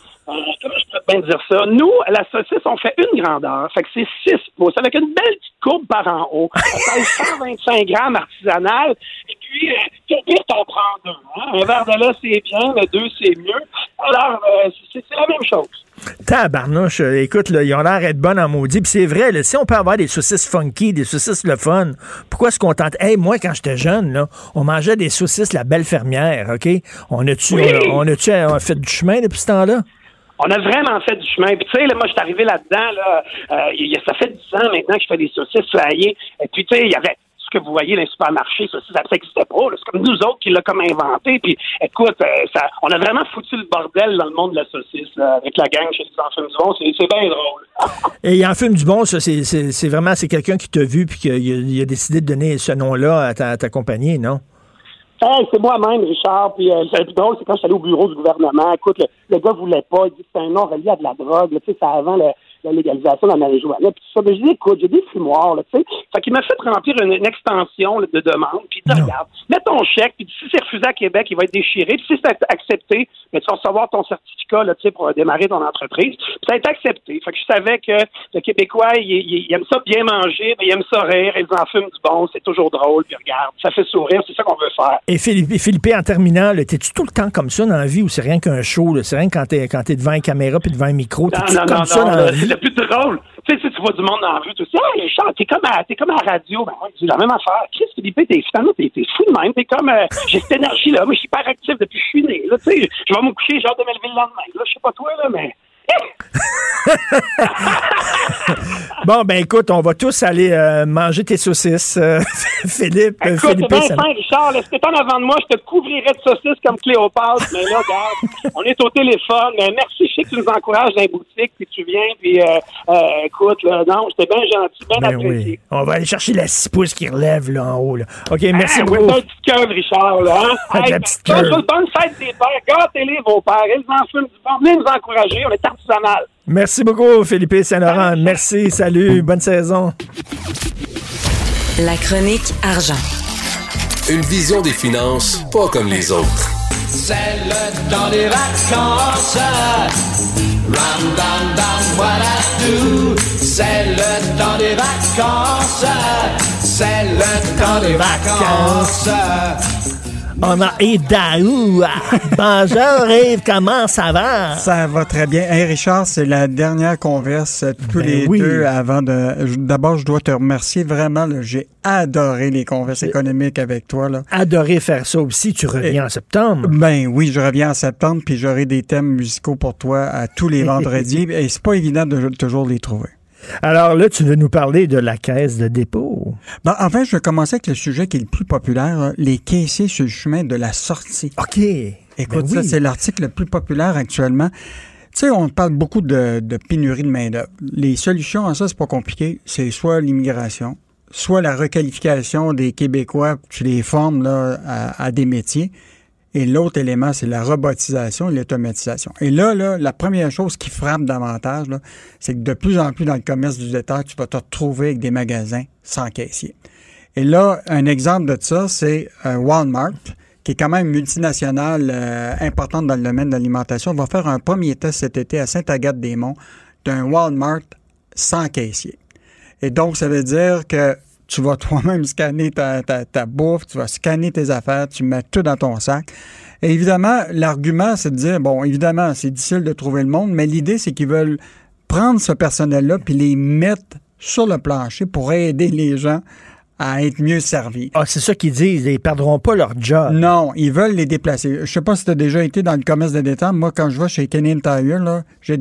comment je pourrais bien dire ça? Nous, à la saucisse, on fait une grandeur. Fait que c'est 6 pouces, avec une belle petite courbe par en haut. Ça pèse 125 grammes artisanal. Et puis, euh, au pire, t'en prends deux. Hein? Un verre de là, c'est bien, mais deux, c'est mieux. Alors, euh, c'est la même chose.
Tabarnouche, euh, écoute, là, ils ont l'air d'être bonnes en maudit. Puis c'est vrai, là, si on peut avoir des saucisses funky, des saucisses le fun, pourquoi est-ce qu'on tente? Hey, moi, quand j'étais jeune, là, on mangeait des saucisses la belle fermière, OK? On a-tu
Oui.
on a, on a-tu, euh, fait du chemin depuis ce temps-là?
On a vraiment fait du chemin. Puis tu sais, moi, je suis arrivé là-dedans, là, euh, ça fait 10 ans maintenant que je fais des saucisses flyées. Et puis, tu sais, il y avait ce que vous voyez dans les supermarchés, ça, ça n'existait pas. C'est comme nous autres qui l'a comme inventé. Puis, écoute, euh, ça, on a vraiment foutu le bordel dans le monde de la saucisse, là, avec la gang chez les enfants du bon. C'est bien drôle.
Et il en fume du bon, c'est, vraiment, c'est quelqu'un qui t'a vu puis qui a, décidé de donner ce nom-là à à ta compagnie, non?
Hey, c'est moi-même, Richard. Puis euh, le plus c'est quand je suis allé au bureau du gouvernement. Écoute, le, le gars voulait pas. Il dit c'était un nom relié à de la drogue. Tu sais, c'est avant le- la légalisation de la marijuana. Puis tout ça. Ben, je dis, écoute, j'ai des fumoirs, là, tu sais. Fait qu'il m'a fait remplir une, une extension là, de demande. Puis il dit, regarde, mets ton chèque. Puis si c'est refusé à Québec, il va être déchiré. Puis si c'est accepté, mais tu vas recevoir ton certificat, là, tu sais, pour démarrer ton entreprise. Puis ça a été accepté. Fait que je savais que le Québécois, il, il- il aime ça bien manger, mais il aime ça rire. Ils en fument du bon. C'est toujours drôle. Puis regarde, ça fait sourire. C'est ça qu'on veut faire.
Et Philippe, Philippe, en terminant, t'es-tu tout le temps comme ça dans la vie ou c'est rien qu'un show? C'est rien quand t'es, quand t'es devant une caméra puis devant un micro? T'es-tu comme
non,
ça
non,
dans la vie?
Le plus drôle. Tu sais, tu vois du monde dans la rue, tu sais, hey, Richard, t'es comme à, comme à la radio. Ben, ouais, c'est la même affaire. Chris Philippe, t'es, t'es, fou de même. T'es comme, euh, j'ai cette énergie-là. Moi, je suis hyper actif depuis que je suis né. Tu sais, je vais me coucher, genre de me le lendemain. Là, je sais pas toi, là, mais.
Bon, ben écoute, on va tous aller euh, manger tes saucisses. euh, Philippe, euh,
Écoute,
Philippe,
ben
ça-
Richard, là, si t'étais en avant de moi, je te couvrirais de saucisses comme Cléopâtre, mais là, regarde, on est au téléphone. Mais merci, je sais que tu nous encourages dans les boutiques, puis tu viens, puis euh, écoute, là, non, c'était bien gentil, bien
Ben
apprécié.
oui. On va aller chercher la 6 pouces qui relève là en haut. Là. OK, merci
Ah,
beaucoup.
un petit cœur, Richard, là, hein?
Avec
Hey,
la petite
bonne- fête des pères, gâtez-les, vos pères, ils en fument du bon, venez nous encourager, on est
Merci beaucoup, Philippe Saint-Laurent. Merci, salut, bonne saison.
La chronique argent.
Une vision des finances pas comme les autres.
C'est le temps des vacances. Ram, dam, dam, I do. C'est le temps des vacances. C'est le temps des vacances.
On a Idaou. Bonjour, Yves, comment ça va?
Ça va très bien. Hey Richard, c'est la dernière converse euh, tous
Ben
les
oui.
deux avant de. D'abord, je dois te remercier vraiment. J'ai adoré les converses économiques avec toi. Là.
Adoré faire ça aussi. Tu reviens en septembre.
Ben oui, je reviens en septembre, puis j'aurai des thèmes musicaux pour toi à tous les vendredis. et c'est pas évident de toujours les trouver.
Alors là, tu veux nous parler de la caisse de dépôt.
Ben, en fait, je vais commencer avec le sujet qui est le plus populaire, là, les caissiers sur le chemin de la sortie.
OK.
Écoute,
Ben
ça,
oui.
c'est l'article le plus populaire actuellement. Tu sais, on parle beaucoup de, de pénurie de main-d'œuvre. Les solutions à ça, c'est pas compliqué. C'est soit l'immigration, soit la requalification des Québécois, tu les formes là, à, à des métiers. Et l'autre élément, c'est la robotisation et l'automatisation. Et là, là, la première chose qui frappe davantage, c'est que de plus en plus dans le commerce du détail, tu vas te retrouver avec des magasins sans caissier. Et là, un exemple de ça, c'est euh, Walmart, qui est quand même multinationale euh, importante dans le domaine de l'alimentation, va faire un premier test cet été à Sainte-Agathe-des-Monts d'un Walmart sans caissier. Et donc, ça veut dire que tu vas toi-même scanner ta, ta, ta bouffe, tu vas scanner tes affaires, tu mets tout dans ton sac. Et évidemment, l'argument, c'est de dire, bon, évidemment, c'est difficile de trouver le monde, mais l'idée, c'est qu'ils veulent prendre ce personnel-là puis les mettre sur le plancher pour aider les gens à être mieux servis.
Ah, c'est ça qu'ils disent. Ils perdront pas leur job.
Non, ils veulent les déplacer. Je sais pas si tu as déjà été dans le commerce de détente. Moi, quand je vais chez Canadian Tire, là, j'ai-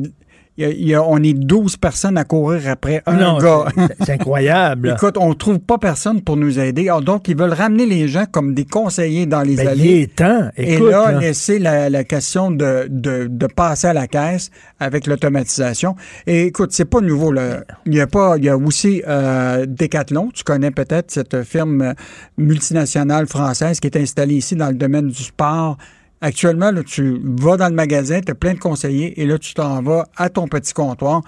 il y a- il y a- on est 12 personnes à courir après un
Non,
gars.
c'est- incroyable.
Écoute, on trouve pas personne pour nous aider. Alors, donc, ils veulent ramener les gens comme des conseillers dans les
Ben, il
allées.
est temps.
Et là,
là.
laisser la, la question de, de, de passer à la caisse avec l'automatisation. Et écoute, c'est pas nouveau. Là. Il y a pas, il y a aussi euh, Decathlon. Tu connais peut-être cette firme euh, multinationale française qui est installée ici dans le domaine du sport. Actuellement, là, tu vas dans le magasin, tu as plein de conseillers et là, tu t'en vas à ton petit comptoir.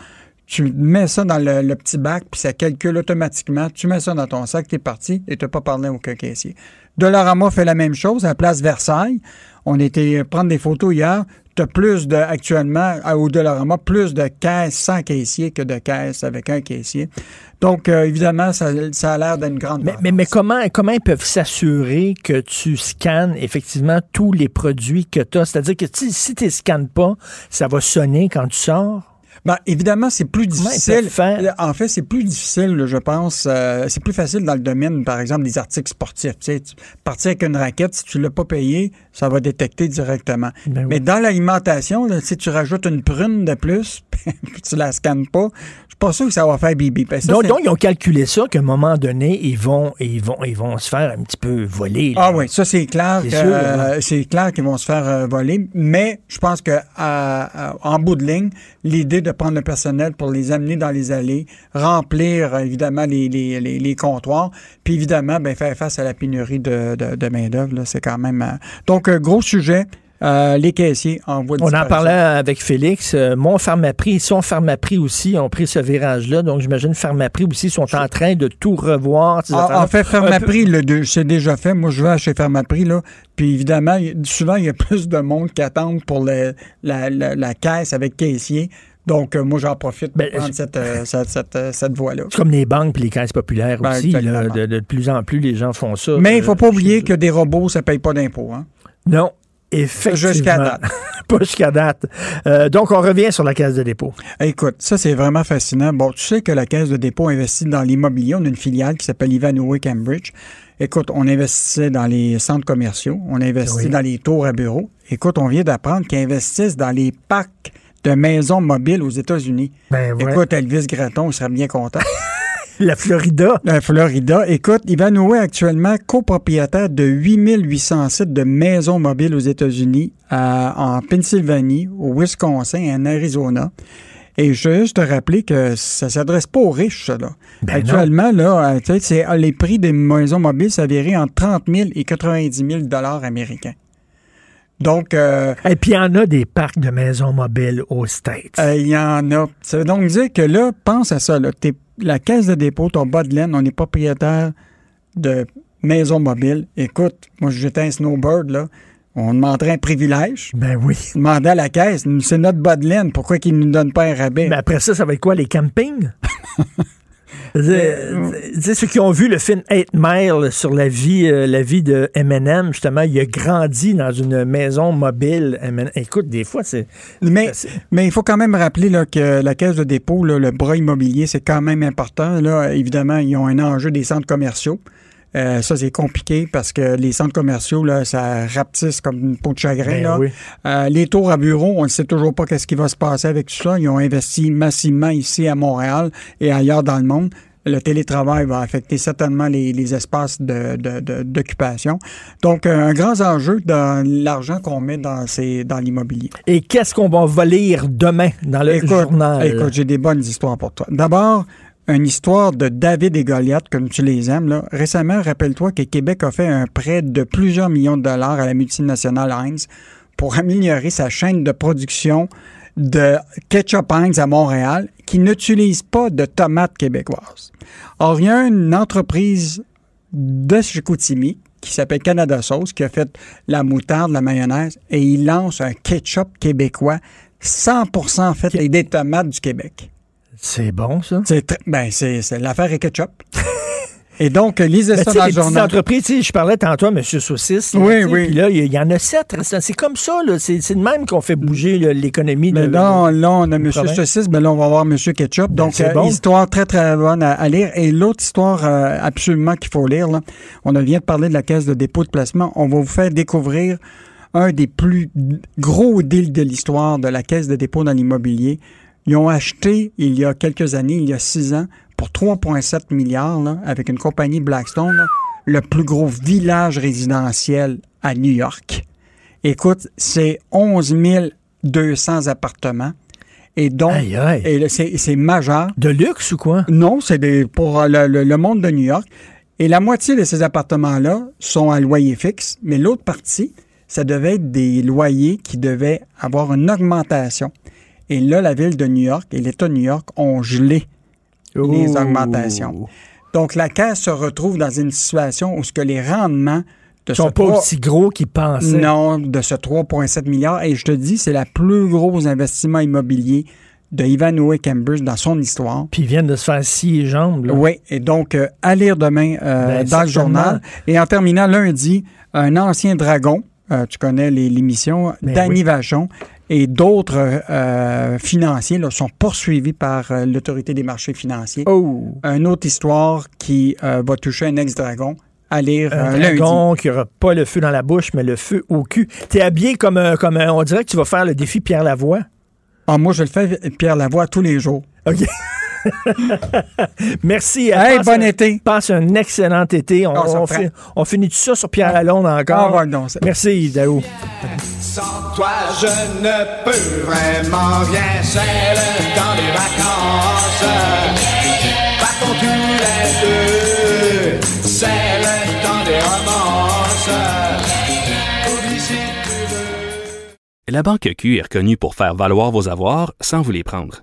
Tu mets ça dans le, petit bac, puis ça calcule automatiquement. Tu mets ça dans ton sac, tu es parti et tu n'as pas parlé à aucun caissier. Dollarama fait la même chose à la place Versailles. On était prendre des photos hier. Tu as plus de, actuellement, à- au Dollarama, plus de caisses sans caissier que de caisses avec un caissier. Donc, euh, évidemment, ça, ça a l'air d'une grande
Mais, mais, mais comment, comment ils peuvent s'assurer que tu scannes effectivement tous les produits que tu as? C'est-à-dire que tu- si tu ne scannes pas, ça va sonner quand tu sors?
Ben, évidemment, c'est plus difficile.
faire?
En fait, c'est plus difficile, je pense. euh, c'est plus facile dans le domaine, par exemple, des articles sportifs. Tu sais, partir avec une raquette, si tu l'as pas payé, ça va détecter directement.
Ben oui.
Mais dans l'alimentation, si tu rajoutes une prune de plus, tu la scannes pas, je suis pas sûr que ça va faire bibi. Ben, ça,
donc, ils ont calculé ça qu'à un moment donné, ils vont, ils vont, ils vont se faire un petit peu voler. là.
Ah oui, ça c'est clair.
C'est
euh, c'est clair qu'ils vont se faire euh, voler, mais je pense que en bout de ligne, l'idée de prendre le personnel pour les amener dans les allées, remplir euh, évidemment les, les, les, les comptoirs, puis évidemment ben, faire face à la pénurie de, de, de main d'œuvre, c'est quand même. Donc euh, gros sujet. euh, les caissiers en voie de
On en parlait avec Félix. Euh, mon Pharmaprix, son Pharmaprix aussi ont pris ce virage-là. Donc, j'imagine Pharmaprix aussi sont en train de tout revoir. ces
En, en fait,
peu-
Pharmaprix, de- c'est déjà fait. Moi, je vais chez Pharmaprix, là. Puis évidemment, souvent, il y a plus de monde qui attendent pour le- la, la- la caisse avec caissier. Donc, euh, moi, j'en profite pour
Ben,
prendre
je-
cette, euh, cette, cette, cette voie-là.
C'est comme les banques et les caisses populaires
Ben,
aussi. là. de, de plus en plus, les gens font ça.
Mais il
Euh,
faut pas oublier que des robots, ça paye pas d'impôts. Hein?
Non, effectivement.
Jusqu'à date.
pas jusqu'à date. Euh, donc, on revient sur la caisse de dépôt.
Écoute, ça, c'est vraiment fascinant. Bon, tu sais que la Caisse de dépôt investit dans l'immobilier. On a une filiale qui s'appelle Ivanhoe Cambridge. Écoute, on investissait dans les centres commerciaux, on investit
Oui.
dans les tours à bureaux. Écoute, on vient d'apprendre qu'ils investissent dans les parcs de maisons mobiles aux États-Unis.
Ben ouais.
Écoute, Elvis Gratton, il serait bien content.
La Florida.
La Florida. Écoute, Ivanhoe est actuellement copropriétaire de 8800 sites de maisons mobiles aux États-Unis, en Pennsylvanie, au Wisconsin et en Arizona. Et je veux juste te rappeler que ça s'adresse pas aux riches, ça, là.
Ben
Actuellement, là, euh, c'est- ah, les prix des maisons mobiles s'avéraient entre 30 000 et 90 000 dollars américains. Donc, euh,
Et puis, il y en a des parcs de maisons mobiles aux States.
euh, il y en a. Ça veut donc dire que là, pense à ça. Là, la caisse de dépôt, ton bas de laine, on est propriétaire de maisons mobiles. Écoute, moi, j'étais un snowbird, là. On demanderait un privilège.
Ben oui.
Demandait à la caisse, c'est notre bas de laine, pourquoi qu'ils ne nous donnent pas un rabais?
Mais après ça, ça va être quoi, les campings? Tu sais, ceux qui ont vu le film Eight Mile sur la vie, euh, la vie de Eminem, justement, il a grandi dans une maison mobile. Écoute, des fois, c'est.
Mais, mais il faut quand même rappeler là, que la caisse de dépôt, là, le bras immobilier, c'est quand même important. Là, évidemment, ils ont un enjeu des centres commerciaux. Euh, ça, c'est compliqué parce que les centres commerciaux, là, ça rapetisse comme une peau de chagrin.
Ben
là.
oui.
Euh, les tours à bureau, on ne sait toujours pas qu'est-ce qui va se passer avec tout ça. Ils ont investi massivement ici à Montréal et ailleurs dans le monde. Le télétravail va affecter certainement les, les espaces de- de- de- d'occupation. Donc, un grand enjeu dans l'argent qu'on met dans, ces, dans l'immobilier.
Et qu'est-ce qu'on va lire demain dans le
Écoute,
journal?
Écoute, j'ai des bonnes histoires pour toi. D'abord, une histoire de David et Goliath, comme tu les aimes. Là. Récemment, rappelle-toi que Québec a fait un prêt de plusieurs millions de dollars à la multinationale Heinz pour améliorer sa chaîne de production de ketchup Heinz à Montréal qui n'utilise pas de tomates québécoises. Or, il y a une entreprise de Chicoutimi qui s'appelle Canada Sauce qui a fait la moutarde, la mayonnaise et il lance un ketchup québécois 100% fait avec des tomates du Québec.
C'est bon, ça?
C'est tr- ben, c'est, c'est l'affaire est ketchup. Et donc, lisez
Ben,
ça dans
les
le journal.
entreprises, je parlais tantôt à M. Saucisse. là,
Oui, oui.
Puis là, il y, en a sept. C'est comme ça, là. C'est c'est de même qu'on fait bouger là, l'économie.
Mais
de-
là, là, on a M. Saucisse, mais là, on va voir M. Ketchup. Donc,
c'est
euh,
bon.
histoire très, très bonne à, à lire. Et l'autre histoire euh, absolument qu'il faut lire, là, on vient de parler de la caisse de dépôt de placement. On va vous faire découvrir un des plus gros deals de l'histoire de la caisse de dépôt dans l'immobilier. Ils ont acheté, il y a quelques années, il y a six ans, pour 3,7 milliards, là, avec une compagnie Blackstone, là, le plus gros village résidentiel à New York. Écoute, c'est 11 200 appartements. Et donc,
Aïe, aïe.
c'est majeur.
De luxe ou quoi?
Non, c'est des- pour euh, le, le- le monde de New York. Et la moitié de ces appartements-là sont à loyer fixe, mais l'autre partie, ça devait être des loyers qui devaient avoir une augmentation. Et là, la ville de New York et l'État de New York ont gelé les augmentations. Donc, la Caisse se retrouve dans une situation où ce que les rendements de
sont
ce
pas aussi gros qu'ils pensaient.
non, de ce 3,7 milliards. Et je te dis, c'est la plus gros investissement immobilier de Ivanhoe Cambridge dans son histoire.
Puis ils viennent de se faire les jambes. là.
Oui, et donc, euh, à lire demain euh,
Ben,
dans le journal. Et en terminant, lundi, un ancien dragon, euh, tu connais l'émission,
Ben
Danny
oui.
Vachon, et d'autres euh, financiers là, sont poursuivis par euh, l'autorité des marchés financiers.
Oh!
Une autre histoire qui euh, va toucher un ex-dragon à lire
Un
lundi.
dragon qui aura pas le feu dans la bouche, mais le feu au cul. T'es habillé comme, un- comme on dirait que tu vas faire le défi Pierre Lavoie.
Ah, moi, je le fais, Pierre Lavoie, tous les jours.
OK. Merci.
Hey,
Passe
bon
un-
été.
Passe un excellent été. On,
Ah,
on
prend.
fi- on finit tout ça sur Pierre Lalonde encore.
Ah, non,
Merci, Daou.
Sans toi, je ne peux vraiment rien. C'est le temps des vacances. Partons tous les deux. C'est le temps des romances.
La Banque Q est reconnue pour faire valoir vos avoirs sans vous les prendre.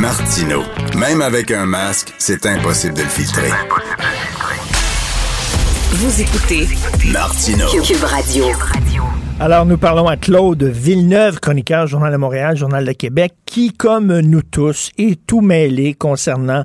Martino. Même avec un masque, c'est impossible de le filtrer.
Vous écoutez
Martino.
Cube Radio.
Alors, nous parlons à Claude Villeneuve, chroniqueur Journal de Montréal, Journal de Québec, qui, comme nous tous, est tout mêlé concernant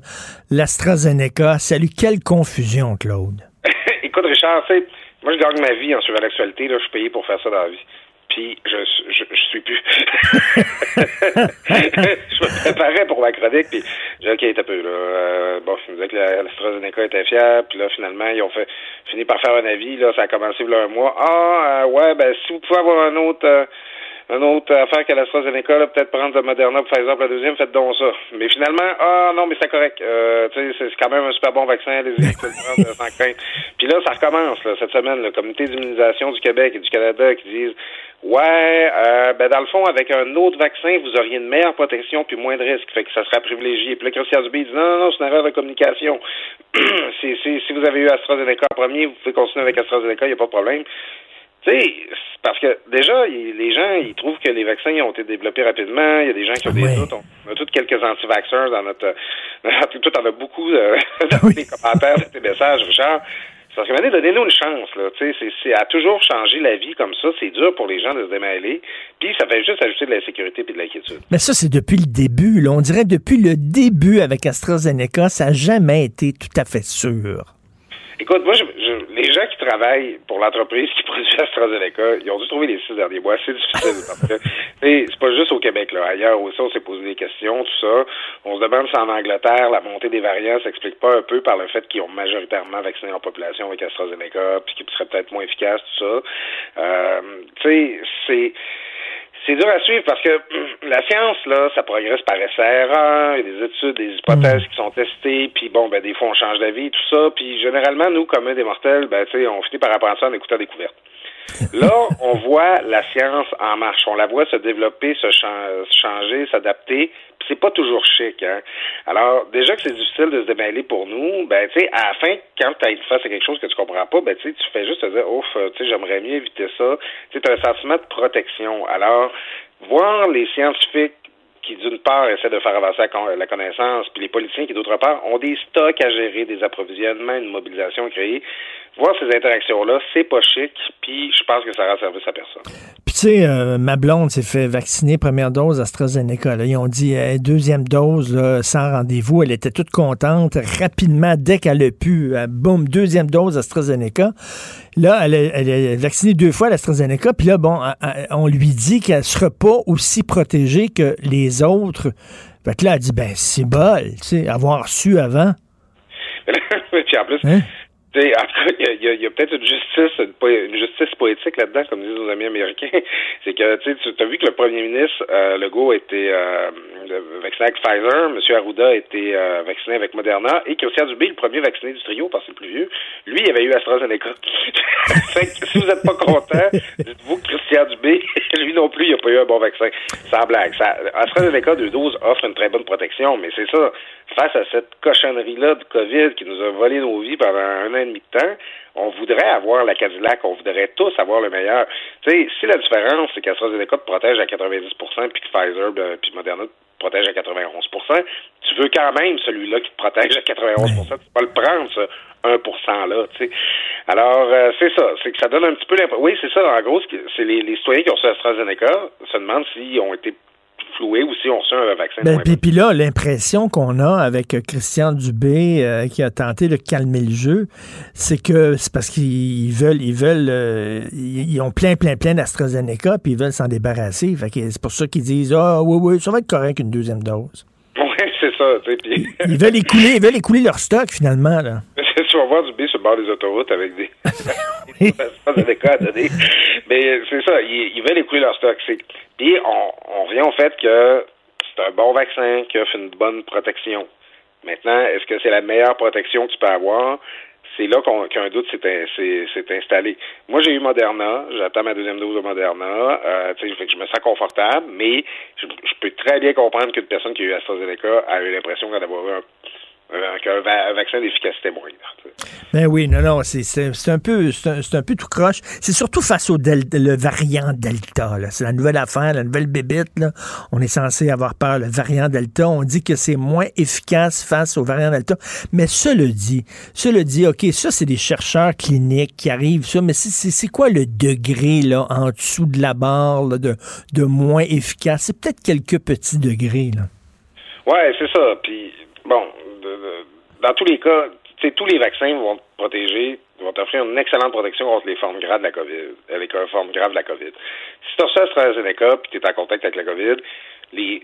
l'AstraZeneca. Salut, quelle confusion, Claude.
Écoute, Richard, tu sais, moi, je gagne ma vie en suivant l'actualité. Là, je suis payé pour faire ça dans la vie. Puis, je, je, je suis plus. je me préparais pour ma chronique, puis j'ai OK, un peu, là. Euh, bon, ils me disaient que la- l'AstraZeneca était fiable, puis là, finalement, ils ont fait, fini par faire un avis, là, ça a commencé il y a un mois. Ah, euh, ouais, ben, si vous pouvez avoir un autre, euh, un autre affaire qu'à l'AstraZeneca, peut-être prendre de Moderna pour Pfizer pour la deuxième, faites donc ça. Mais finalement, ah non, mais c'est correct. Euh, c'est quand même un super bon vaccin, allez-y, sans crainte. Puis là, ça recommence, là, cette semaine, le comité d'immunisation du Québec et du Canada qui disent Ouais, euh, ben dans le fond, avec un autre vaccin, vous auriez une meilleure protection puis moins de risques. Fait que ça sera privilégié. Puis là, Christian Dubé dit non, non, non, c'est une erreur de communication. si, si, si vous avez eu AstraZeneca en premier, vous pouvez continuer avec AstraZeneca, il n'y a pas de problème. Tu sais, parce que déjà, les gens, ils trouvent que les vaccins ont été développés rapidement. Il y a des gens qui ont des doutes. On, on a tous quelques anti-vaxxers dans notre... Tout en a beaucoup euh, dans les commentaires de tes messages, Richard. Parce que maintenant, donnez-nous une chance. Là. Tu sais, c'est, c'est à toujours changer la vie comme ça. C'est dur pour les gens de se démêler. Puis ça fait juste ajouter de l'insécurité et de l'inquiétude.
Mais ça, c'est depuis le début. là. On dirait depuis le début avec AstraZeneca, ça n'a jamais été tout à fait sûr.
Écoute, moi, je, je- les gens qui travaillent pour l'entreprise qui produit AstraZeneca, ils ont dû trouver les six derniers mois. C'est difficile parce que c'est pas juste au Québec. Là. Ailleurs aussi, on s'est posé des questions, tout ça. On se demande si en Angleterre, la montée des variants s'explique pas un peu par le fait qu'ils ont majoritairement vacciné leur population avec AstraZeneca, puis qu'ils seraient peut-être moins efficaces, tout ça. Euh, tu sais, c'est c'est dur à suivre parce que la science, là, ça progresse par essai-erreur, il y a des études, des hypothèses qui sont testées, puis bon, ben des fois on change d'avis, tout ça, puis généralement, nous, communs des mortels, ben tu sais, on finit par apprendre ça en écoutant découverte. Là, on voit la science en marche. On la voit se développer, se chan- changer, s'adapter. Puis c'est pas toujours chic. Hein? Alors, déjà que c'est difficile de se démêler pour nous, ben tu sais, à la fin, quand tu es face à quelque chose que tu comprends pas, ben tu sais, tu fais juste te dire, ouf, euh, tu sais, j'aimerais mieux éviter ça. Tu sais, as un sentiment de protection. Alors, voir les scientifiques qui, d'une part, essaient de faire avancer la con- la connaissance, puis les politiciens qui, d'autre part, ont des stocks à gérer, des approvisionnements, une mobilisation à créer. Voir ces interactions-là, c'est pas chic, puis je pense que ça rend service à personne.
Puis tu sais, euh, ma blonde s'est fait vacciner première dose AstraZeneca. Là. Ils ont dit euh, deuxième dose sans rendez-vous. Elle était toute contente. Rapidement, dès qu'elle a pu, euh, boum, deuxième dose AstraZeneca. Là, elle est, elle vaccinée deux fois l'AstraZeneca. Puis là, bon, euh, euh, on lui dit qu'elle ne sera pas aussi protégée que les autres. Fait que là, elle dit, ben, c'est bol, tu sais, avoir su avant.
puis en plus,
Hein?
Tu sais, en tout cas, il y a, y a- peut-être une justice, une, une justice poétique là-dedans, comme disent nos amis américains. C'est que tu as vu que le premier ministre euh, Legault a été euh, vacciné avec Pfizer, M. Arruda a été euh, vacciné avec Moderna, et Christian Dubé, le premier vacciné du trio, parce que c'est le plus vieux, lui, il avait eu AstraZeneca. fait que si vous n'êtes pas content, dites-vous que Christian Dubé, lui non plus, il n'a pas eu un bon vaccin. Sans blague. Ça, AstraZeneca, deux doses, offre une très bonne protection, mais c'est ça. Face à cette cochonnerie-là du COVID qui nous a volé nos vies pendant un an et demi de temps, on voudrait avoir la Cadillac, on voudrait tous avoir le meilleur. Tu sais, si la différence, c'est qu'AstraZeneca te protège à 90% puis que Pfizer ben, puis Moderna te protège à 91% tu veux quand même celui-là qui te protège à 91% tu peux pas le prendre, ce 1% là, tu sais. Alors, euh, c'est ça, c'est que ça donne un petit peu l'impression. Oui, c'est ça, en gros, c'est les, les citoyens qui ont reçu AstraZeneca se demandent s'ils ont été floués ou s'ils ont reçu un vaccin.
Ben, puis, puis là, l'impression qu'on a avec euh, Christian Dubé euh, qui a tenté de calmer le jeu, c'est que c'est parce qu'ils veulent, ils veulent, euh, ils, ont plein, plein, plein d'AstraZeneca, puis ils veulent s'en débarrasser. C'est pour ça qu'ils disent ah oui, oui, ça va être correct une deuxième dose.
Oui, c'est ça,
Ils veulent écouler, ils veulent écouler leur stock finalement là.
tu vas voir du B sur le bord des autoroutes avec des donner. Mais c'est ça, ils, ils veulent écouler leur stock. Puis on, on revient au fait que c'est un bon vaccin qui offre une bonne protection. Maintenant, est-ce que c'est la meilleure protection que tu peux avoir? C'est là qu'on- qu'un doute s'est in- s'est- s'est installé. Moi, j'ai eu Moderna, j'attends ma deuxième dose de Moderna, euh, fait que je me sens confortable, mais je, je peux très bien comprendre qu'une personne qui a eu AstraZeneca a eu l'impression d'en avoir eu un un vaccin d'efficacité moindre.
Ben oui, non, non, c'est- un peu c'est un, peu tout croche. C'est surtout face au del- le variant Delta. C'est la nouvelle affaire, la nouvelle bébite. Là. On est censé avoir peur. Le variant Delta, on dit que c'est moins efficace face au variant Delta. Mais cela dit, cela dit, OK, ça, c'est des chercheurs cliniques qui arrivent, ça, mais c'est- quoi le degré là, en dessous de la barre là, de, de moins efficace? C'est peut-être quelques petits degrés. Là.
Ouais, c'est ça. Puis, bon, dans tous les cas, tu sais, tous les vaccins vont te protéger, vont t'offrir une excellente protection contre les formes graves de la COVID, euh, les formes graves de la COVID. Si tu reçois AstraZeneca puis tu es en contact avec la COVID, les,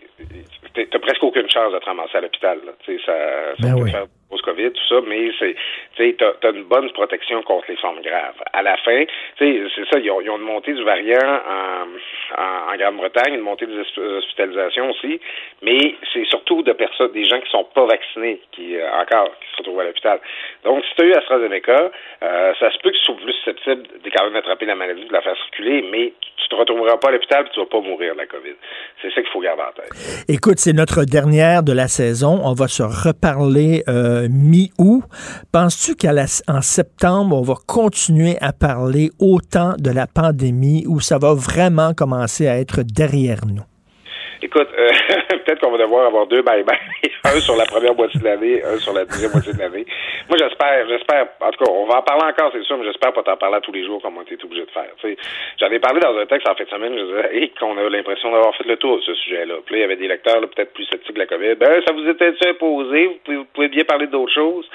t'as presque aucune chance de te ramasser à l'hôpital. là. Tu sais, ça, ça
Ben
peut
oui.
faire post-COVID, tout ça, mais c'est, tu t'as une bonne protection contre les formes graves. À la fin, c'est ça, ils ont, ils ont une montée du variant en, en, en Grande-Bretagne, une montée des hosp- hospitalisations aussi, mais c'est surtout de personnes, des gens qui sont pas vaccinés, qui, euh, encore, qui se retrouvent à l'hôpital. Donc, si tu as eu AstraZeneca, euh, ça se peut que tu sois plus susceptible de quand même attraper la maladie, de la faire circuler, mais tu te retrouveras pas à l'hôpital et tu vas pas mourir de la COVID. C'est ça qu'il faut garder en tête.
Écoute, c'est notre dernière de la saison. On va se reparler euh, mi-août. Penses-tu qu'en septembre, on va continuer à parler autant de la pandémie ou ça va vraiment commencer à être derrière nous?
Écoute, euh, peut-être qu'on va devoir avoir deux bye-bye. un sur la première moitié de l'année, un sur la deuxième moitié de l'année. Moi, j'espère, j'espère, en tout cas, on va en parler encore, c'est sûr, mais j'espère pas t'en parler tous les jours comme on était obligé de faire. J'en ai parlé dans un texte en fin de semaine, je disais, hey, qu'on a l'impression d'avoir fait le tour de ce sujet-là. Puis là, il y avait des lecteurs peut-être plus sceptiques de la COVID. Ben, ça vous était imposé, vous pouvez bien parler d'autres choses.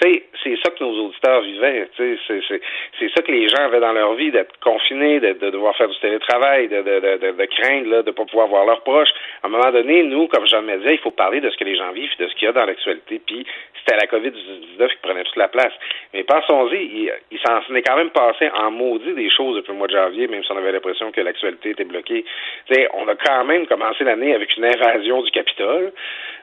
C'est ça que nos auditeurs vivaient. C'est, ça que les gens avaient dans leur vie, d'être confinés, de, de devoir faire du télétravail, de, de, de, craindre là, de pas pouvoir voir leurs proches. À un moment donné, nous, comme Jean Média, il faut parler de ce que les gens vivent, de ce qu'il y a dans l'actualité. Puis c'était la COVID-19 qui prenait toute la place. Mais pensons-y, il, s'en est quand même passé en maudit des choses depuis le mois de janvier, même si on avait l'impression que l'actualité était bloquée. On a quand même commencé l'année avec une invasion du Capitole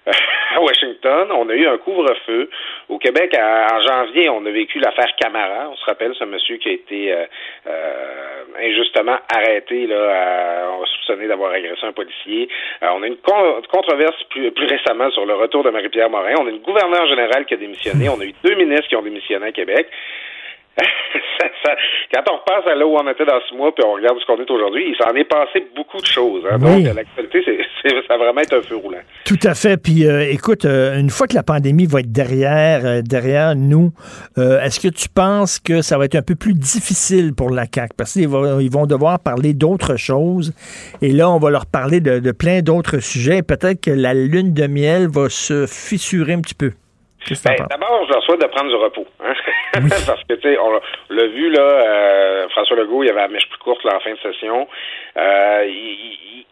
euh, à Washington. On a eu un couvre-feu. Au Québec, en janvier, on a vécu l'affaire Camara. On se rappelle ce monsieur qui a été euh, euh, injustement arrêté, là, à- soupçonner d'avoir agressé un policier. On a une con- controverse plus, plus récemment sur le retour de Marie-Pierre Morin. On a une gouverneure générale qui a démissionné. On a eu deux ministres qui ont démissionné à Québec. Ça- ça- quand on repasse à là où on était dans six mois, puis on regarde ce qu'on est aujourd'hui, il s'en est passé beaucoup de choses. hein.
Oui.
Donc, l'actualité, c'est, c'est- ça va vraiment être un feu roulant.
Tout à fait. Puis, euh, écoute, euh, une fois que la pandémie va être derrière, euh, derrière nous, est-ce que tu penses que ça va être un peu plus difficile pour la CAQ? Parce qu'ils vont, ils vont devoir parler d'autres choses. Et là, on va leur parler de, de plein d'autres sujets. Peut-être que la lune de miel va se fissurer un petit peu.
Ben? D'abord, je leur souhaite de prendre du repos. hein. Parce que, tu sais, on l'a vu, là, euh, François Legault, il avait la mèche plus courte là, en fin de session. Euh,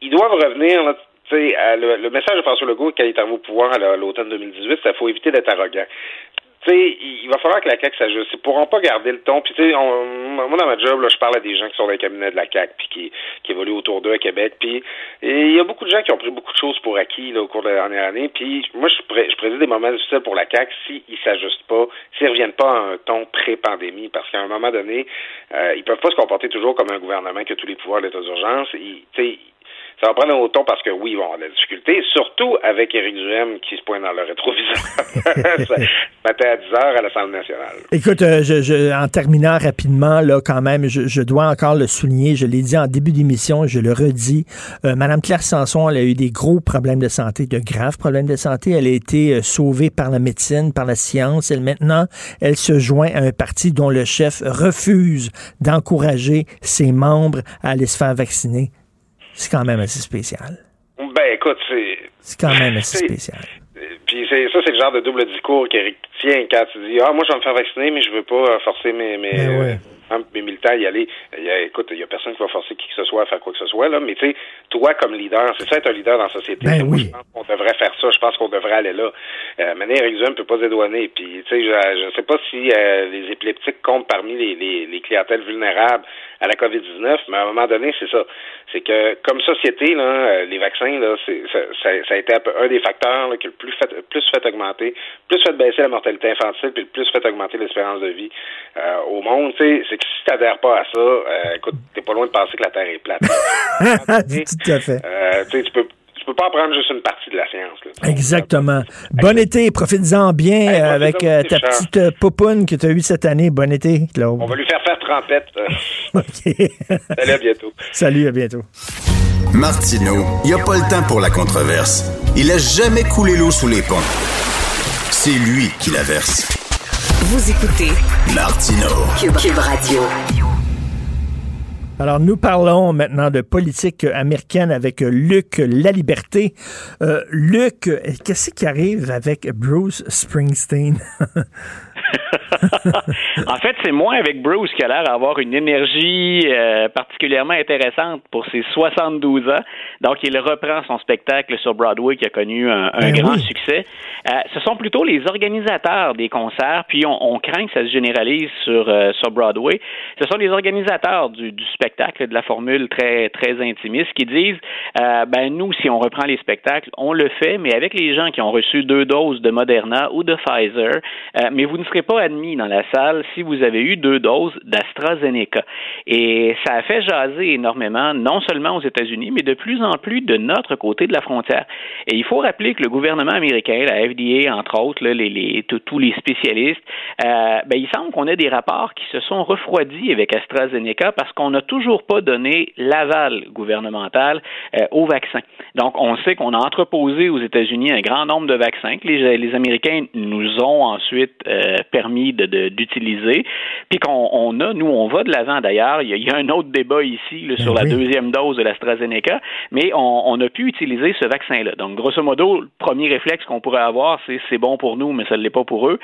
ils, doivent revenir, là, tu sais, à le, le message de François Legault, quand il est arrivé au pouvoir à la- l'automne 2018, c'est qu'il faut éviter d'être arrogant. Tu sais, il va falloir que la CAQ s'ajuste. Ils pourront pas garder le ton. Puis, tu sais, moi, dans ma job, là, je parle à des gens qui sont dans les cabinets de la CAQ puis qui, qui évoluent autour d'eux à Québec. Puis, il y a beaucoup de gens qui ont pris beaucoup de choses pour acquis là, au cours de la dernière année. Puis, moi, je, pré- je préside des moments difficiles pour la CAQ s'ils ne s'ajustent pas, s'ils ne reviennent pas à un ton pré-pandémie. Parce qu'à un moment donné, euh, ils peuvent pas se comporter toujours comme un gouvernement qui a tous les pouvoirs de l'état d'urgence. Tu sais, ça va prendre un haut ton parce que oui, ils vont avoir de la difficulté, surtout avec Éric Duhem qui se pointe dans le rétroviseur ce matin à 10 heures à l'Assemblée nationale.
Écoute, euh, je, je- en terminant rapidement, là, quand même, je, je dois encore le souligner. Je l'ai dit en début d'émission, je le redis. Euh, Madame Claire Sanson, elle a eu des gros problèmes de santé, de graves problèmes de santé. Elle a été euh, sauvée par la médecine, par la science. Elle maintenant, elle se joint à un parti dont le chef refuse d'encourager ses membres à aller se faire vacciner. C'est quand même assez spécial.
Ben, écoute, c'est.
C'est quand même assez spécial.
Puis c'est ça, c'est le genre de double discours qu'Éric tient quand tu dis Ah, moi, je vais me faire vacciner, mais je veux pas euh, forcer mes, mes,
Ben ouais.
Hein, mes militants y aller. Y a- écoute, il y a personne qui va forcer qui que ce soit à faire quoi que ce soit, là. Mais tu sais, toi, comme leader, c'est ça être un leader dans la société.
Ben oui.
Je pense qu'on devrait faire ça. Je pense qu'on devrait aller là. Euh, Duhem ne peut pas se dédouaner. Puis, tu sais, je ne sais pas si euh, les épileptiques comptent parmi les, les, les clientèles vulnérables à la COVID-19, mais à un moment donné, c'est ça. C'est que, comme société, là, euh, les vaccins, là, c'est, ça, ça, ça a été un, peu- un des facteurs là, qui a le plus fait, plus fait augmenter, plus fait baisser la mortalité infantile, puis le plus fait augmenter l'espérance de vie euh, au monde. Tu sais, c'est que si tu n'adhères pas à ça, euh, écoute, t'es pas loin de penser que la Terre est plate.
Tout à fait.
Euh, tu sais, tu peux tu peux pas apprendre juste une partie de la science. Là.
Exactement. Bon été, profites-en bien
Hey,
euh, avec euh, ta
Richard.
petite euh, popoune que tu as eue cette année. Bon été, Claude.
On va lui faire faire trompette. euh.
OK.
Salut, à bientôt.
Salut, à bientôt.
Martineau, il n'y a pas le temps pour la controverse. Il a jamais coulé l'eau sous les ponts. C'est lui qui la verse.
Vous écoutez
Martineau.
Cube, Cube Radio.
Alors, nous parlons maintenant de politique américaine avec Luc Laliberté. Euh, Luc, qu'est-ce qui arrive avec Bruce Springsteen?
en fait, c'est moins avec Bruce qui a l'air d'avoir une énergie euh, particulièrement intéressante pour ses 72 ans. Donc, il reprend son spectacle sur Broadway qui a connu un, un
Ben
grand
oui.
succès. Euh, ce sont plutôt les organisateurs des concerts, puis on, on craint que ça se généralise sur, euh, sur Broadway. Ce sont les organisateurs du, du spectacle, de la formule très, très intimiste, qui disent, euh, ben nous, si on reprend les spectacles, on le fait, mais avec les gens qui ont reçu deux doses de Moderna ou de Pfizer, euh, mais vous ne serez pas admis dans la salle si vous avez eu deux doses d'AstraZeneca. Et ça a fait jaser énormément, non seulement aux États-Unis, mais de plus en plus de notre côté de la frontière. Et il faut rappeler que le gouvernement américain, la FDA, entre autres, là, les, les- tous- les spécialistes, euh, ben, il semble qu'on ait des rapports qui se sont refroidis avec AstraZeneca parce qu'on n'a toujours pas donné l'aval gouvernemental euh, au vaccin. Donc, on sait qu'on a entreposé aux États-Unis un grand nombre de vaccins que les, les Américains nous ont ensuite euh, permis d'utiliser, puis qu'on on a, nous, on va de l'avant d'ailleurs. Il, y a- il y a un autre débat ici là, sur la deuxième dose de l'AstraZeneca, mais on, on a pu utiliser ce vaccin-là. Donc, grosso modo, le premier réflexe qu'on pourrait avoir, c'est c'est bon pour nous, mais ça ne l'est pas pour eux.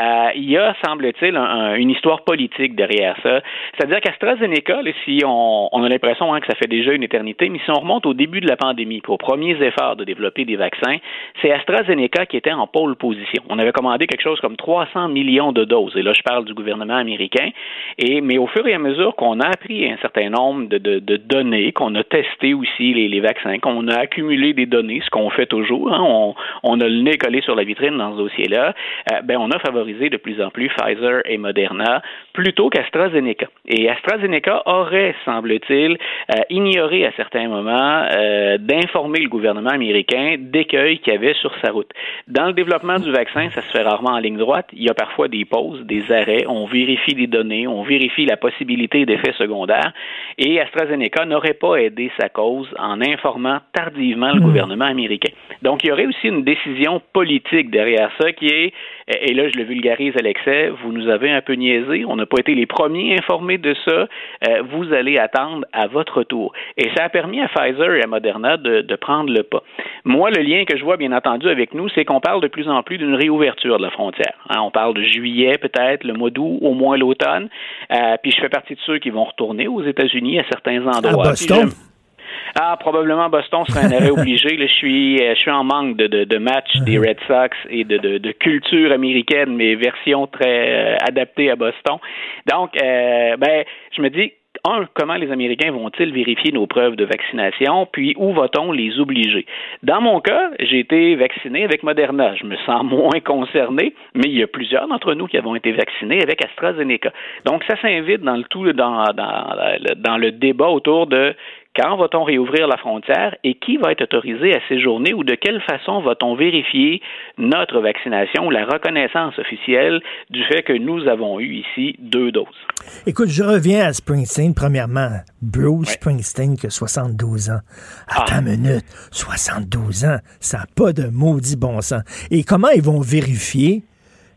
Euh, il y a, semble-t-il, un- un- une histoire politique derrière ça. C'est-à-dire qu'AstraZeneca, si on, a l'impression hein, que ça fait déjà une éternité, mais si on remonte au début de la pandémie, aux premiers efforts de développer des vaccins, c'est AstraZeneca qui était en pôle position. On avait commandé quelque chose comme 300 millions de doses, et là je parle du gouvernement américain, et, mais au fur et à mesure qu'on a appris un certain nombre de données, qu'on a testé aussi les, les vaccins, qu'on a accumulé des données, ce qu'on fait toujours, hein, on, a le nez collé sur la vitrine dans ce dossier-là, euh, ben on a favorisé de plus en plus Pfizer et Moderna plutôt qu'AstraZeneca. Et AstraZeneca aurait, semble-t-il, euh, ignoré à certains moments euh, d'informer le gouvernement américain d'écueils qu'il y avait sur sa route. Dans le développement du vaccin, ça se fait rarement en ligne droite. Il y a parfois des pauses, des arrêts. On vérifie les données, on vérifie la possibilité d'effets secondaires. Et AstraZeneca n'aurait pas aidé sa cause en informant tardivement le gouvernement américain. Donc, il y aurait aussi une décision politique derrière ça qui est, et là je le vulgarise à l'excès, vous nous avez un peu niaisé, on n'a pas été les premiers informés de ça, euh, vous allez attendre à votre tour. Et ça a permis à Pfizer et à Moderna de, de prendre le pas. Moi, le lien que je vois, bien entendu, avec nous, c'est qu'on parle de plus en plus d'une réouverture de la frontière. Hein, on parle de juillet, peut-être, le mois d'août, au moins l'automne. Euh, puis je fais partie de ceux qui vont retourner aux États-Unis à certains endroits.
À Boston?
Ah, probablement Boston serait un arrêt obligé. Là, je suis, euh, je suis en manque de, de, de matchs des Red Sox et de, de, de culture américaine, mais version très euh, adaptée à Boston. Donc, euh, ben, je me dis, un, comment les Américains vont-ils vérifier nos preuves de vaccination, puis où va-t-on les obliger? Dans mon cas, j'ai été vacciné avec Moderna. Je me sens moins concerné, mais il y a plusieurs d'entre nous qui avons été vaccinés avec AstraZeneca. Donc, ça s'invite dans le tout, dans, dans, dans le débat autour de quand va-t-on réouvrir la frontière et qui va être autorisé à séjourner ou de quelle façon va-t-on vérifier notre vaccination ou la reconnaissance officielle du fait que nous avons eu ici deux doses?
Écoute, je reviens à Springsteen. Premièrement, Bruce Springsteen qui a 72 ans. Attends une minute, 72 ans, ça n'a pas de maudit bon sens. Et comment ils vont vérifier?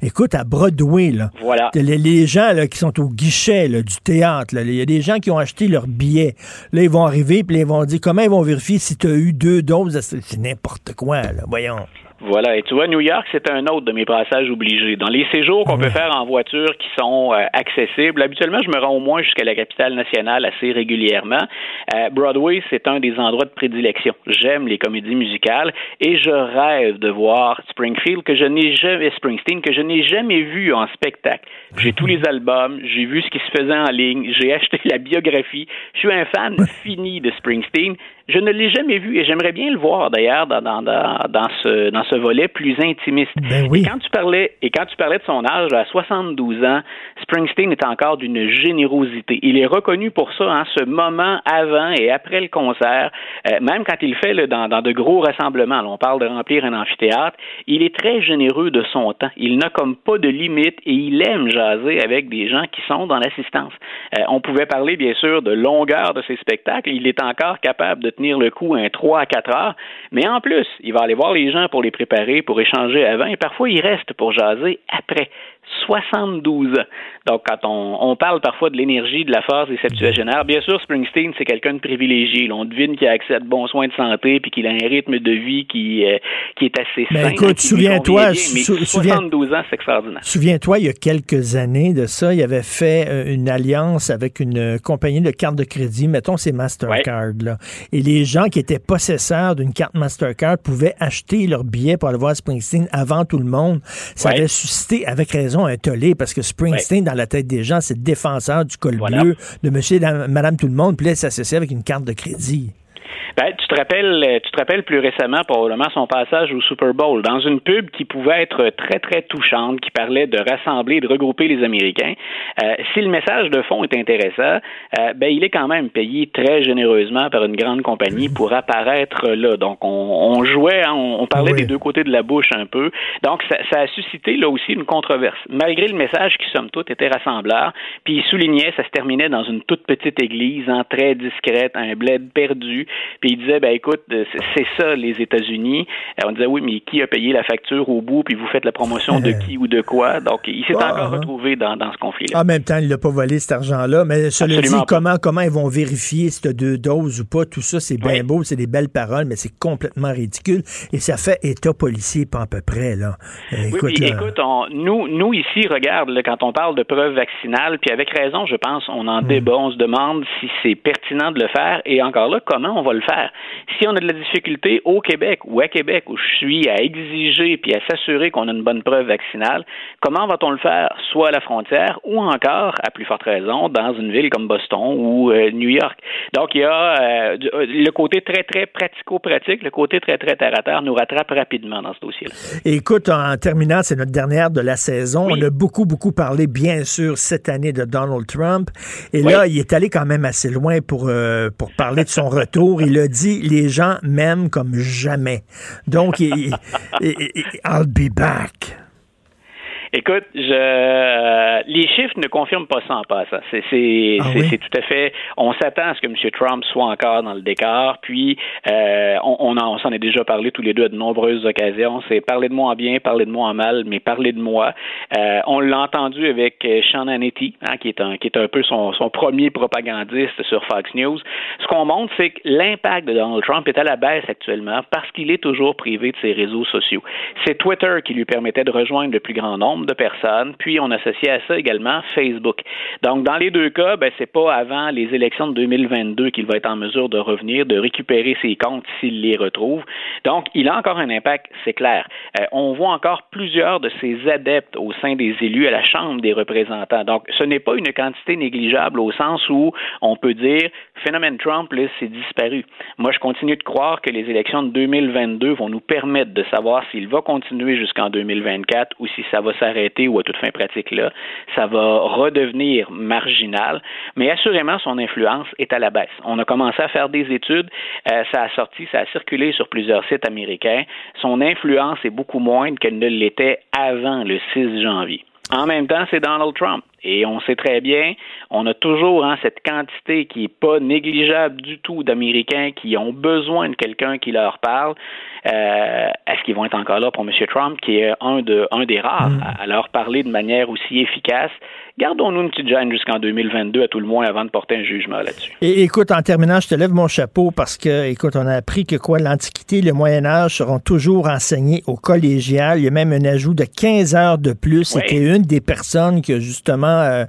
Écoute, à Broadway, là,
Voilà.
les, les gens là, qui sont au guichet là, du théâtre, là, il y a des gens qui ont acheté leurs billets. Là, ils vont arriver, puis ils vont dire comment ils vont vérifier si tu as eu deux doses? C'est n'importe quoi, là, voyons.
Voilà, et tu vois, New York, c'est un autre de mes passages obligés. Dans les séjours qu'on peut faire en voiture qui sont euh, accessibles, habituellement, je me rends au moins jusqu'à la capitale nationale assez régulièrement. Euh, Broadway, c'est un des endroits de prédilection. J'aime les comédies musicales et je rêve de voir Springfield, que je n'ai jamais, Springsteen, que je n'ai n'ai jamais vu en spectacle. J'ai tous les albums, j'ai vu ce qui se faisait en ligne, j'ai acheté la biographie. Je suis un fan fini de Springsteen. Je ne l'ai jamais vu et j'aimerais bien le voir d'ailleurs dans, dans, dans, dans, ce, dans ce volet plus intimiste.
Ben oui.
Et quand tu parlais et quand tu parlais de son âge à 72 ans, Springsteen est encore d'une générosité. Il est reconnu pour ça, hein, ce moment avant et après le concert, euh, même quand il fait là, dans, dans de gros rassemblements. Là, on parle de remplir un amphithéâtre. Il est très généreux de son temps. Il n'a comme pas de limite et il aime jaser avec des gens qui sont dans l'assistance. Euh, on pouvait parler bien sûr de longueur de ses spectacles. Il est encore capable de tenir le coup un 3 à 4 heures. Mais en plus, il va aller voir les gens pour les préparer, pour échanger avant, et parfois il reste pour jaser après. 72 ans. Donc, quand on, on parle parfois de l'énergie, de la force des septuagénaires, bien sûr, Springsteen, c'est quelqu'un de privilégié. Là. On devine qu'il a accès à de bons soins de santé puis qu'il a un rythme de vie qui, euh, qui est assez
Ben,
sain.
écoute, souviens-toi,
convient bien, mais
sou- souviens-
72 ans, c'est extraordinaire.
Souviens-toi, il y a quelques années de ça, il avait fait euh, une alliance avec une euh, compagnie de cartes de crédit, mettons c'est Mastercard. Là. Et les gens qui étaient possesseurs d'une carte Mastercard pouvaient acheter leur billet pour aller voir Springsteen avant tout le monde. Ça
Ouais.
avait suscité, avec raison, un tollé, parce que Springsteen, dans la tête des gens, c'est le défenseur du col bleu, de monsieur et dame- madame tout le monde, puis là, il avec une carte de crédit.
Ben, tu te rappelles, euh, tu te rappelles plus récemment probablement son passage au Super Bowl dans une pub qui pouvait être très très touchante, qui parlait de rassembler, de regrouper les Américains. Euh, si le message de fond est intéressant, euh, ben il est quand même payé très généreusement par une grande compagnie pour apparaître là. Donc on, on jouait, hein, on, on parlait
Oui.
des deux côtés de la bouche un peu. Donc ça, ça a suscité là aussi une controverse, malgré le message qui somme toute était rassembleur. Puis il soulignait, ça se terminait dans une toute petite église, en très discrète, un bled perdu. Puis il disait, ben écoute, euh, c'est ça les États-Unis. Euh, On disait oui, mais qui a payé la facture au bout Puis vous faites la promotion de qui ou de quoi? Donc il s'est
Ah,
encore
ah.
retrouvé dans, dans ce conflit-là.
En même temps, il n'a pas volé cet argent-là, mais cela dit,
pas.
comment, comment ils vont vérifier si tu as deux doses ou pas, tout ça, c'est bien
Oui.
beau, c'est des belles paroles, mais c'est complètement ridicule. Et ça fait état policier, pas à peu près, là. Euh,
Oui,
écoute,
puis
là,
écoute, on- nous, nous ici, regarde, là, quand on parle de preuves vaccinales, puis avec raison, je pense, on en débat, on se demande si c'est pertinent de le faire, et encore là, comment on va le faire. Si on a de la difficulté au Québec ou à Québec, où je suis à exiger puis à s'assurer qu'on a une bonne preuve vaccinale, comment va-t-on le faire, soit à la frontière ou encore, à plus forte raison, dans une ville comme Boston ou euh, New York? Donc, il y a euh, euh, le côté très, très pratico-pratique, le côté très, très terre-à-terre nous rattrape rapidement dans ce dossier-là.
Écoute, en terminant, c'est notre dernière de la saison. On a beaucoup, beaucoup parlé, bien sûr, cette année de Donald Trump. Et là, il est allé quand même assez loin pour, euh, pour parler de son retour. Il a dit, les gens m'aiment comme jamais. Donc, il, il- il- il- I'll be back.
Écoute, je, euh, les chiffres ne confirment pas ça en passant. C'est, c'est,
Ah
c'est,
oui?
tout à fait. On s'attend à ce que M. Trump soit encore dans le décor. Puis, euh, on, on, en- on s'en est déjà parlé tous les deux à de nombreuses occasions. C'est parler de moi en bien, parler de moi en mal, mais parler de moi. Euh, on l'a entendu avec euh, Sean Hannity, hein, qui est un, qui est un peu son, son premier propagandiste sur Fox News. Ce qu'on montre, c'est que l'impact de Donald Trump est à la baisse actuellement parce qu'il est toujours privé de ses réseaux sociaux. C'est Twitter qui lui permettait de rejoindre le plus grand nombre de personnes, puis on associait à ça également Facebook. Donc, dans les deux cas, ben, c'est pas avant les élections de 2022 qu'il va être en mesure de revenir, de récupérer ses comptes s'il les retrouve. Donc, il a encore un impact, c'est clair. Euh, on voit encore plusieurs de ses adeptes au sein des élus à la Chambre des représentants. Donc, ce n'est pas une quantité négligeable au sens où on peut dire phénomène Trump, là, c'est disparu. Moi, je continue de croire que les élections de 2022 vont nous permettre de savoir s'il va continuer jusqu'en 2024 ou si ça va s'arrêter ou à toute fin pratique là. Ça va redevenir marginal, mais assurément, son influence est à la baisse. On a commencé à faire des études, euh, ça a sorti, ça a circulé sur plusieurs sites américains. Son influence est beaucoup moindre qu'elle ne l'était avant le 6 janvier. En même temps, c'est Donald Trump. Et on sait très bien, on a toujours hein, cette quantité qui n'est pas négligeable du tout d'Américains qui ont besoin de quelqu'un qui leur parle. Euh, Est-ce qu'ils vont être encore là pour M. Trump, qui est un, de, un des rares à, à leur parler de manière aussi efficace? Gardons-nous une petite gêne jusqu'en 2022, à tout le moins, avant de porter un jugement là-dessus.
Et écoute, en terminant, je te lève mon chapeau parce que, écoute, on a appris que quoi, l'Antiquité et le Moyen Âge seront toujours enseignés au collégial. Il y a même un ajout de 15 heures de plus. C'était une des personnes qui a justement, euh,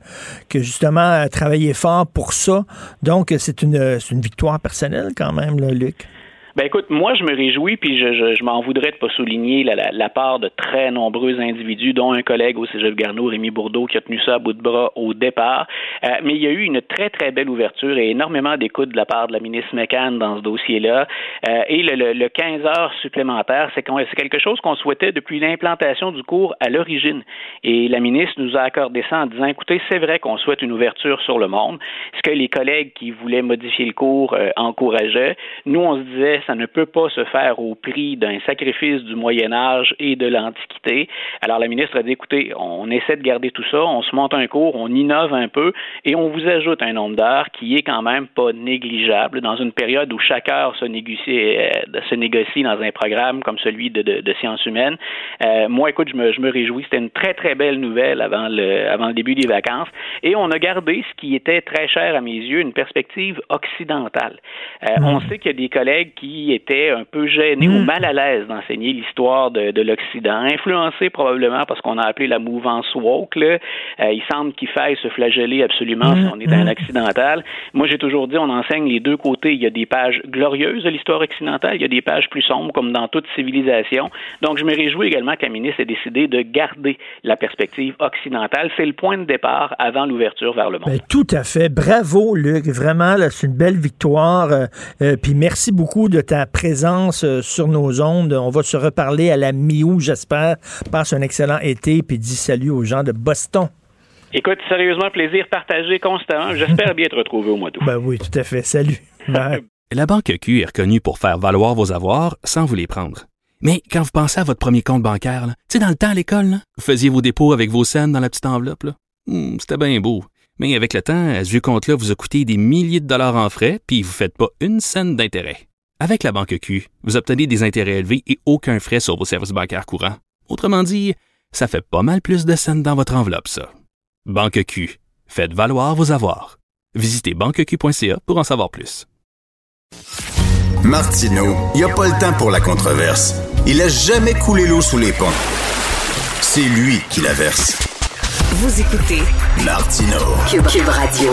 qui a justement euh, travaillé fort pour ça. Donc, c'est une, victoire personnelle quand même, Luc.
Ben écoute, moi je me réjouis, puis je, je, je m'en voudrais de pas souligner la, la, la, part de très nombreux individus, dont un collègue au Cégep Garneau, Rémi Bourdeau, qui a tenu ça à bout de bras au départ. Euh, mais il y a eu une très très belle ouverture et énormément d'écoute de la part de la ministre McCann dans ce dossier-là. Euh, et le, le, le, 15 heures supplémentaires, c'est quelque chose qu'on souhaitait depuis l'implantation du cours à l'origine. Et la ministre nous a accordé ça en disant, écoutez, c'est vrai qu'on souhaite une ouverture sur le monde. Ce que les collègues qui voulaient modifier le cours euh, encourageaient, nous on se disait ça ne peut pas se faire au prix d'un sacrifice du Moyen Âge et de l'Antiquité. Alors la ministre a dit, écoutez, on essaie de garder tout ça, on se monte un cours, on innove un peu et on vous ajoute un nombre d'heures qui est quand même pas négligeable dans une période où chaque heure se négocie, euh, se négocie dans un programme comme celui de, de, de sciences humaines. Euh, moi, écoute, je me, je me réjouis. C'était une très, très belle nouvelle avant le, avant le début des vacances. Et on a gardé ce qui était très cher à mes yeux, une perspective occidentale. Euh, mmh. On sait qu'il y a des collègues qui était un peu gêné ou hmm. mal à l'aise d'enseigner l'histoire de, de l'Occident, influencé probablement parce qu'on a appelé la mouvance woke. Là. Euh, il semble qu'il faille se flageller absolument si hmm. on est un hmm. occidental. Moi, j'ai toujours dit, on enseigne les deux côtés. Il y a des pages glorieuses de l'histoire occidentale, il y a des pages plus sombres, comme dans toute civilisation. Donc, je me réjouis également qu'un ministre ait décidé de garder la perspective occidentale. C'est le point de départ avant l'ouverture vers le monde.
Ben, tout à fait. Bravo, Luc. Vraiment, c'est une belle victoire. Euh, euh, puis merci beaucoup de ta présence euh, sur nos ondes. On va se reparler à la mi-août, j'espère. Passe un excellent été, puis dis salut aux gens de Boston.
Écoute, sérieusement, plaisir partagé constamment. J'espère bien te retrouver au mois d'août.
Ben oui, tout à fait. Salut.
La Banque Q est reconnue pour faire valoir vos avoirs sans vous les prendre. Mais quand vous pensez à votre premier compte bancaire, tu sais, dans le temps à l'école, vous faisiez vos dépôts avec vos scènes dans la petite enveloppe. Hmm, c'était bien beau. Mais avec le temps, ce vieux compte-là vous a coûté des milliers de dollars en frais, puis vous ne faites pas une scène d'intérêt. Avec la banque Q, vous obtenez des intérêts élevés et aucun frais sur vos services bancaires courants. Autrement dit, ça fait pas mal plus de scènes dans votre enveloppe, ça. Banque Q, faites valoir vos avoirs. Visitez banqueq.ca pour en savoir plus.
Martino, il n'y a pas le temps pour la controverse. Il a jamais coulé l'eau sous les ponts. C'est lui qui la verse.
Vous écoutez
Martino,
Cube Radio.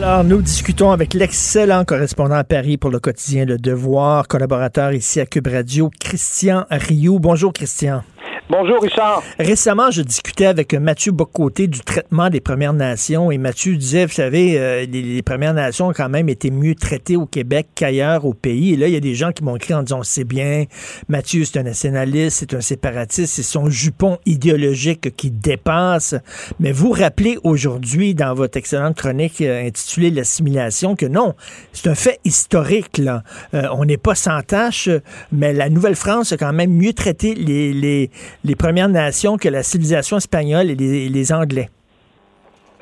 Alors, nous discutons avec l'excellent correspondant à Paris pour le quotidien Le Devoir, collaborateur ici à Cube Radio, Christian Rioux. Bonjour, Christian.
Bonjour Richard.
Récemment, je discutais avec Mathieu Bocoté du traitement des Premières Nations et Mathieu disait, vous savez, euh, les, Premières Nations ont quand même été mieux traitées au Québec qu'ailleurs au pays. Et là, il y a des gens qui m'ont écrit en disant, c'est bien, Mathieu c'est un nationaliste, c'est un séparatiste, c'est son jupon idéologique qui dépasse. Mais vous rappelez aujourd'hui dans votre excellente chronique euh, intitulée L'assimilation que non, c'est un fait historique. Là. Euh, on n'est pas sans tâche, mais la Nouvelle-France a quand même mieux traité les, les les Premières Nations que la civilisation espagnole et les, Anglais.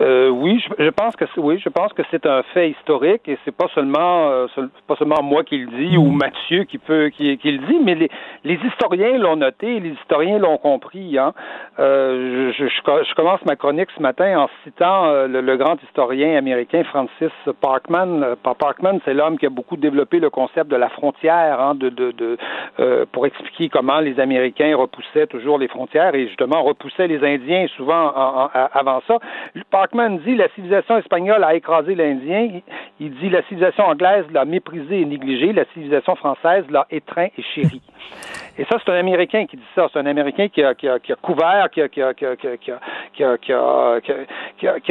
Euh, oui, je, pense que oui, je pense que c'est un fait historique et c'est pas seulement euh, pas seulement moi qui le dis ou mm. Mathieu qui peut qui, qui le dit, mais les, les historiens l'ont noté, les historiens l'ont compris. Hein. Euh, je, je, commence ma chronique ce matin en citant euh, le, grand historien américain Francis Parkman. Euh, Parkman, c'est l'homme qui a beaucoup développé le concept de la frontière, hein, de, de, de pour expliquer comment les Américains repoussaient toujours les frontières et justement repoussaient les Indiens souvent avant ça. Parkman dit la civilisation espagnole a écrasé l'Indien. Il dit la civilisation anglaise l'a méprisé et négligé. La civilisation française l'a étreint et chéri. Et ça, c'est un Américain qui dit ça. C'est un Américain qui a, couvert, qui a,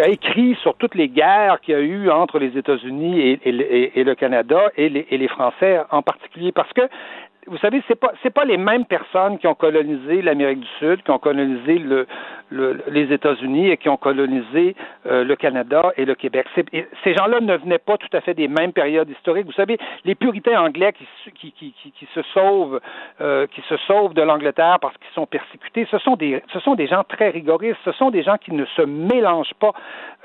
écrit sur toutes les guerres qu'il y a eu entre les États-Unis et, le Canada et les, et les Français en particulier. Parce que vous savez, c'est pas c'est pas les mêmes personnes qui ont colonisé l'Amérique du Sud, qui ont colonisé le, le les États-Unis et qui ont colonisé euh, le Canada et le Québec. Ces gens-là ne venaient pas tout à fait des mêmes périodes historiques. Vous savez, les puritains anglais qui qui, qui, qui, se sauvent euh, qui se sauvent de l'Angleterre parce qu'ils sont persécutés, ce sont des ce sont des gens très rigoristes. Ce sont des gens qui ne se mélangent pas.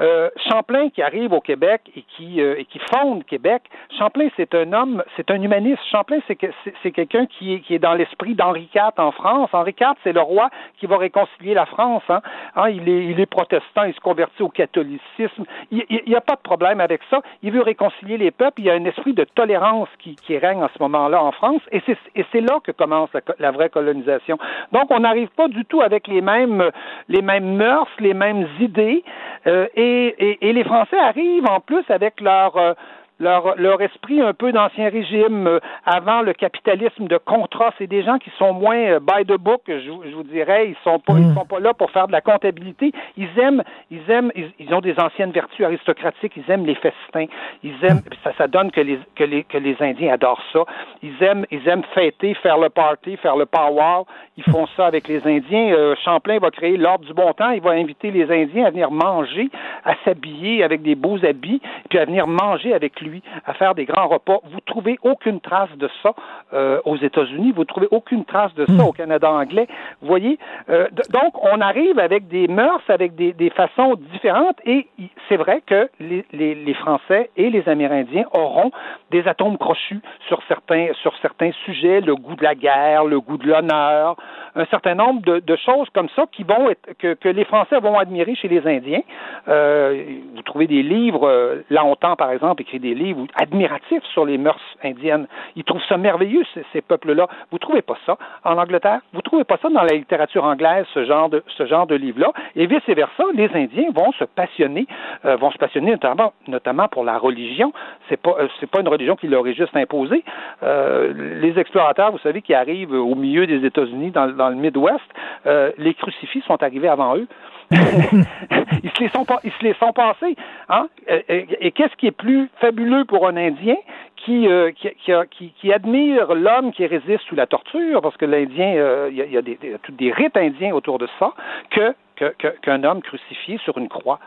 Euh, Champlain qui arrive au Québec et qui et qui fonde Québec. Champlain, c'est un homme, c'est un humaniste. Champlain, c'est quelqu'un quelqu'un qui est, qui est dans l'esprit d'Henri IV en France. Henri IV, c'est le roi qui va réconcilier la France. Hein. Hein, il, est, protestant, il se convertit au catholicisme. Il n'y a pas de problème avec ça. Il veut réconcilier les peuples. Il y a un esprit de tolérance qui, règne en ce moment-là en France. Et c'est, là que commence la, la, vraie colonisation. Donc, on n'arrive pas du tout avec les mêmes, les mêmes mœurs, les mêmes idées. Euh, et, les Français arrivent en plus avec leur... Euh, leur, leur esprit un peu d'ancien régime, euh, avant le capitalisme de contrat. C'est des gens qui sont moins euh, by the book, je, je vous dirais. Ils sont pas, ils sont pas là pour faire de la comptabilité. Ils aiment, ils aiment, ils, ils ont des anciennes vertus aristocratiques. Ils aiment les festins. Ils aiment, ça, ça donne que les, que les, que les Indiens adorent ça. Ils aiment, ils aiment fêter, faire le party, faire le powwow. Ils font ça avec les Indiens. Euh, Champlain va créer l'ordre du bon temps. Il va inviter les Indiens à venir manger, à s'habiller avec des beaux habits, puis à venir manger avec lui, à faire des grands repas. Vous trouvez aucune trace de ça euh, aux États-Unis. Vous trouvez aucune trace de ça au Canada anglais. Vous voyez. Euh, donc, on arrive avec des mœurs, avec des, des façons différentes, et c'est vrai que les, les, les Français et les Amérindiens auront des atomes crochus sur certains sur certains sujets, le goût de la guerre, le goût de l'honneur, un certain nombre de, de choses comme ça qui vont être que, que les Français vont admirer chez les Indiens. Euh, vous trouvez des livres, euh, Longtemps par exemple écrit des livres admiratifs sur les mœurs indiennes. Ils trouvent ça merveilleux ces, peuples-là. Vous trouvez pas ça en Angleterre? Vous trouvez pas ça dans la littérature anglaise ce genre de ce genre de livre-là? Et vice versa, les Indiens vont se passionner, euh, vont se passionner notamment notamment pour la religion. C'est pas euh, pas une religion qui leur est juste imposée. Euh, les explorateurs, vous savez, qui arrivent au milieu des États-Unis, dans, dans le Midwest, les crucifix sont arrivés avant eux. Ils se les sont passés. Hein? Et, et- et qu'est-ce qui est plus fabuleux pour un Indien qui, euh, qui, admire l'homme qui résiste sous la torture, parce que l'Indien, euh, il y a, des, rites indiens autour de ça, qu'un homme crucifié sur une croix?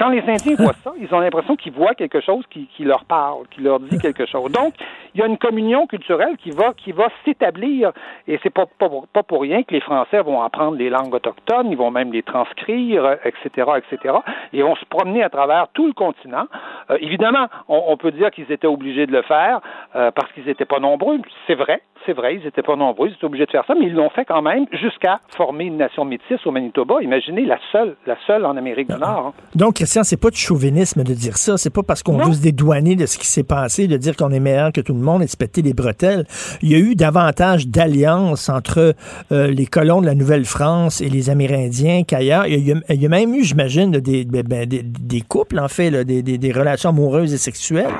Quand les Indiens voient ça, ils ont l'impression qu'ils voient quelque chose qui, qui leur parle, qui leur dit quelque chose. Donc, il y a une communion culturelle qui va qui va s'établir, et c'est pas, pas pour- pas pour rien que les Français vont apprendre les langues autochtones, ils vont même les transcrire, euh, etc., etc. Et vont se promener à travers tout le continent. Euh, évidemment, on, on peut dire qu'ils étaient obligés de le faire euh, parce qu'ils n'étaient pas nombreux. C'est vrai, c'est vrai, ils n'étaient pas nombreux, ils étaient obligés de faire ça, mais ils l'ont fait quand même jusqu'à former une nation métisse au Manitoba. Imaginez la seule, la seule en Amérique du Nord. hein.
Donc, Christian, c'est pas de chauvinisme de dire ça. C'est pas parce qu'on veut se dédouaner de ce qui s'est passé, de dire qu'on est meilleur que tout le monde et de se péter les bretelles. Il y a eu davantage d'alliances entre euh, les colons de la Nouvelle-France et les Amérindiens qu'ailleurs. Il, y a- il y a même eu, j'imagine, des, ben, ben, des, des couples, en fait, là, des, des- des relations amoureuses et sexuelles.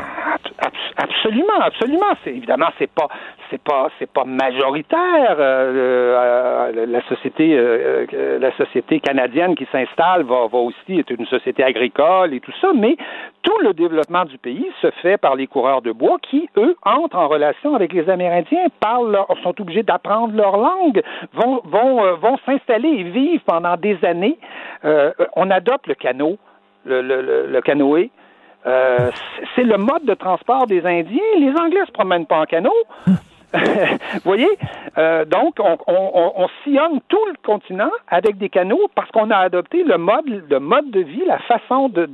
Absolument, absolument. Évidemment c'est pas c'est pas c'est pas majoritaire. Euh, euh, la société euh, la société canadienne qui s'installe va aussi être une société agricole et tout ça, mais tout le développement du pays se fait par les coureurs de bois qui eux entrent en relation avec les Amérindiens, parlent, leur- sont obligés d'apprendre leur langue, vont vont vont s'installer et vivre pendant des années. On adopte le canot, le, le, le canoë. Euh, c'est le mode de transport des Indiens. Les Anglais se promènent pas en canot. Vous voyez? Euh, donc, on, on, on, on sillonne tout le continent avec des canots parce qu'on a adopté le mode, le mode de vie, la façon de,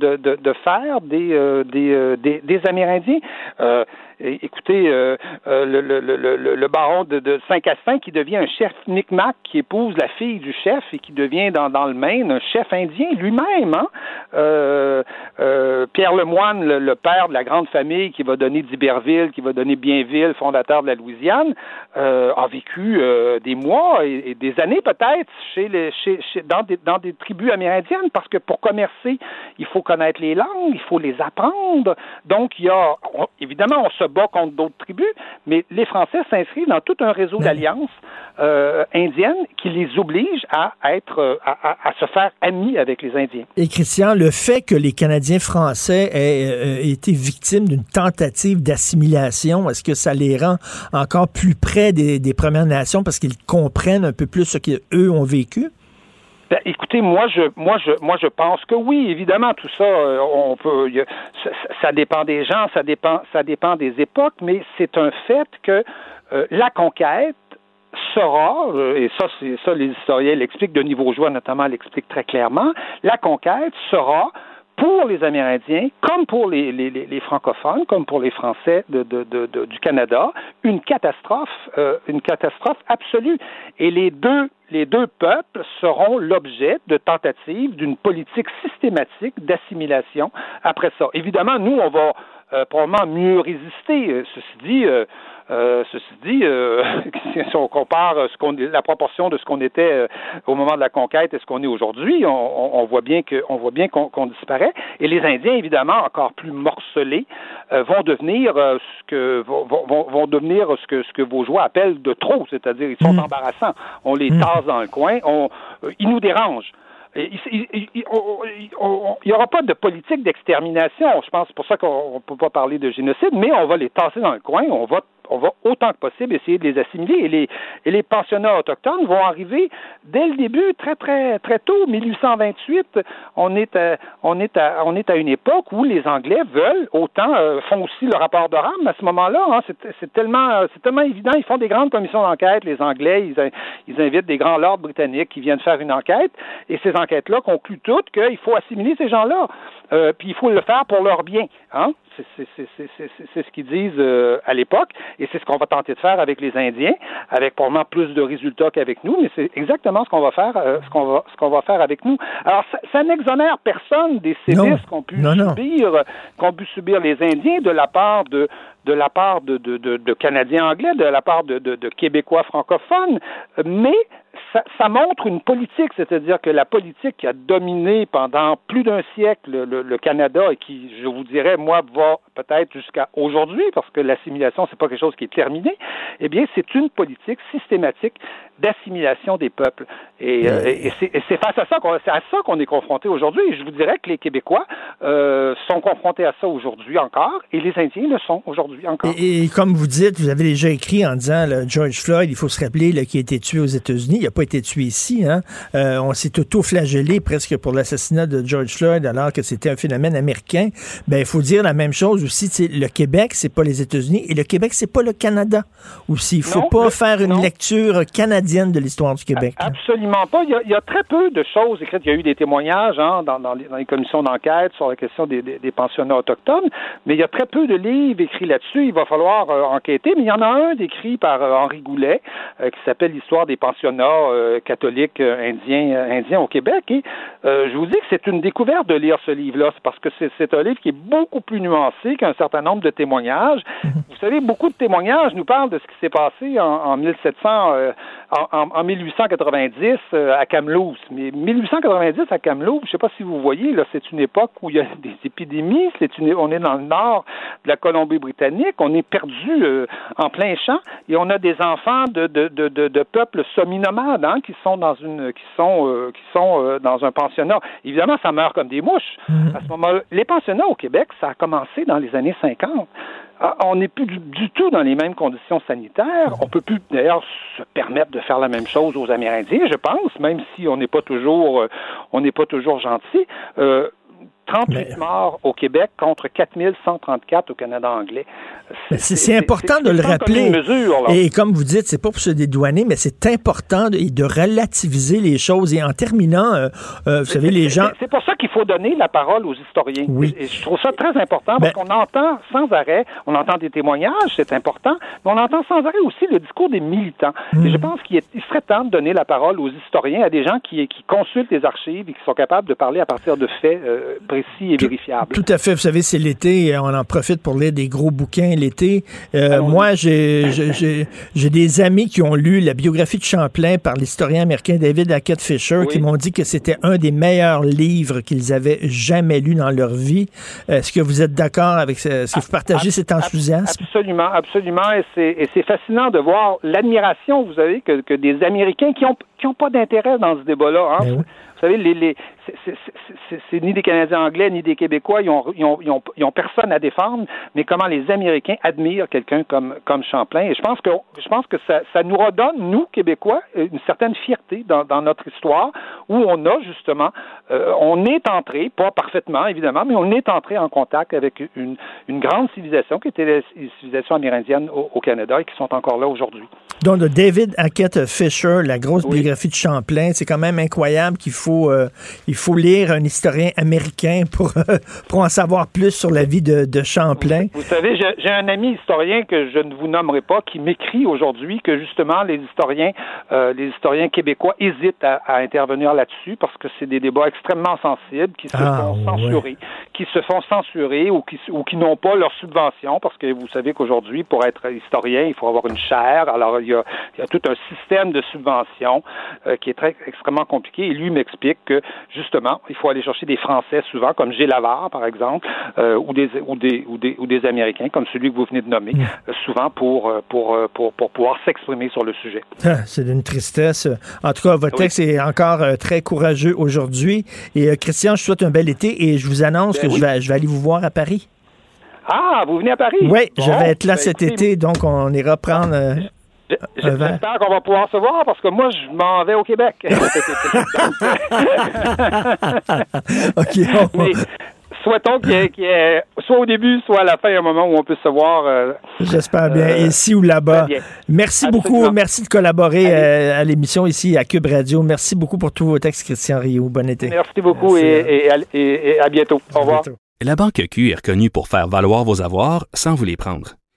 faire des, euh, Amérindiens. Écoutez, euh, euh, le, le, le, le, baron de, Saint-Castin qui devient un chef Micmac qui épouse la fille du chef et qui devient dans, dans le Maine un chef indien lui-même. Hein? Euh, euh, Pierre Lemoine, le, le père de la grande famille qui va donner d'Iberville, qui va donner Bienville, fondateur de la Louisiane, a vécu des mois et, et des années peut-être chez les, chez, chez, dans, des, dans des tribus amérindiennes parce que pour commercer, il faut connaître les langues, il faut les apprendre. Donc, il y a, on- évidemment, on se bat contre d'autres tribus, mais les Français s'inscrivent dans tout un réseau d'alliances euh, indiennes qui les oblige à être, euh, à, à- à se faire amis avec les Indiens.
Et Christian, le fait que les Canadiens français aient euh, été victimes d'une tentative d'assimilation, est-ce que ça les rend encore plus près des, des Premières Nations parce qu'ils comprennent un peu plus ce qu'eux ont vécu?
Ben, écoutez, moi je, moi je, moi je pense que oui, évidemment, tout ça, euh, on peut, ça, dépend des gens, ça dépend, ça dépend des époques, mais c'est un fait que euh, la conquête sera, euh, et ça, c'est ça, les historiens l'expliquent, de niveau joie notamment l'expliquent très clairement, la conquête sera pour les Amérindiens, comme pour les, les, les- francophones, comme pour les Français de, du Canada, une catastrophe, euh, une catastrophe absolue. Et les deux, les deux peuples seront l'objet de tentatives d'une politique systématique d'assimilation après ça. Évidemment, nous, on va euh, probablement mieux résister. Euh, Ceci dit, Euh, ceci dit, euh, si on compare ce qu'on, la proportion de ce qu'on était euh, au moment de la conquête et ce qu'on est aujourd'hui, on, on, voit bien que, on voit bien qu'on, disparaît. Et les Indiens, évidemment, encore plus morcelés, vont devenir ce que vont, vont, vont, devenir ce que ce que vos joies appellent de trop, c'est-à-dire ils sont mm. embarrassants. On les mm. tasse dans le coin, on, ils nous dérangent. Il n'y aura pas de politique d'extermination. Je pense pour ça qu'on ne peut pas parler de génocide, mais on va les tasser dans le coin, on va on va autant que possible essayer de les assimiler et les, et les pensionnats autochtones vont arriver dès le début, très, très, très tôt, 1828. On est à, on est à, on est à une époque où les Anglais veulent autant, euh, font aussi le rapport de rame à ce moment-là. Hein, c'est tellement, c'est tellement évident. Ils font des grandes commissions d'enquête, les Anglais. Ils, ils invitent des grands lords britanniques qui viennent faire une enquête et ces enquêtes-là concluent toutes qu'il faut assimiler ces gens-là. Euh, puis il faut le faire pour leur bien. Hein? C'est ce qu'ils disent euh, à l'époque, et c'est ce qu'on va tenter de faire avec les Indiens, avec probablement plus de résultats qu'avec nous, mais c'est exactement ce qu'on va faire, euh, ce qu'on va, ce qu'on va faire avec nous. Alors, ça, ça n'exonère personne des sévices qu'ont pu subir, qu'ont pu subir les Indiens de la part de de la part de, de, de, de Canadiens anglais, de la part de, de Québécois francophones, mais ça, ça, montre une politique, c'est-à-dire que la politique qui a dominé pendant plus d'un siècle le, le, Canada et qui, je vous dirais, moi, va peut-être jusqu'à aujourd'hui, parce que l'assimilation, c'est pas quelque chose qui est terminé, eh bien, c'est une politique systématique d'assimilation des peuples. Et, euh, et c'est face à ça qu'on à ça qu'on est confronté aujourd'hui. Et je vous dirais que les Québécois euh, sont confrontés à ça aujourd'hui encore, et les Indiens le sont aujourd'hui encore.
Et, comme vous dites, vous avez déjà écrit en disant George Floyd, il faut se rappeler qu'il a été tué aux États-Unis, il n'a pas été tué ici. Hein? Euh, on s'est auto-flagellé presque pour l'assassinat de George Floyd alors que c'était un phénomène américain. Ben il faut dire la même chose aussi. Le Québec, c'est pas les États-Unis, et le Québec, c'est pas le Canada aussi. Il faut pas faire une lecture canadienne de l'histoire du Québec.
Absolument pas. Il y, a, très peu de choses écrites. Il y a eu des témoignages hein, dans, les, commissions d'enquête sur la question des, pensionnats autochtones, mais il y a très peu de livres écrits là-dessus. Il va falloir euh, enquêter, mais il y en a un décrit par euh, Henri Goulet euh, qui s'appelle L'histoire des pensionnats catholiques indiens, indiens au Québec. Et je vous dis que c'est une découverte de lire ce livre-là, parce que c'est un livre qui est beaucoup plus nuancé qu'un certain nombre de témoignages. Mhm. Vous savez, beaucoup de témoignages nous parlent de ce qui s'est passé en, en 1700, en, 1890 euh, à Kamloops. Mais 1890 à Kamloops, je ne sais pas si vous voyez, là, c'est une époque où il y a des épidémies. C'est une, on est dans le nord de la Colombie-Britannique. On est perdu euh, en plein champ et on a des enfants de, de, de, de, peuples semi-nomades hein, qui sont dans une, qui sont, euh, qui sont dans un pensionnat. Évidemment, ça meurt comme des mouches. Mm-hmm. À ce moment-là, les pensionnats au Québec, ça a commencé dans les années 50. Ah, on n'est plus du, tout dans les mêmes conditions sanitaires. On peut plus d'ailleurs se permettre de faire la même chose aux Amérindiens, je pense, même si on n'est pas toujours, euh, on n'est pas toujours gentil. Euh, 38 morts au Québec contre 4134 au Canada anglais.
C'est important de le rappeler. et comme vous dites, c'est pas pour se dédouaner, mais c'est important de, de, relativiser les choses. Et en terminant, euh, euh, vous savez, les gens...
C'est pour ça qu'il faut donner la parole aux historiens. Oui. Et, je trouve ça très important parce ben qu'on entend sans arrêt, on entend des témoignages, c'est important, mais on entend sans arrêt aussi le discours des militants. Et je hmm. pense qu'il serait temps de donner la parole aux historiens, à des gens qui, qui consultent les archives et qui sont capables de parler à partir de faits euh, précis et.
Tout à fait. Vous savez, c'est l'été, on en profite pour lire des gros bouquins l'été. Euh, moi, j'ai des amis qui ont lu la biographie de Champlain par l'historien américain David Hackett Fisher, qui m'ont dit que c'était un des meilleurs livres qu'ils avaient jamais lu dans leur vie. Est-ce que vous êtes d'accord avec ce, est-ce que vous partagez cet enthousiasme?
Absolument, absolument. Et c'est fascinant de voir l'admiration, vous savez, que, que des Américains qui ont qui n'ont pas d'intérêt dans ce débat-là. Hein. Ben vous savez, les, les, c'est ni des Canadiens anglais ni des Québécois, ils ont, ils, ont, ils, ont, personne à défendre, mais comment les Américains admirent quelqu'un comme, comme Champlain. Et je pense que, je pense que ça, ça nous redonne, nous, Québécois, une certaine fierté dans, dans notre histoire, où on a justement, euh, on est entré, pas parfaitement évidemment, mais on est entré en contact avec une, une grande civilisation qui était la civilisation amérindienne au, Canada et qui sont encore là aujourd'hui.
Donc, David Hackett Fisher, la grosse biographie de Champlain, c'est quand même incroyable qu'il faut faut, euh, il faut lire un historien américain pour, euh, pour en savoir plus sur la vie de, de Champlain.
Vous savez, j'ai un ami historien que je ne vous nommerai pas qui m'écrit aujourd'hui que justement les historiens, euh, les historiens québécois hésitent à, à intervenir là-dessus parce que c'est des débats extrêmement sensibles qui se
Ah,
font censurer, qui se font censurer ou qui, ou qui n'ont pas leur subvention parce que vous savez qu'aujourd'hui, pour être historien, il faut avoir une chaire. Alors, il y a, il y a tout un système de subventions euh, qui est très extrêmement compliqué. Et lui m'explique que justement, il faut aller chercher des Français souvent, comme Gilles Lavard, par exemple, euh, ou, des, ou, des, ou, des, ou des Américains, comme celui que vous venez de nommer, euh, souvent pour, euh, pour, pour, pour pouvoir s'exprimer sur le sujet.
Ah, C'est d'une tristesse. En tout cas, votre
Oui.
texte est encore très courageux aujourd'hui. Et Christian, je souhaite un bel été et je vous annonce
Ben
que
oui.
je, vais, je vais aller vous voir à Paris.
Ah, vous venez à Paris?
Oui, je vais être là
ben,
cet été, donc on ira prendre verre.
J'espère qu'on va pouvoir se voir parce que moi, je m'en vais au Québec.
OK, on-
Mais souhaitons qu'il y, ait- qu'il y ait, soit au début, soit à la fin, un moment où on peut se voir. euh,
J'espère bien,
euh,
ici ou là-bas. Merci
Absolument.
beaucoup. Merci de collaborer euh, à l'émission ici à Cube Radio. Merci beaucoup pour tous vos textes, Christian Rio. Bon été.
Merci beaucoup
Merci,
et, et à- et- et à bientôt. Au revoir.
La Banque Q est reconnue pour faire valoir vos avoirs sans vous les prendre.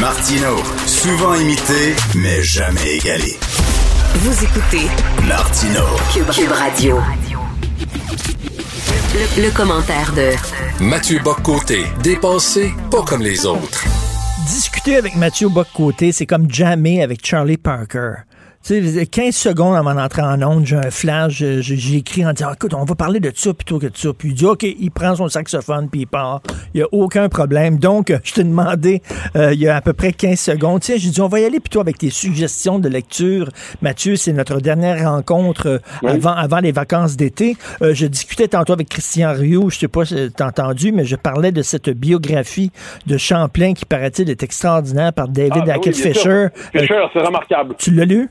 Martino, souvent imité, mais jamais égalé.
Vous écoutez
Martino.
Cube, Cube Radio. Le, le commentaire de
Mathieu Boccoté, dépensé pas comme les autres.
Discuter avec Mathieu Bock-Côté, c'est comme jammer avec Charlie Parker. Sais, 15 secondes avant d'entrer en onde, j'ai un flash, écrit en disant écoute, on va parler de ça plutôt que de ça. Puis il dit OK, il prend son saxophone puis il part. Il n'y a aucun problème. Donc, euh, je t'ai demandé euh, il y a à peu près 15 secondes. Tiens, j'ai dit on va y aller plutôt avec tes suggestions de lecture. Mathieu, c'est notre dernière rencontre euh, avant, avant les vacances d'été. Euh, je discutais tantôt avec Christian Rioux, je sais pas si t'as entendu, mais je parlais de cette biographie de Champlain qui paraît-il est extraordinaire par David
Ah, oui.
Fisher.
Fisher,
Euh,
c'est remarquable.
tu l'as lu?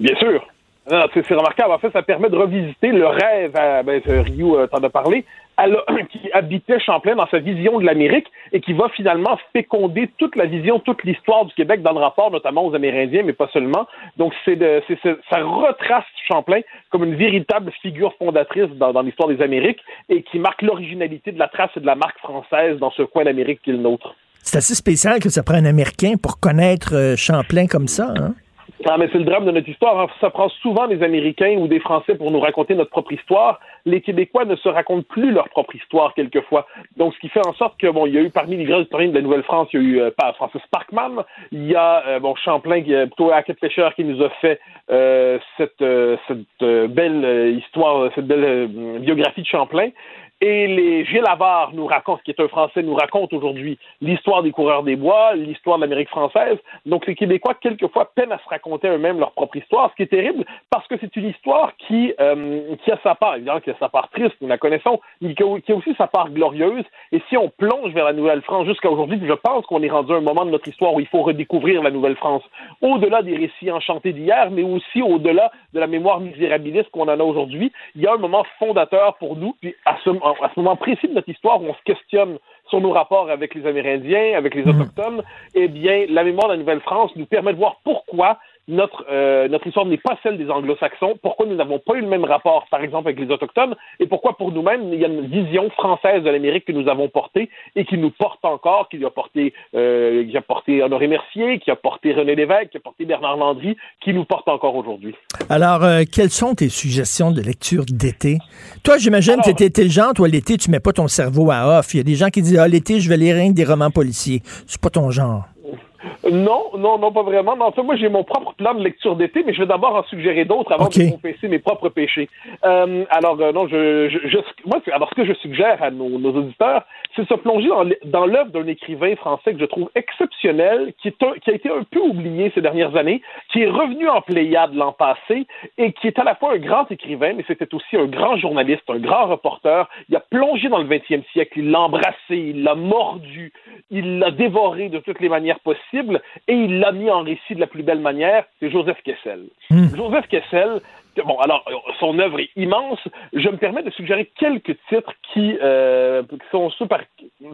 Bien sûr. C'est remarquable. En fait, ça permet de revisiter le rêve, à, ben, Ryu euh, t'en a parlé, à qui habitait Champlain dans sa vision de l'Amérique et qui va finalement féconder toute la vision, toute l'histoire du Québec dans le rapport notamment aux Amérindiens, mais pas seulement. Donc, c'est ça retrace Champlain comme une véritable figure fondatrice dans, l'histoire des Amériques et qui marque l'originalité de la trace et de la marque française dans ce coin d'Amérique qui est le nôtre.
C'est assez spécial que ça prend un Américain pour connaître euh, Champlain comme ça. Hein?
Ah, mais c'est le drame de notre histoire. hein. Ça prend souvent des Américains ou des Français pour nous raconter notre propre histoire. Les Québécois ne se racontent plus leur propre histoire quelquefois. Donc, ce qui fait en sorte que, bon, il y a eu parmi les grands historiens de la Nouvelle-France, il y a eu euh, pas Francis Parkman, il y a, euh, bon, Champlain, qui, euh, plutôt Hackett Fisher, qui nous a fait euh, cette, euh, cette euh, belle euh, histoire, cette belle biographie de Champlain. Et les Gilles Havard nous raconte, qui est un Français, nous raconte aujourd'hui l'histoire des coureurs des bois, l'histoire de l'Amérique française. Donc les Québécois, quelquefois, peinent à se raconter eux-mêmes leur propre histoire, ce qui est terrible, parce que c'est une histoire qui, euh, qui a sa part, évidemment, qui a sa part triste, nous la connaissons, mais qui a, aussi sa part glorieuse. Et si on plonge vers la Nouvelle-France jusqu'à aujourd'hui, je pense qu'on est rendu à un moment de notre histoire où il faut redécouvrir la Nouvelle-France, au-delà des récits enchantés d'hier, mais aussi au-delà de la mémoire misérabiliste qu'on en a aujourd'hui, il y a un moment fondateur pour nous, puis à ce, à ce moment précis de notre histoire où on se questionne sur nos rapports avec les Amérindiens, avec les Autochtones, eh bien, la mémoire de la Nouvelle-France nous permet de voir pourquoi notre, euh, notre histoire n'est pas celle des Anglo-Saxons, pourquoi nous n'avons pas eu le même rapport, par exemple, avec les Autochtones, et pourquoi pour nous-mêmes, il y a une vision française de l'Amérique que nous avons portée et qui nous porte encore, qui a porté, euh, qui a porté Honoré Mercier, qui a porté René Lévesque, qui a porté Bernard Landry, qui nous porte encore aujourd'hui.
Alors, euh, quelles sont tes suggestions de lecture d'été? Toi, j'imagine que t'es le genre, toi, l'été, tu mets pas ton cerveau à off. Il y a des gens qui disent, ah, l'été, je vais lire rien que des romans policiers. C'est pas ton genre.
Non, non, non, pas vraiment. Non, moi, j'ai mon propre plan de lecture d'été, mais je vais d'abord en suggérer d'autres avant
Ok.
de confesser mes propres péchés. Euh, alors, euh, non, je, je, je- moi, alors, ce que je suggère à nos, nos auditeurs, c'est de se plonger dans, l'œuvre d'un écrivain français que je trouve exceptionnel, qui, est un- qui a été un peu oublié ces dernières années, qui est revenu en Pléiade l'an passé et qui est à la fois un grand écrivain, mais c'était aussi un grand journaliste, un grand reporter. Il a plongé dans le 20e siècle, il l'a embrassé, il l'a mordu, il l'a dévoré de toutes les manières possibles et il l'a mis en récit de la plus belle manière, c'est Joseph Kessel. Joseph Kessel, bon, alors, euh, son œuvre est immense. Je me permets de suggérer quelques titres qui, euh, qui sont ceux, par-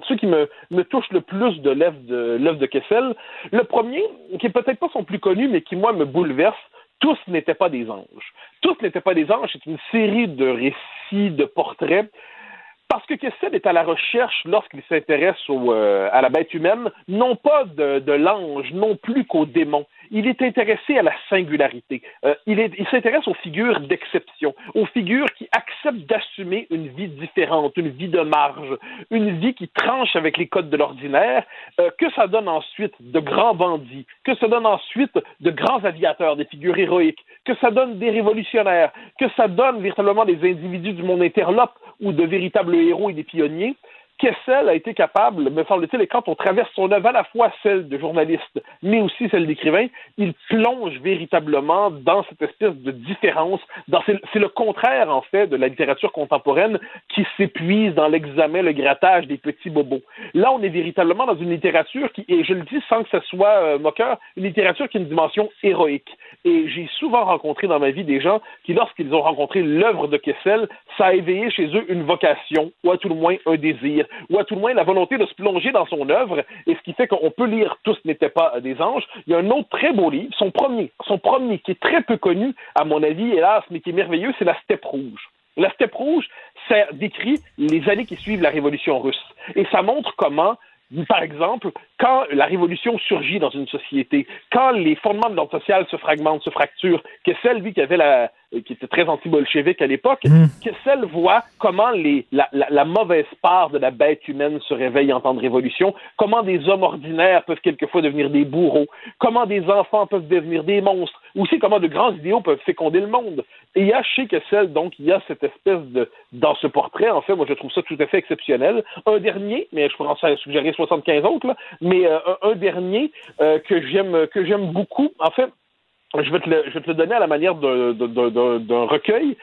ceux qui me, me touchent le plus de l'œuvre de, l'œuvre de Kessel. Le premier, qui est peut-être pas son plus connu, mais qui, moi, me bouleverse, tous n'étaient pas des anges. Tous n'étaient pas des anges, c'est une série de récits, de portraits parce que Kessel est à la recherche, lorsqu'il s'intéresse euh, à la bête humaine, non pas de, de l'ange, non plus qu'au démon. Il est intéressé à la singularité. Euh, il il s'intéresse aux figures d'exception, aux figures qui acceptent d'assumer une vie différente, une vie de marge, une vie qui tranche avec les codes de l'ordinaire, euh, que ça donne ensuite de grands bandits, que ça donne ensuite de grands aviateurs, des figures héroïques, que ça donne des révolutionnaires, que ça donne véritablement des individus du monde interlope ou de véritables héros et des pionniers. Kessel a été capable, me semble-t-il, et quand on traverse son œuvre, à la fois celle de journaliste, mais aussi celle d'écrivain, il plonge véritablement dans cette espèce de différence. C'est le contraire, en fait, de la littérature contemporaine qui s'épuise dans l'examen, le grattage des petits bobos. Là, on est véritablement dans une littérature qui, et je le dis sans que ce soit euh, moqueur, une littérature qui a une dimension héroïque. Et j'ai souvent rencontré dans ma vie des gens qui, lorsqu'ils ont rencontré l'œuvre de Kessel, ça a éveillé chez eux une vocation, ou à tout le moins un désir, ou à tout le moins la volonté de se plonger dans son œuvre, et ce qui fait qu'on peut lire Tous n'étaient pas des anges. Il y a un autre très beau livre, son premier, son premier, qui est très peu connu, à mon avis, hélas, mais qui est merveilleux, c'est La Steppe Rouge. La Steppe Rouge, ça décrit les années qui suivent la Révolution russe. Et ça montre comment par exemple, quand la révolution surgit dans une société, quand les fondements de l'ordre social se fragmentent, se fracturent, Kessel, lui, qui avait la, qui était très anti-bolchevique à l'époque, Kessel voit comment les, la, la, la mauvaise part de la bête humaine se réveille en temps de révolution, comment des hommes ordinaires peuvent quelquefois devenir des bourreaux, comment des enfants peuvent devenir des monstres, aussi comment de grands idéaux peuvent féconder le monde. Et il y a chez Kessel, donc, il y a cette espèce de, dans ce portrait, en fait, moi je trouve ça tout à fait exceptionnel. Un dernier, mais je pourrais en suggérer 75 autres, là, mais euh, un, dernier euh, que j'aime que j'aime beaucoup, en fait, je vais, te le, je vais te le donner à la manière d'un recueil.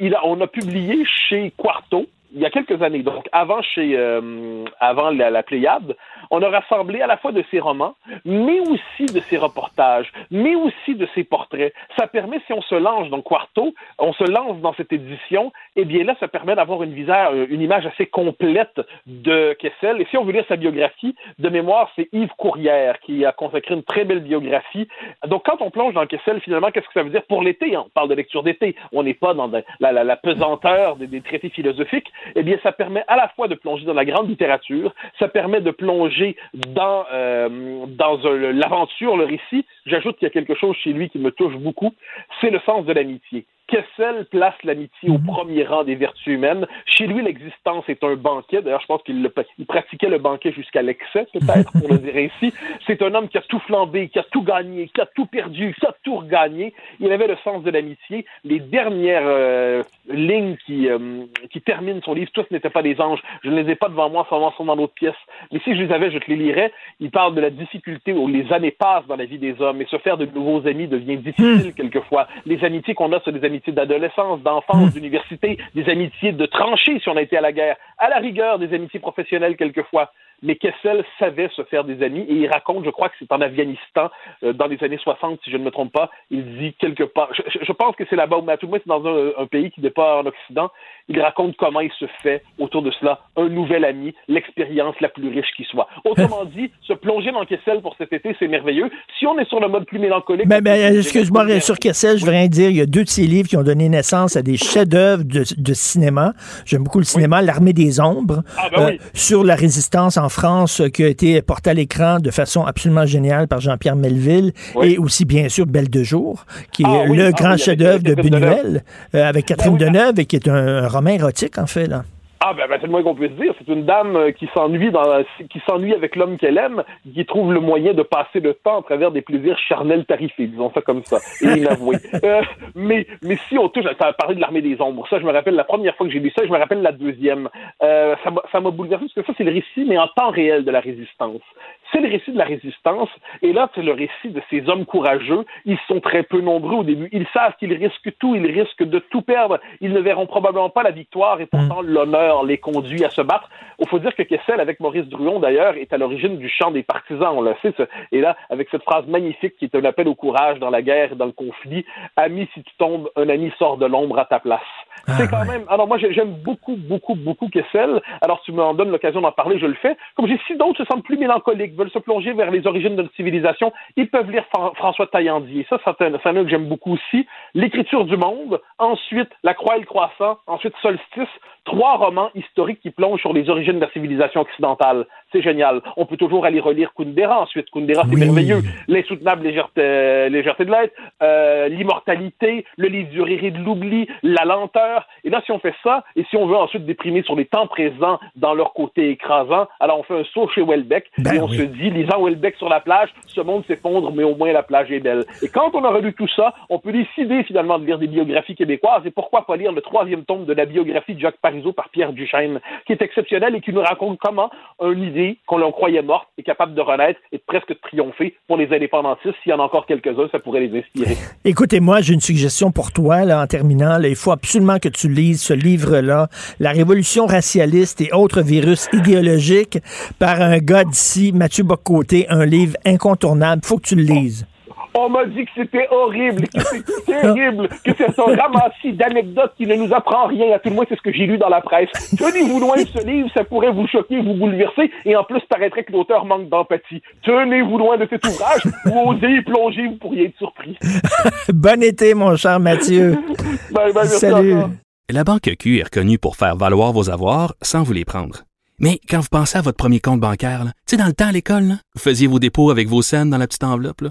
Il a, on a publié chez Quarto, il y a quelques années, donc avant chez euh, avant la, Pléiade, on a rassemblé à la fois de ses romans, mais aussi de ses reportages, mais aussi de ses portraits. Ça permet, si on se lance dans Quarto, on se lance dans cette édition, et eh bien là, ça permet d'avoir une visage, une image assez complète de Kessel. Et si on veut lire sa biographie, de mémoire, c'est Yves Courrière qui a consacré une très belle biographie. Donc, quand on plonge dans Kessel, finalement, qu'est-ce que ça veut dire pour l'été? On parle de lecture d'été. On n'est pas dans la, la, pesanteur des traités philosophiques eh bien, ça permet à la fois de plonger dans la grande littérature, ça permet de plonger dans, euh, dans l'aventure, le récit. J'ajoute qu'il y a quelque chose chez lui qui me touche beaucoup, c'est le sens de l'amitié. Kessel place l'amitié au premier rang des vertus humaines. Chez lui, l'existence est un banquet. D'ailleurs, je pense qu'il il pratiquait le banquet jusqu'à l'excès, peut-être, pour le dire ainsi. C'est un homme qui a tout flambé, qui a tout gagné, qui a tout perdu, qui a tout regagné. Il avait le sens de l'amitié. Les dernières euh, lignes qui, euh, qui terminent son livre, tous n'étaient pas des anges. Je ne les ai pas devant moi, sûrement sont dans l'autre pièce. Mais si je les avais, je te les lirais. Il parle de la difficulté où les années passent dans la vie des hommes et se faire de nouveaux amis devient difficile quelquefois. Les amitiés qu'on a, c'est des amitiés d'adolescence, d'enfance, d'université, des amitiés de tranchées si on a été à la guerre, à la rigueur des amitiés professionnelles quelquefois. Mais Kessel savait se faire des amis et il raconte, je crois que c'est en Afghanistan, euh, dans les années 60, si je ne me trompe pas, il dit quelque part, je, je pense que c'est là-bas, mais à tout le moins c'est dans un, un pays qui n'est pas en Occident, il raconte comment il se fait autour de cela un nouvel ami, l'expérience la plus riche qui soit. Autrement dit, se plonger dans Kessel pour cet été, c'est merveilleux. Si on est sur le mode plus mélancolique...
Mais, mais excuse-moi, sur Kessel, je voudrais dire, il y a deux de ses livres qui ont donné naissance à des chefs-d'œuvre de, de, cinéma. J'aime beaucoup le cinéma, oui. L'Armée des Ombres,
ah, ben
euh, sur la résistance en France, qui a été porté à l'écran de façon absolument géniale par Jean-Pierre Melville, oui. et aussi, bien sûr, Belle de jour, qui
ah,
est
oui.
le grand chef-d'œuvre de Buñuel, euh, avec Catherine
ben
Deneuve, et qui est un, un roman érotique, en fait, là.
Ah ben, ben, c'est le moins qu'on puisse dire. C'est une dame euh, qui s'ennuie dans qui s'ennuie avec l'homme qu'elle aime, qui trouve le moyen de passer le temps à travers des plaisirs charnels tarifés, disons ça comme ça, et inavoués. Euh, mais mais si on touche, ça a parlé de l'armée des ombres. Ça, je me rappelle la première fois que j'ai lu ça, je me rappelle la deuxième. Euh, ça m'a- ça m'a bouleversé parce que ça c'est le récit, mais en temps réel de la résistance. C'est le récit de la résistance, et là c'est le récit de ces hommes courageux. Ils sont très peu nombreux au début. Ils savent qu'ils risquent tout, ils risquent de tout perdre. Ils ne verront probablement pas la victoire, et pourtant l'honneur les conduit à se battre. Il faut dire que Kessel, avec Maurice Druon d'ailleurs, est à l'origine du chant des partisans, on le sait. Et là, avec cette phrase magnifique qui est un appel au courage dans la guerre et dans le conflit, ami, si tu tombes, un ami sort de l'ombre à ta place. c'est quand même. Alors moi, j'ai- j'aime beaucoup, beaucoup, beaucoup Kessel. Alors tu m'en donnes l'occasion d'en parler, je le fais. Comme j'ai si d'autres se sentent plus mélancoliques, veulent se plonger vers les origines de notre civilisation, ils peuvent lire Fran- François Taillandier. Ça, c'est un, un que j'aime beaucoup aussi. L'écriture du monde. Ensuite, La Croix et le Croissant. Ensuite, Solstice. Trois romans historiques qui plongent sur les origines de la civilisation occidentale. C'est génial. On peut toujours aller relire Kundera ensuite. Kundera, c'est merveilleux. L'insoutenable légèreté, euh, légèreté de l'être, euh, l'immortalité, le livre du rire et de l'oubli, la lenteur. Et là, si on fait ça, et si on veut ensuite déprimer sur les temps présents dans leur côté écrasant, alors on fait un saut chez Welbeck
Ben
et on se dit, lisant Welbeck sur la plage, ce monde s'effondre, mais au moins la plage est belle. Et quand on aura lu tout ça, on peut décider finalement de lire des biographies québécoises. Et pourquoi pas lire le troisième tome de la biographie de Jacques Par Pierre Duchesne, qui est exceptionnel et qui nous raconte comment une idée qu'on croyait morte est capable de renaître et presque de triompher pour les indépendantistes. S'il y en a encore quelques-uns, ça pourrait les inspirer.
Écoutez-moi, j'ai une suggestion pour toi, là, en terminant. il faut absolument que tu lises ce livre-là, La révolution racialiste et autres virus idéologiques, par un gars d'ici, Mathieu Bocoté, un livre incontournable. faut que tu le lises.
On m'a dit que c'était horrible, que c'était terrible, que c'est un ramassis d'anecdotes qui ne nous apprend rien. À tout le moins, c'est ce que j'ai lu dans la presse. Tenez-vous loin de ce livre, ça pourrait vous choquer, vous bouleverser, et en plus, paraîtrait que l'auteur manque d'empathie. Tenez-vous loin de cet ouvrage, ou osez y plonger, vous pourriez être surpris.
bon été, mon cher Mathieu. Salut.
encore.
La Banque Q est reconnue pour faire valoir vos avoirs sans vous les prendre. Mais quand vous pensez à votre premier compte bancaire, tu sais, dans le temps à l'école, là, vous faisiez vos dépôts avec vos scènes dans la petite enveloppe. là.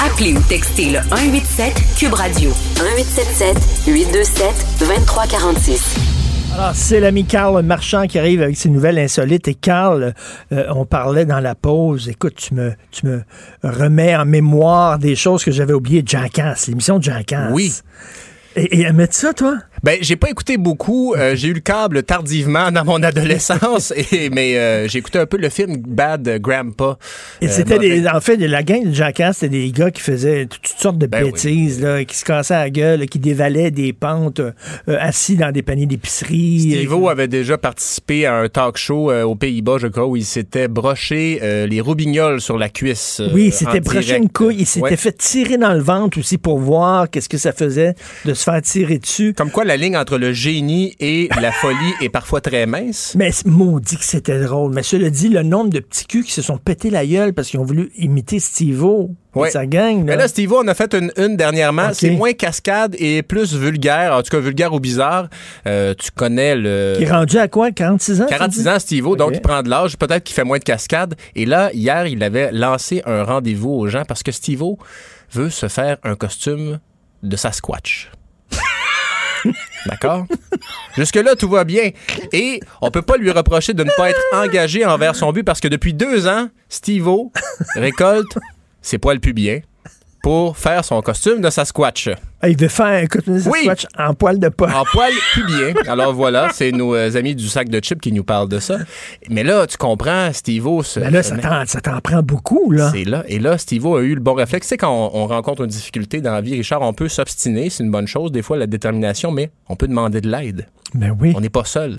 Appelez ou textez le 187 Cube Radio 1877 827 2346.
Alors, c'est l'ami Carl Marchand qui arrive avec ses nouvelles insolites. Et Carl, euh, on parlait dans la pause. Écoute, tu me, tu me remets en mémoire des choses que j'avais oubliées de Jackass, l'émission de Jackass.
Oui.
Et, et aimais-tu ça, toi?
Ben, j'ai pas écouté beaucoup. Euh, j'ai eu le câble tardivement dans mon adolescence, et, mais euh, j'ai écouté un peu le film Bad Grandpa.
Et
Euh,
c'était des, en fait, de la gang de Jackass, c'était des gars qui faisaient toutes sortes de
Ben
bêtises, là, qui se cassaient la gueule, qui dévalaient des pentes euh, assis dans des paniers d'épicerie.
Steve-O avait déjà participé à un talk show aux Pays-Bas, je crois, où il s'était broché les roubignoles sur la cuisse.
Oui, il s'était broché une couille. Il s'était
Ouais.
fait tirer dans le ventre aussi pour voir qu'est-ce que ça faisait de se faire tirer dessus.
Comme quoi, la ligne entre le génie et la folie est parfois très mince.
Mais maudit que c'était drôle. Mais cela dit, le nombre de petits culs qui se sont pété la gueule parce qu'ils ont voulu imiter Steve-O et
Ouais.
sa gang.
Mais
Là.
là, Steve, on a fait une, une dernièrement. C'est moins cascade et plus vulgaire. En tout cas, vulgaire ou bizarre. Euh, tu connais le.
Qui est rendu à quoi? 46 ans? tu
46
dis?
ans, Steve-O, donc il prend de l'âge. Peut-être qu'il fait moins de cascade. Et là, hier, il avait lancé un rendez-vous aux gens parce que Steve-O veut se faire un costume de Sasquatch. D'accord? Jusque-là, tout va bien. Et on peut pas lui reprocher de ne pas être engagé envers son but parce que depuis deux ans, Steve-O récolte ses poils pubiens pour faire son costume de Sasquatch.
Ah, il veut faire un costume de
Oui.
Sasquatch en poil de poche.
En poil pubien. Alors voilà, c'est nos euh, amis du sac de chips qui nous parlent de ça. Mais là, tu comprends, Steve-O...
Mais là, ça t'en, prend beaucoup, là.
c'est là. Et là, Steve-O a eu le bon réflexe. Tu sais, quand on, on rencontre une difficulté dans la vie, Richard, on peut s'obstiner, c'est une bonne chose, des fois, la détermination, mais on peut demander de l'aide.
Ben oui.
On n'est pas seul.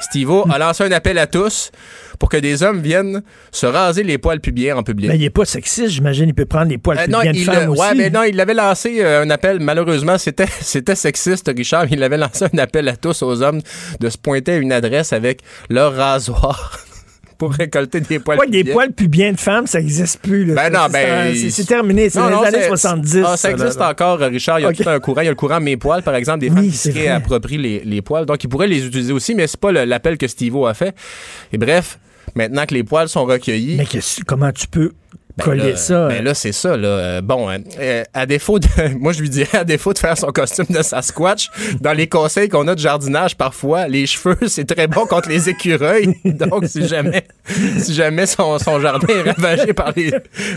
Steve-O a lancé un appel à tous pour que des hommes viennent se raser les poils pubiens en public.
Mais il est pas sexiste, j'imagine. Il peut prendre les poils
Euh,
plus
non,
bien de
il,
femmes aussi.
ouais, mais non, il avait lancé euh, un appel. Malheureusement, c'était c'était sexiste, Richard. Il avait lancé un appel à tous aux hommes de se pointer à une adresse avec leur rasoir pour récolter des poils
Ouais, des
pubiens.
poils pubiens de femmes, ça n'existe plus. là.
Ben non,
C'est-
ben.
c'est- terminé, c'est
Non,
les
non,
années
c'est-
70.
Ah, ça existe
là,
encore, Richard. Il y a
Ok.
tout un courant. Il y a le courant mes poils, par exemple, des femmes qui se réapproprient les, les poils. Donc, ils pourraient les utiliser aussi, mais c'est pas l'appel que Steve-O a fait. Et bref, maintenant que les poils sont recueillis.
Mais comment tu peux
Ben
coller
là,
ça?
Ben là, c'est ça. Là. Euh, bon, euh, euh, à défaut de. Moi, je lui dirais, à défaut de faire son costume de Sasquatch, dans les conseils qu'on a de jardinage, parfois, les cheveux, c'est très bon contre les écureuils. Donc, si jamais, si jamais son, son jardin est ravagé par les,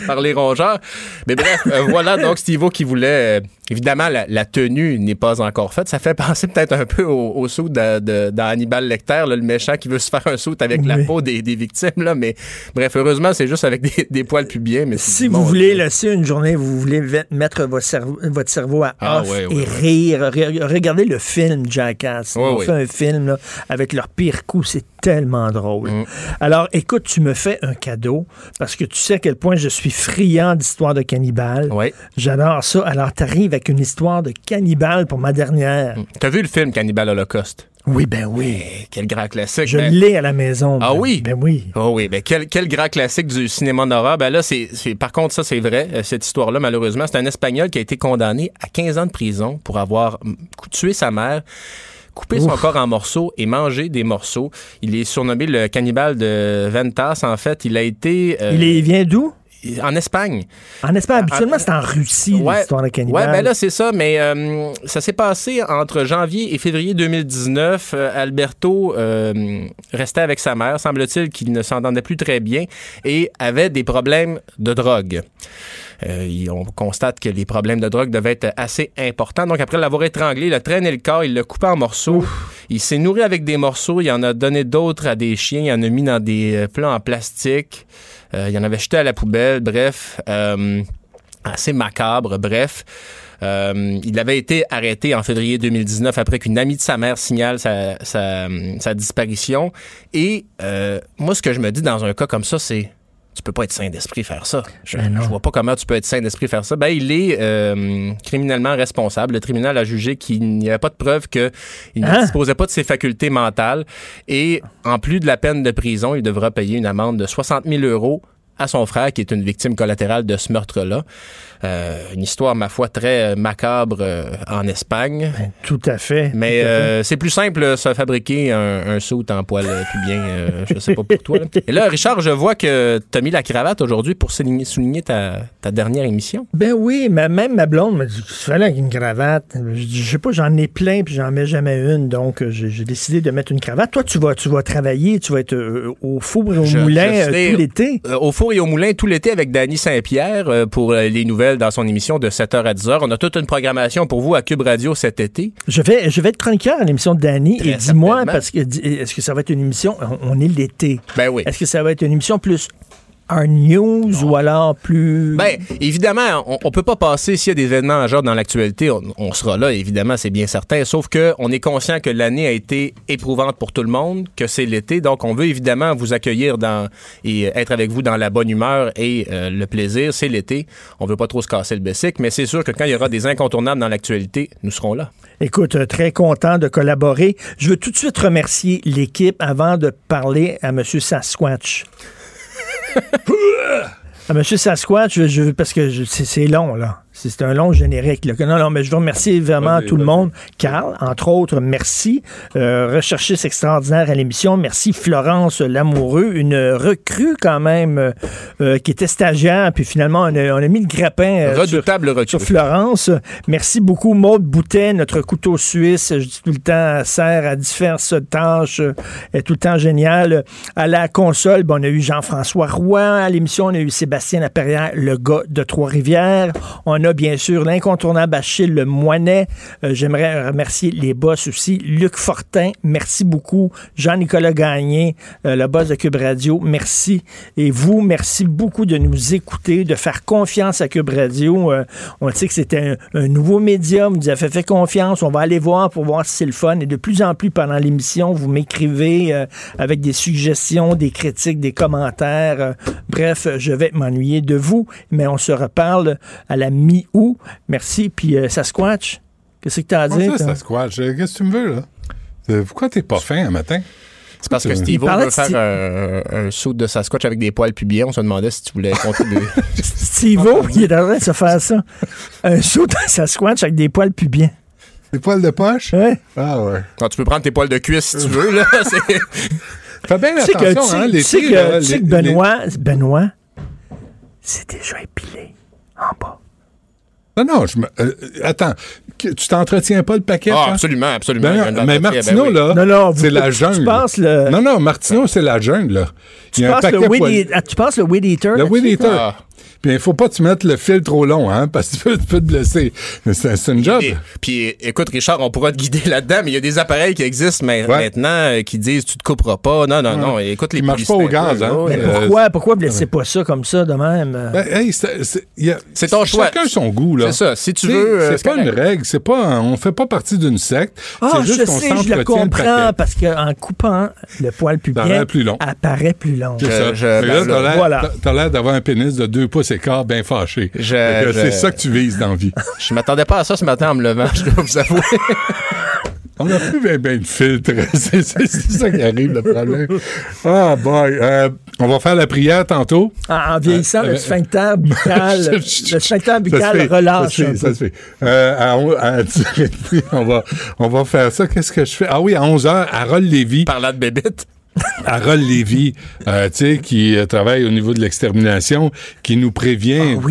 par les rongeurs. Mais bref, euh, voilà donc Steve qui voulait. Évidemment, la, la tenue n'est pas encore faite. Ça fait penser peut-être un peu au, au saut de, de- dans Hannibal Lecter, là, le méchant qui veut se faire un saut avec la peau des, des victimes. Là. Mais bref, heureusement, c'est juste avec des, des poils pubiens. Mais
Si vous voulez, là, si une journée, vous voulez mettre votre cerveau, votre cerveau à
Ah,
off et rire, re- regardez le film Jackass. Ils ont fait un film là, avec leur pire coup, c'est tellement drôle.
Mm.
Alors, écoute, tu me fais un cadeau parce que tu sais à quel point je suis friand d'histoires de cannibales. J'adore ça. Alors, tu arrives avec une histoire de cannibale pour ma dernière.
T'as vu le film Cannibal Holocaust?
Oui, ben oui.
Quel grand classique.
Je
Ben-
l'ai à la maison.
Ah
Ben-
oui?
Ben oui.
Oh oui, ben quel, quel grand classique du cinéma d'horreur. Ben là, c'est, c'est- par contre, ça, c'est vrai, euh, cette histoire-là, malheureusement. C'est un Espagnol qui a été condamné à 15 ans de prison pour avoir mm, tué sa mère coupé son corps en morceaux et mangé des morceaux. Il est surnommé le cannibale de Ventas. En fait, il a été... euh,
Il, est- il vient d'où?
En Espagne.
En Espagne, habituellement, c'est en Russie, l'histoire de cannibale.
Ouais, ben là, c'est ça, mais euh, ça s'est passé entre janvier et février 2019. Euh, Alberto euh, restait avec sa mère, semble-t-il qu'il ne s'entendait plus très bien et avait des problèmes de drogue. On constate que les problèmes de drogue devaient être assez importants. Donc, après l'avoir étranglé, il a traîné le corps, il l'a coupé en morceaux. Il s'est nourri avec des morceaux, il en a donné d'autres à des chiens, il en a mis dans des plats en plastique, Euh, il en avait jeté à la poubelle, bref. euh, assez macabre, bref. Euh, il avait été arrêté en février 2019 après qu'une amie de sa mère signale sa disparition. Et euh, moi, ce que je me dis dans un cas comme ça, c'est tu peux pas être sain d'esprit faire ça. Je,
Ben
je vois pas comment tu peux être sain d'esprit faire ça. Ben, il est euh, criminellement responsable. Le tribunal a jugé qu'il n'y avait pas de preuve qu'il ne
Hein?
disposait pas de ses facultés mentales. Et en plus de la peine de prison, il devra payer une amende de 60 000 euros à son frère, qui est une victime collatérale de ce meurtre-là. Euh, une histoire, ma foi, très euh, macabre euh, en Espagne.
Tout à fait.
Mais
tout à fait.
euh, c'est plus simple se fabriquer un, un saut en poil pubien. je sais pas pour toi. là. Et là, Richard, je vois que tu as mis la cravate aujourd'hui pour souligner, souligner ta, ta dernière émission.
Ben oui, mais même ma blonde m'a dit qu'il fallait avec une cravate? Je, dis, je sais pas, j'en ai plein puis j'en mets jamais une, donc j'ai décidé de mettre une cravate. Toi, tu vas, tu vas travailler, tu vas être euh, au four et au
Je-
moulin
je
euh, tout l'été?
euh, au four et au moulin tout l'été avec Danny Saint-Pierre pour les nouvelles dans son émission de 7h à 10h. On a toute une programmation pour vous à Cube Radio cet été.
Je vais, je vais être chroniqueur à l'émission de Danny
Très
et dis-moi, parce que est-ce que ça va être une émission, on, on est l'été.
Ben oui.
Est-ce que ça va être une émission plus hard news ou alors plus.
Ben, évidemment, on, on peut pas passer s'il y a des événements majeurs dans l'actualité, on, on sera là, évidemment, c'est bien certain. Sauf que on est conscient que l'année a été éprouvante pour tout le monde, que c'est l'été, donc on veut évidemment vous accueillir dans et être avec vous dans la bonne humeur et euh, le plaisir. C'est l'été, on veut pas trop se casser le bessic, mais c'est sûr que quand il y aura des incontournables dans l'actualité, nous serons là.
Écoute, euh, très content de collaborer. Je veux tout de suite remercier l'équipe avant de parler à M. Sasquatch. À M. Sasquatch, je, je- parce que c'est long, là. C'est un long générique. là. Non, non, mais je veux remercier vraiment tout le monde. Carl, entre autres, merci. Euh, recherchiste extraordinaire à l'émission. Merci Florence Lamoureux, une recrue quand même euh, euh, qui était stagiaire. Puis finalement, on a, on a mis le grappin euh, sur,
recrue.
sur Florence. Merci beaucoup, Maude Boutet, notre couteau suisse. Je dis tout le temps, sert à diverses tâches. est tout le temps géniale. À la console, ben, on a eu Jean-François Roy. À l'émission, on a eu Sébastien Laperrière, le gars de Trois-Rivières. On bien sûr l'incontournable Achille Le Moinet. Euh, J'aimerais remercier les boss aussi. Luc Fortin, merci beaucoup. Jean-Nicolas Gagné, euh, le boss de Cube Radio, merci. Et vous, merci beaucoup de nous écouter, de faire confiance à Cube Radio. Euh, on sait que c'était un, nouveau médium. Vous nous avez fait confiance. On va aller voir pour voir si c'est le fun. Et de plus en plus pendant l'émission, vous m'écrivez euh, avec des suggestions, des critiques, des commentaires. Euh, bref, je vais m'ennuyer de vous, mais on se reparle à la mi-août. Merci. Puis euh, Sasquatch, qu'est-ce que tu as à dire?
ça, squash? Euh, Qu'est-ce que tu me veux, là? Euh, Pourquoi t'es pas fin un matin?
C'est parce que
Il
Steve veut
de
faire
Steve-
un, un saut de Sasquatch avec des poils pubiens. On se demandait si tu voulais contribuer.
Steve-O, il est en train de se faire ça. Un saut dans sa squatch avec des poils pubiens.
Des poils de poche?
Ouais.
Ah ouais.
Quand tu peux prendre tes poils de cuisse si tu veux, là. c'est-
Fais bien
sais que,
attention,
tu sais-
hein,
tu sais que,
là,
tu sais
les-
que Benoît, Benoît, c'est déjà épilé en bas.
Non, non, je me... euh, attends, tu t'entretiens pas le paquet?
Ah,
hein?
absolument, absolument.
Ben non, mais Martineau,
ben oui.
là,
Non, non, vous-
c'est la
tu
jungle.
penses le-
Non, non, Martineau, c'est la jungle, là.
Tu
Il y a un
penses,
paquet
le weed ah, tu penses le weed eater?
Le weed eater.
Ah.
Puis il faut pas que tu mettes le fil trop long, hein, parce que tu peux, tu peux te blesser. Mais C'est une job.
Et- puis écoute, Richard, on pourra te guider là-dedans, mais il y a des appareils qui existent
Ouais.
maintenant euh, qui disent tu te couperas pas. Non, non, non. Écoute les
Ils marchent pas au gaz, hein.
Mais
Euh,
pourquoi, pourquoi vous laissez pas ça comme ça de même? euh?
Ben, hey, c'est-
ton choix.
Chacun son goût, là.
C'est ça. Si tu veux, euh,
c'est pas une règle, c'est pas, un- on fait pas partie d'une secte.
Ah,
c'est
je
juste qu'on
je le comprends, parce qu'en coupant le poil pubien,
plus long.
apparaît plus long.
C'est ça. t'as l'air d'avoir un pénis de deux pouces et quart bien fâché.
Je- je-
C'est ça que tu vises dans la vie.
Je m'attendais pas à ça ce matin en me levant, je dois vous avouer.
On n'a plus bien, bien de filtre. c'est ça qui arrive, le problème. Ah, boy. Euh, on va faire la prière tantôt.
En, en vieillissant,
Euh,
le
euh,
sphincter buccal, le sphincter buccal
fait,
relâche
ça se fait, ça
peu.
se fait. Euh, à on- à 10h30, on, va, on va faire ça. Qu'est-ce que je fais? Ah oui, à 11h, Harold Lévy.
Parlant de bébite.
Harold Lévy, euh, tu sais, qui euh, travaille au niveau de l'extermination, qui nous prévient
Ah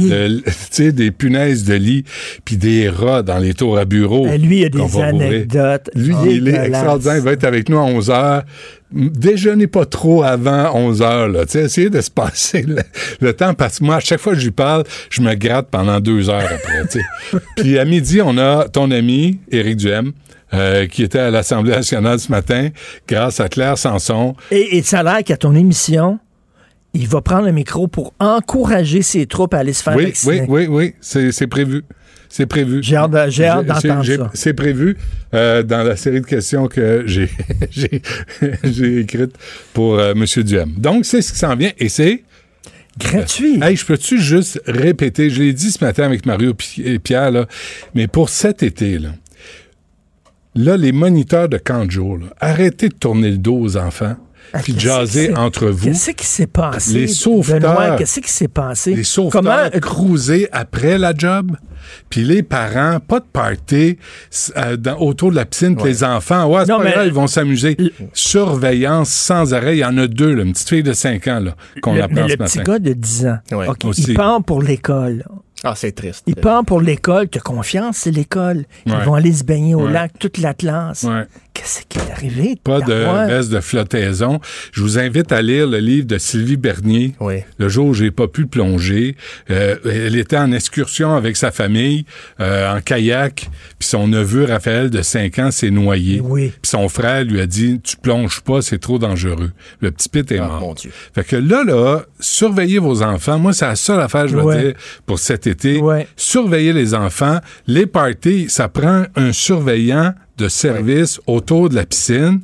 de- des punaises de lit puis des rats dans les tours à bureau.
Eh, lui, il a des anecdotes.
Lui, il est extraordinaire. Il va être avec nous à 11 h. Déjeunez pas trop avant 11 h. Là. Essayez de se passer le, le temps parce que moi, à chaque fois que je lui parle, je me gratte pendant deux heures après. Puis à midi, on a ton ami, Éric Duhem, euh, qui était à l'Assemblée nationale ce matin, grâce à Claire Sanson.
Et, et ça a l'air qu'à ton émission, il va prendre le micro pour encourager ses troupes à aller se faire
Oui,
vacciner.
oui, oui, oui, c'est prévu. C'est prévu.
J'ai hâte d'entendre ça.
C'est prévu euh, dans la série de questions que j'ai écrites pour euh, M. Duhem. Donc, c'est ce qui s'en vient et c'est
gratuit.
Hey, je peux-tu juste répéter, je l'ai dit ce matin avec Mario et Pierre, là, mais pour cet été, là, là, les moniteurs de camp de jour, là, arrêtez de tourner le dos aux enfants. Puis de jaser entre vous.
Qu'est-ce qui s'est passé?
Les sauveteurs.
Qu'est-ce qui s'est passé?
Les sauveteurs
Comment
cruiser après la job. Puis les parents, pas de party euh, dans- autour de la piscine, puis les enfants, ouais, c'est
Non,
pas
mais-
grave, ils vont s'amuser. Surveillance sans arrêt. Il y en a deux, là, une petite fille de 5 ans là, qu'on apprend
mais
ce
le petit
matin.
gars de 10 ans,
Ouais.
Il part pour l'école.
Ah, c'est triste.
Il part pour l'école. Tu as confiance, c'est l'école. Ils
Ouais.
vont aller se baigner au
Ouais.
lac, toute la classe.
Ouais.
Qu'est-ce qui est arrivé?
Pas de veste de flottaison. Je vous invite à lire le livre de Sylvie Bernier.
Oui.
Le jour où j'ai pas pu plonger. Euh, elle était en excursion avec sa famille, euh, en kayak, puis son neveu Raphaël de 5 ans s'est noyé.
Oui.
Puis son frère lui a dit Tu plonges pas, c'est trop dangereux. Le petit pit est
Ah,
mort.
mon Dieu.
Fait que là, là, surveillez vos enfants. Moi, c'est la seule affaire, je vais
Ouais.
dire, pour cet été.
Ouais.
Surveillez les enfants. Les parties, ça prend un surveillant de service autour de la piscine.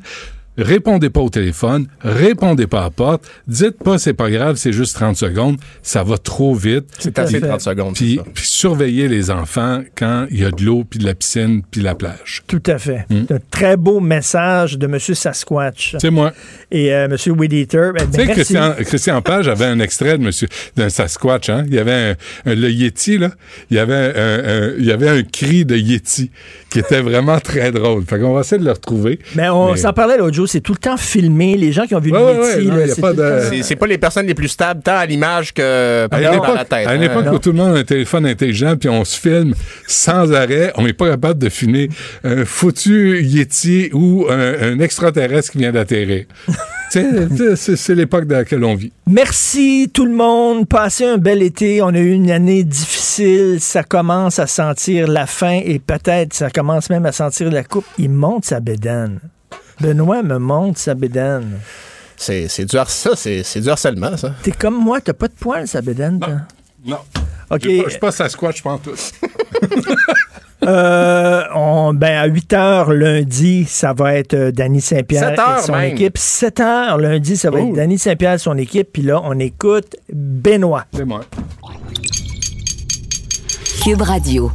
Répondez pas au téléphone, répondez pas à la porte, dites pas c'est pas grave, c'est juste 30 secondes, ça va trop vite.
C'est assez
fait.
30 secondes.
Puis,
ça.
puis surveillez les enfants quand il y a de l'eau, puis de la piscine, puis la plage.
Tout à fait.
Hmm.
C'est un très beau message de M. Sasquatch
C'est moi.
et euh, M. Weed Eater. Ben,
Tu sais,
ben.
Christian, Christian Page avait un extrait de monsieur, d'un Sasquatch, hein. Il y avait un, un- le Yeti, là. Il y avait un, un- il y avait un cri de Yeti qui était vraiment très drôle. Fait qu'on va essayer de le retrouver.
Mais on
Mais-
s'en parlait l'autre jour, c'est tout le temps filmé. Les gens qui ont vu
Ouais,
le
ouais, a
c'est
pas de-
les personnes les plus stables, tant à l'image que
À
dans
époque,
la tête.
à une
hein.
époque où tout le monde a un téléphone intelligent puis on se filme sans arrêt, on n'est pas capable de filmer un foutu Yeti ou un, un extraterrestre qui vient d'atterrir. C'est l'époque dans laquelle on vit.
Merci tout le monde. Passez un bel été. On a eu une année difficile. Ça commence à sentir la fin et peut-être ça commence même à sentir la coupe. Il monte sa bédane. Benoît me monte sa bédane.
C'est c'est du, har- ça, c'est c'est du harcèlement, ça.
T'es comme moi, t'as pas de poils, sa bédane, toi?
Non.
OK.
Je suis pas Sasquatch, je pense tout.
Euh, on- ben, à 8 heures lundi, ça va être euh, Danny Saint-Pierre
7
et son
même.
équipe. 7 heures lundi, ça va être Danny Saint-Pierre et son équipe. Puis là, on écoute Benoît.
C'est moi.
Cube Radio.